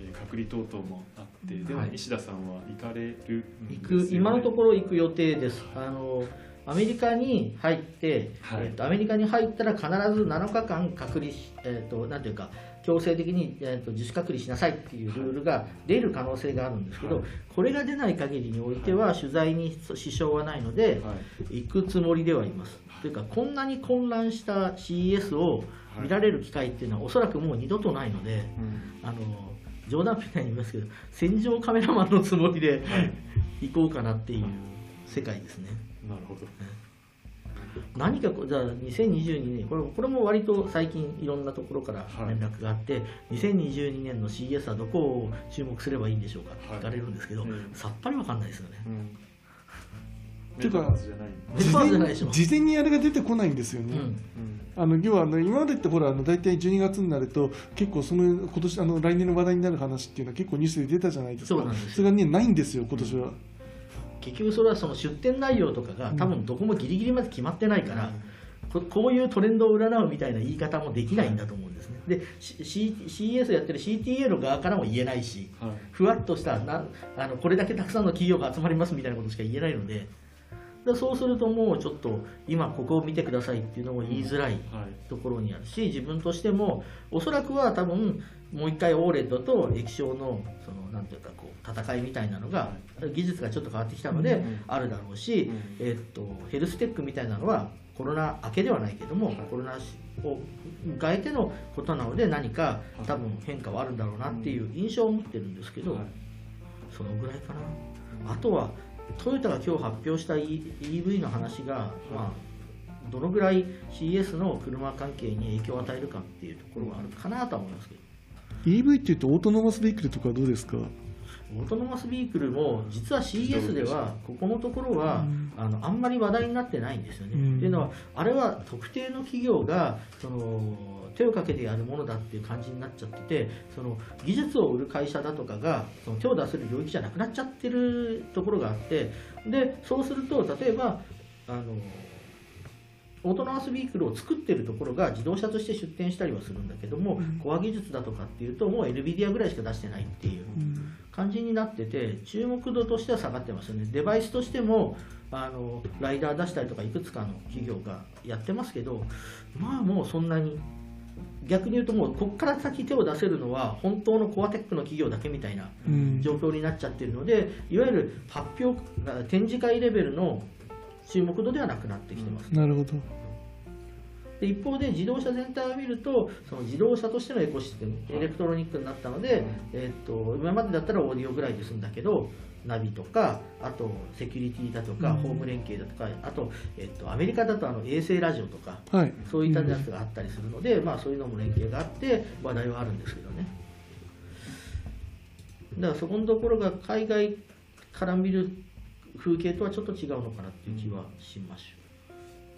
えー、隔離等々もあって、では西田さんは行かれる、ね、行く今のところ行く予定です。あのアメリカに入って、はい、えーと、アメリカに入ったら必ず7日間隔離し、えーと、なんていうか強制的に、えーと、自主隔離しなさいっていうルールが出る可能性があるんですけど、はい、これが出ない限りにおいては取材に支障はないので、はい、行くつもりではいます。というかこんなに混乱した CES を見られる機会っていうのはおそらくもう二度とないので、あの冗談みたいに言いますけど戦場カメラマンのつもりで行こうかなっていう世界ですね。なるほど。何かこうじゃあ2022年これこれも割と最近いろんなところから連絡があって、2022年の CS はどこを注目すればいいんでしょうかって聞かれるんですけど、はいうん。さっぱりわかんないですよね。うんていメタバースじゃないでしょ。事前にあれが出てこないんですよね。うん。うんあの要はあの今までってほらあの大体12月になると結構その今年あの来年の話題になる話っていうのは結構ニュースで出たじゃないですか。そうなんですそれがねないんですよ今年は、結局それはその出店内容とかが多分どこもギリギリまで決まってないから、ここういうトレンドを占うみたいな言い方もできないんだと思うんですね。で、C C CS やってる CTA の側からも言えないし、はい。ふわっとしたなあのこれだけたくさんの企業が集まりますみたいなことしか言えないので、でそうするともうちょっと今ここを見てくださいっていうのも言いづらいはいところにあるし自分としてもおそらくは多分もう一回オーレットと液晶のそのなんていうかこう戦いみたいなのが技術がちょっと変わってきたのでうんあるだろうし、うんえっとヘルステックみたいなのはコロナ明けではないけどもコロナを迎えてのことなので何か多分変化はあるんだろうなっていう印象を持ってるんですけど、はい。そのぐらいかな。あとはトヨタが今日発表した E- EV の話が、まあ、どのぐらい CS の車関係に影響を与えるかっていうところがあるかなとは思いますけど。EV っていうとオートノマスビークルとかどうですか？オートノマスビークルも実は CS ではここのところはあのあんまり話題になってないんですよね。うん。っていうのはあれは特定の企業がその手をかけてやるものだっていう感じになっちゃっててその技術を売る会社だとかがその手を出せる領域じゃなくなっちゃってるところがあってでそうすると例えばあのオートノマスビークルを作ってるところが自動車として出展したりはするんだけども、コア技術だとかっていうともう NVIDIA ぐらいしか出してないっていう感じになってて注目度としては下がってますよね。デバイスとしてもあのライダー出したりとかいくつかの企業がやってますけどまあもうそんなに逆に言うともうここから先手を出せるのは本当のコアテックの企業だけみたいなうん。状況になっちゃってるのでいわゆる発表展示会レベルの注目度ではなくなってきてます。なるほど。で一方で自動車全体を見るとその自動車としてのエコシステムエレクトロニックになったので、えっと今までだったらオーディオぐらいで済んだけどナビとかあとセキュリティだとか、うん。ホーム連携だとかあと、えっとアメリカだとあの衛星ラジオとかはい。そういったやつがあったりするので、まあ、そういうのも連携があって話題はあるんですけどね。だからそこのところが海外から見る風景とはちょっと違うのかなっていう気はしましょ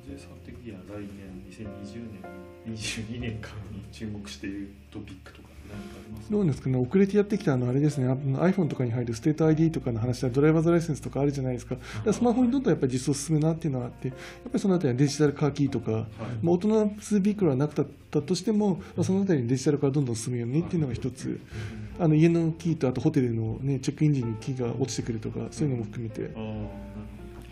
J さん的には来年2020年22年間に注目しているトピックとかどうですかね遅れてやってきたあのあれですね iPhone とかに入るステート ID とかの話は driver's license とかあるじゃないですか。だからスマホにどんどんやっぱり実装進むなっていうのがあってやっぱりそのあたりは digital car key とか、まあ、 autonomous vehicle はなくたとしても、まあ、そのあたりにデジタル化がどんどん進むよねっていうのが一つ。あの家のキーとあとホテルの、ね、チェックイン時にキーが落ちてくるとかそういうのも含めて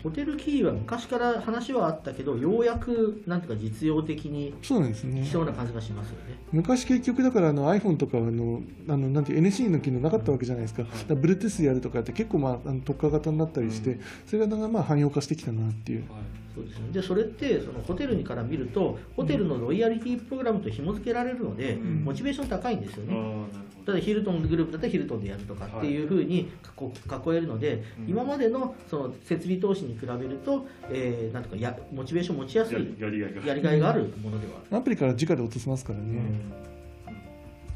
ホテルキーは昔から話はあったけどようやくなんていうか実用的にそうなんですね。来そうな感じがしますよね。昔結局だからあの iPhone とかあのあのなんていう NC の機能なかったわけじゃないですか,、だから Bluetooth やるとかって結構、まあ、あの特化型になったりして、うん。それがだんだんまあ汎用化してきたなっていう。はいそうですね、でそれってそのホテルにから見るとホテルのロイヤリティプログラムと紐付けられるので、うん。モチベーション高いんですよね。ただヒルトングループだったらヒルトンでやるとかっていうふうに囲囲えるので、うん。今までのその設備投資に比べると、えーなんとかやモチベーション持ちやすいやりやりがいが。やりがいがあるものではある。アプリから直で落とせますからね、うん。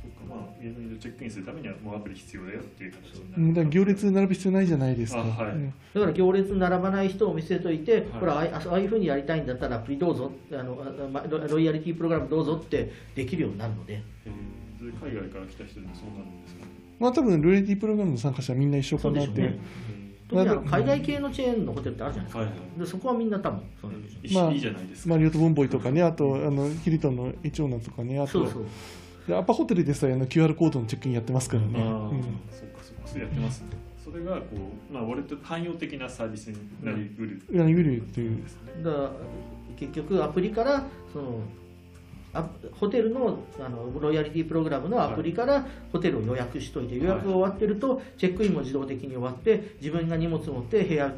そうかまあ家のチェックインするためにはもうアプリ必要だよっていう形になる。うん。だから行列に並ぶ必要ないじゃないですか、あはい。うん。だから行列に並ばない人を見せといて、はい。ほらああいあああいうふうにやりたいんだったらアプリどうぞあのロロイヤリティプログラムどうぞってできるようになるので。えー。それ海外から来た人でもそうなるんですか？ねまあ多分ルレディプログラムの参加者はみんな一緒かなって、海外系のチェーンのホテルってあるじゃないですか、はいはい。でそこはみんな多分そうなんでしょうねまあいいじゃないですか、マリオットボンボイとかね、あとあのヒルトンのイチョーナとかね、あと。そうそうでアパホテルでさえあの QR コードのチェックインやってますからね。ああ、うん。そうかそうか。そうやってますね。それがこうまあ割と汎用的なサービスになりうる。いやゆるっていう。ですね。だから結局アプリからそのあホテルのあのロイヤリティプログラムのアプリからホテルを予約しといて、予約が終わってるとチェックインも自動的に終わって自分が荷物持って部屋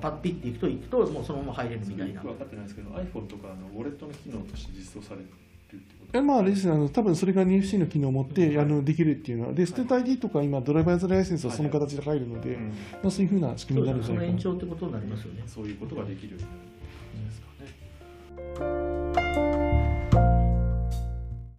パッピッて行くと行くともうそのまま入れるみたいな。よく分かってないですけど iPhone とかのウォレットの機能として実装されるってことえまあですねあの多分それが NFC の機能を持ってあのできるっていうのはでステート ID とか今 driver's license はその形で入るので、うん。まあ、そういうふうな仕組みになるんじゃないかな。の延長ってことになりますよね。そういうことができるようになるんですか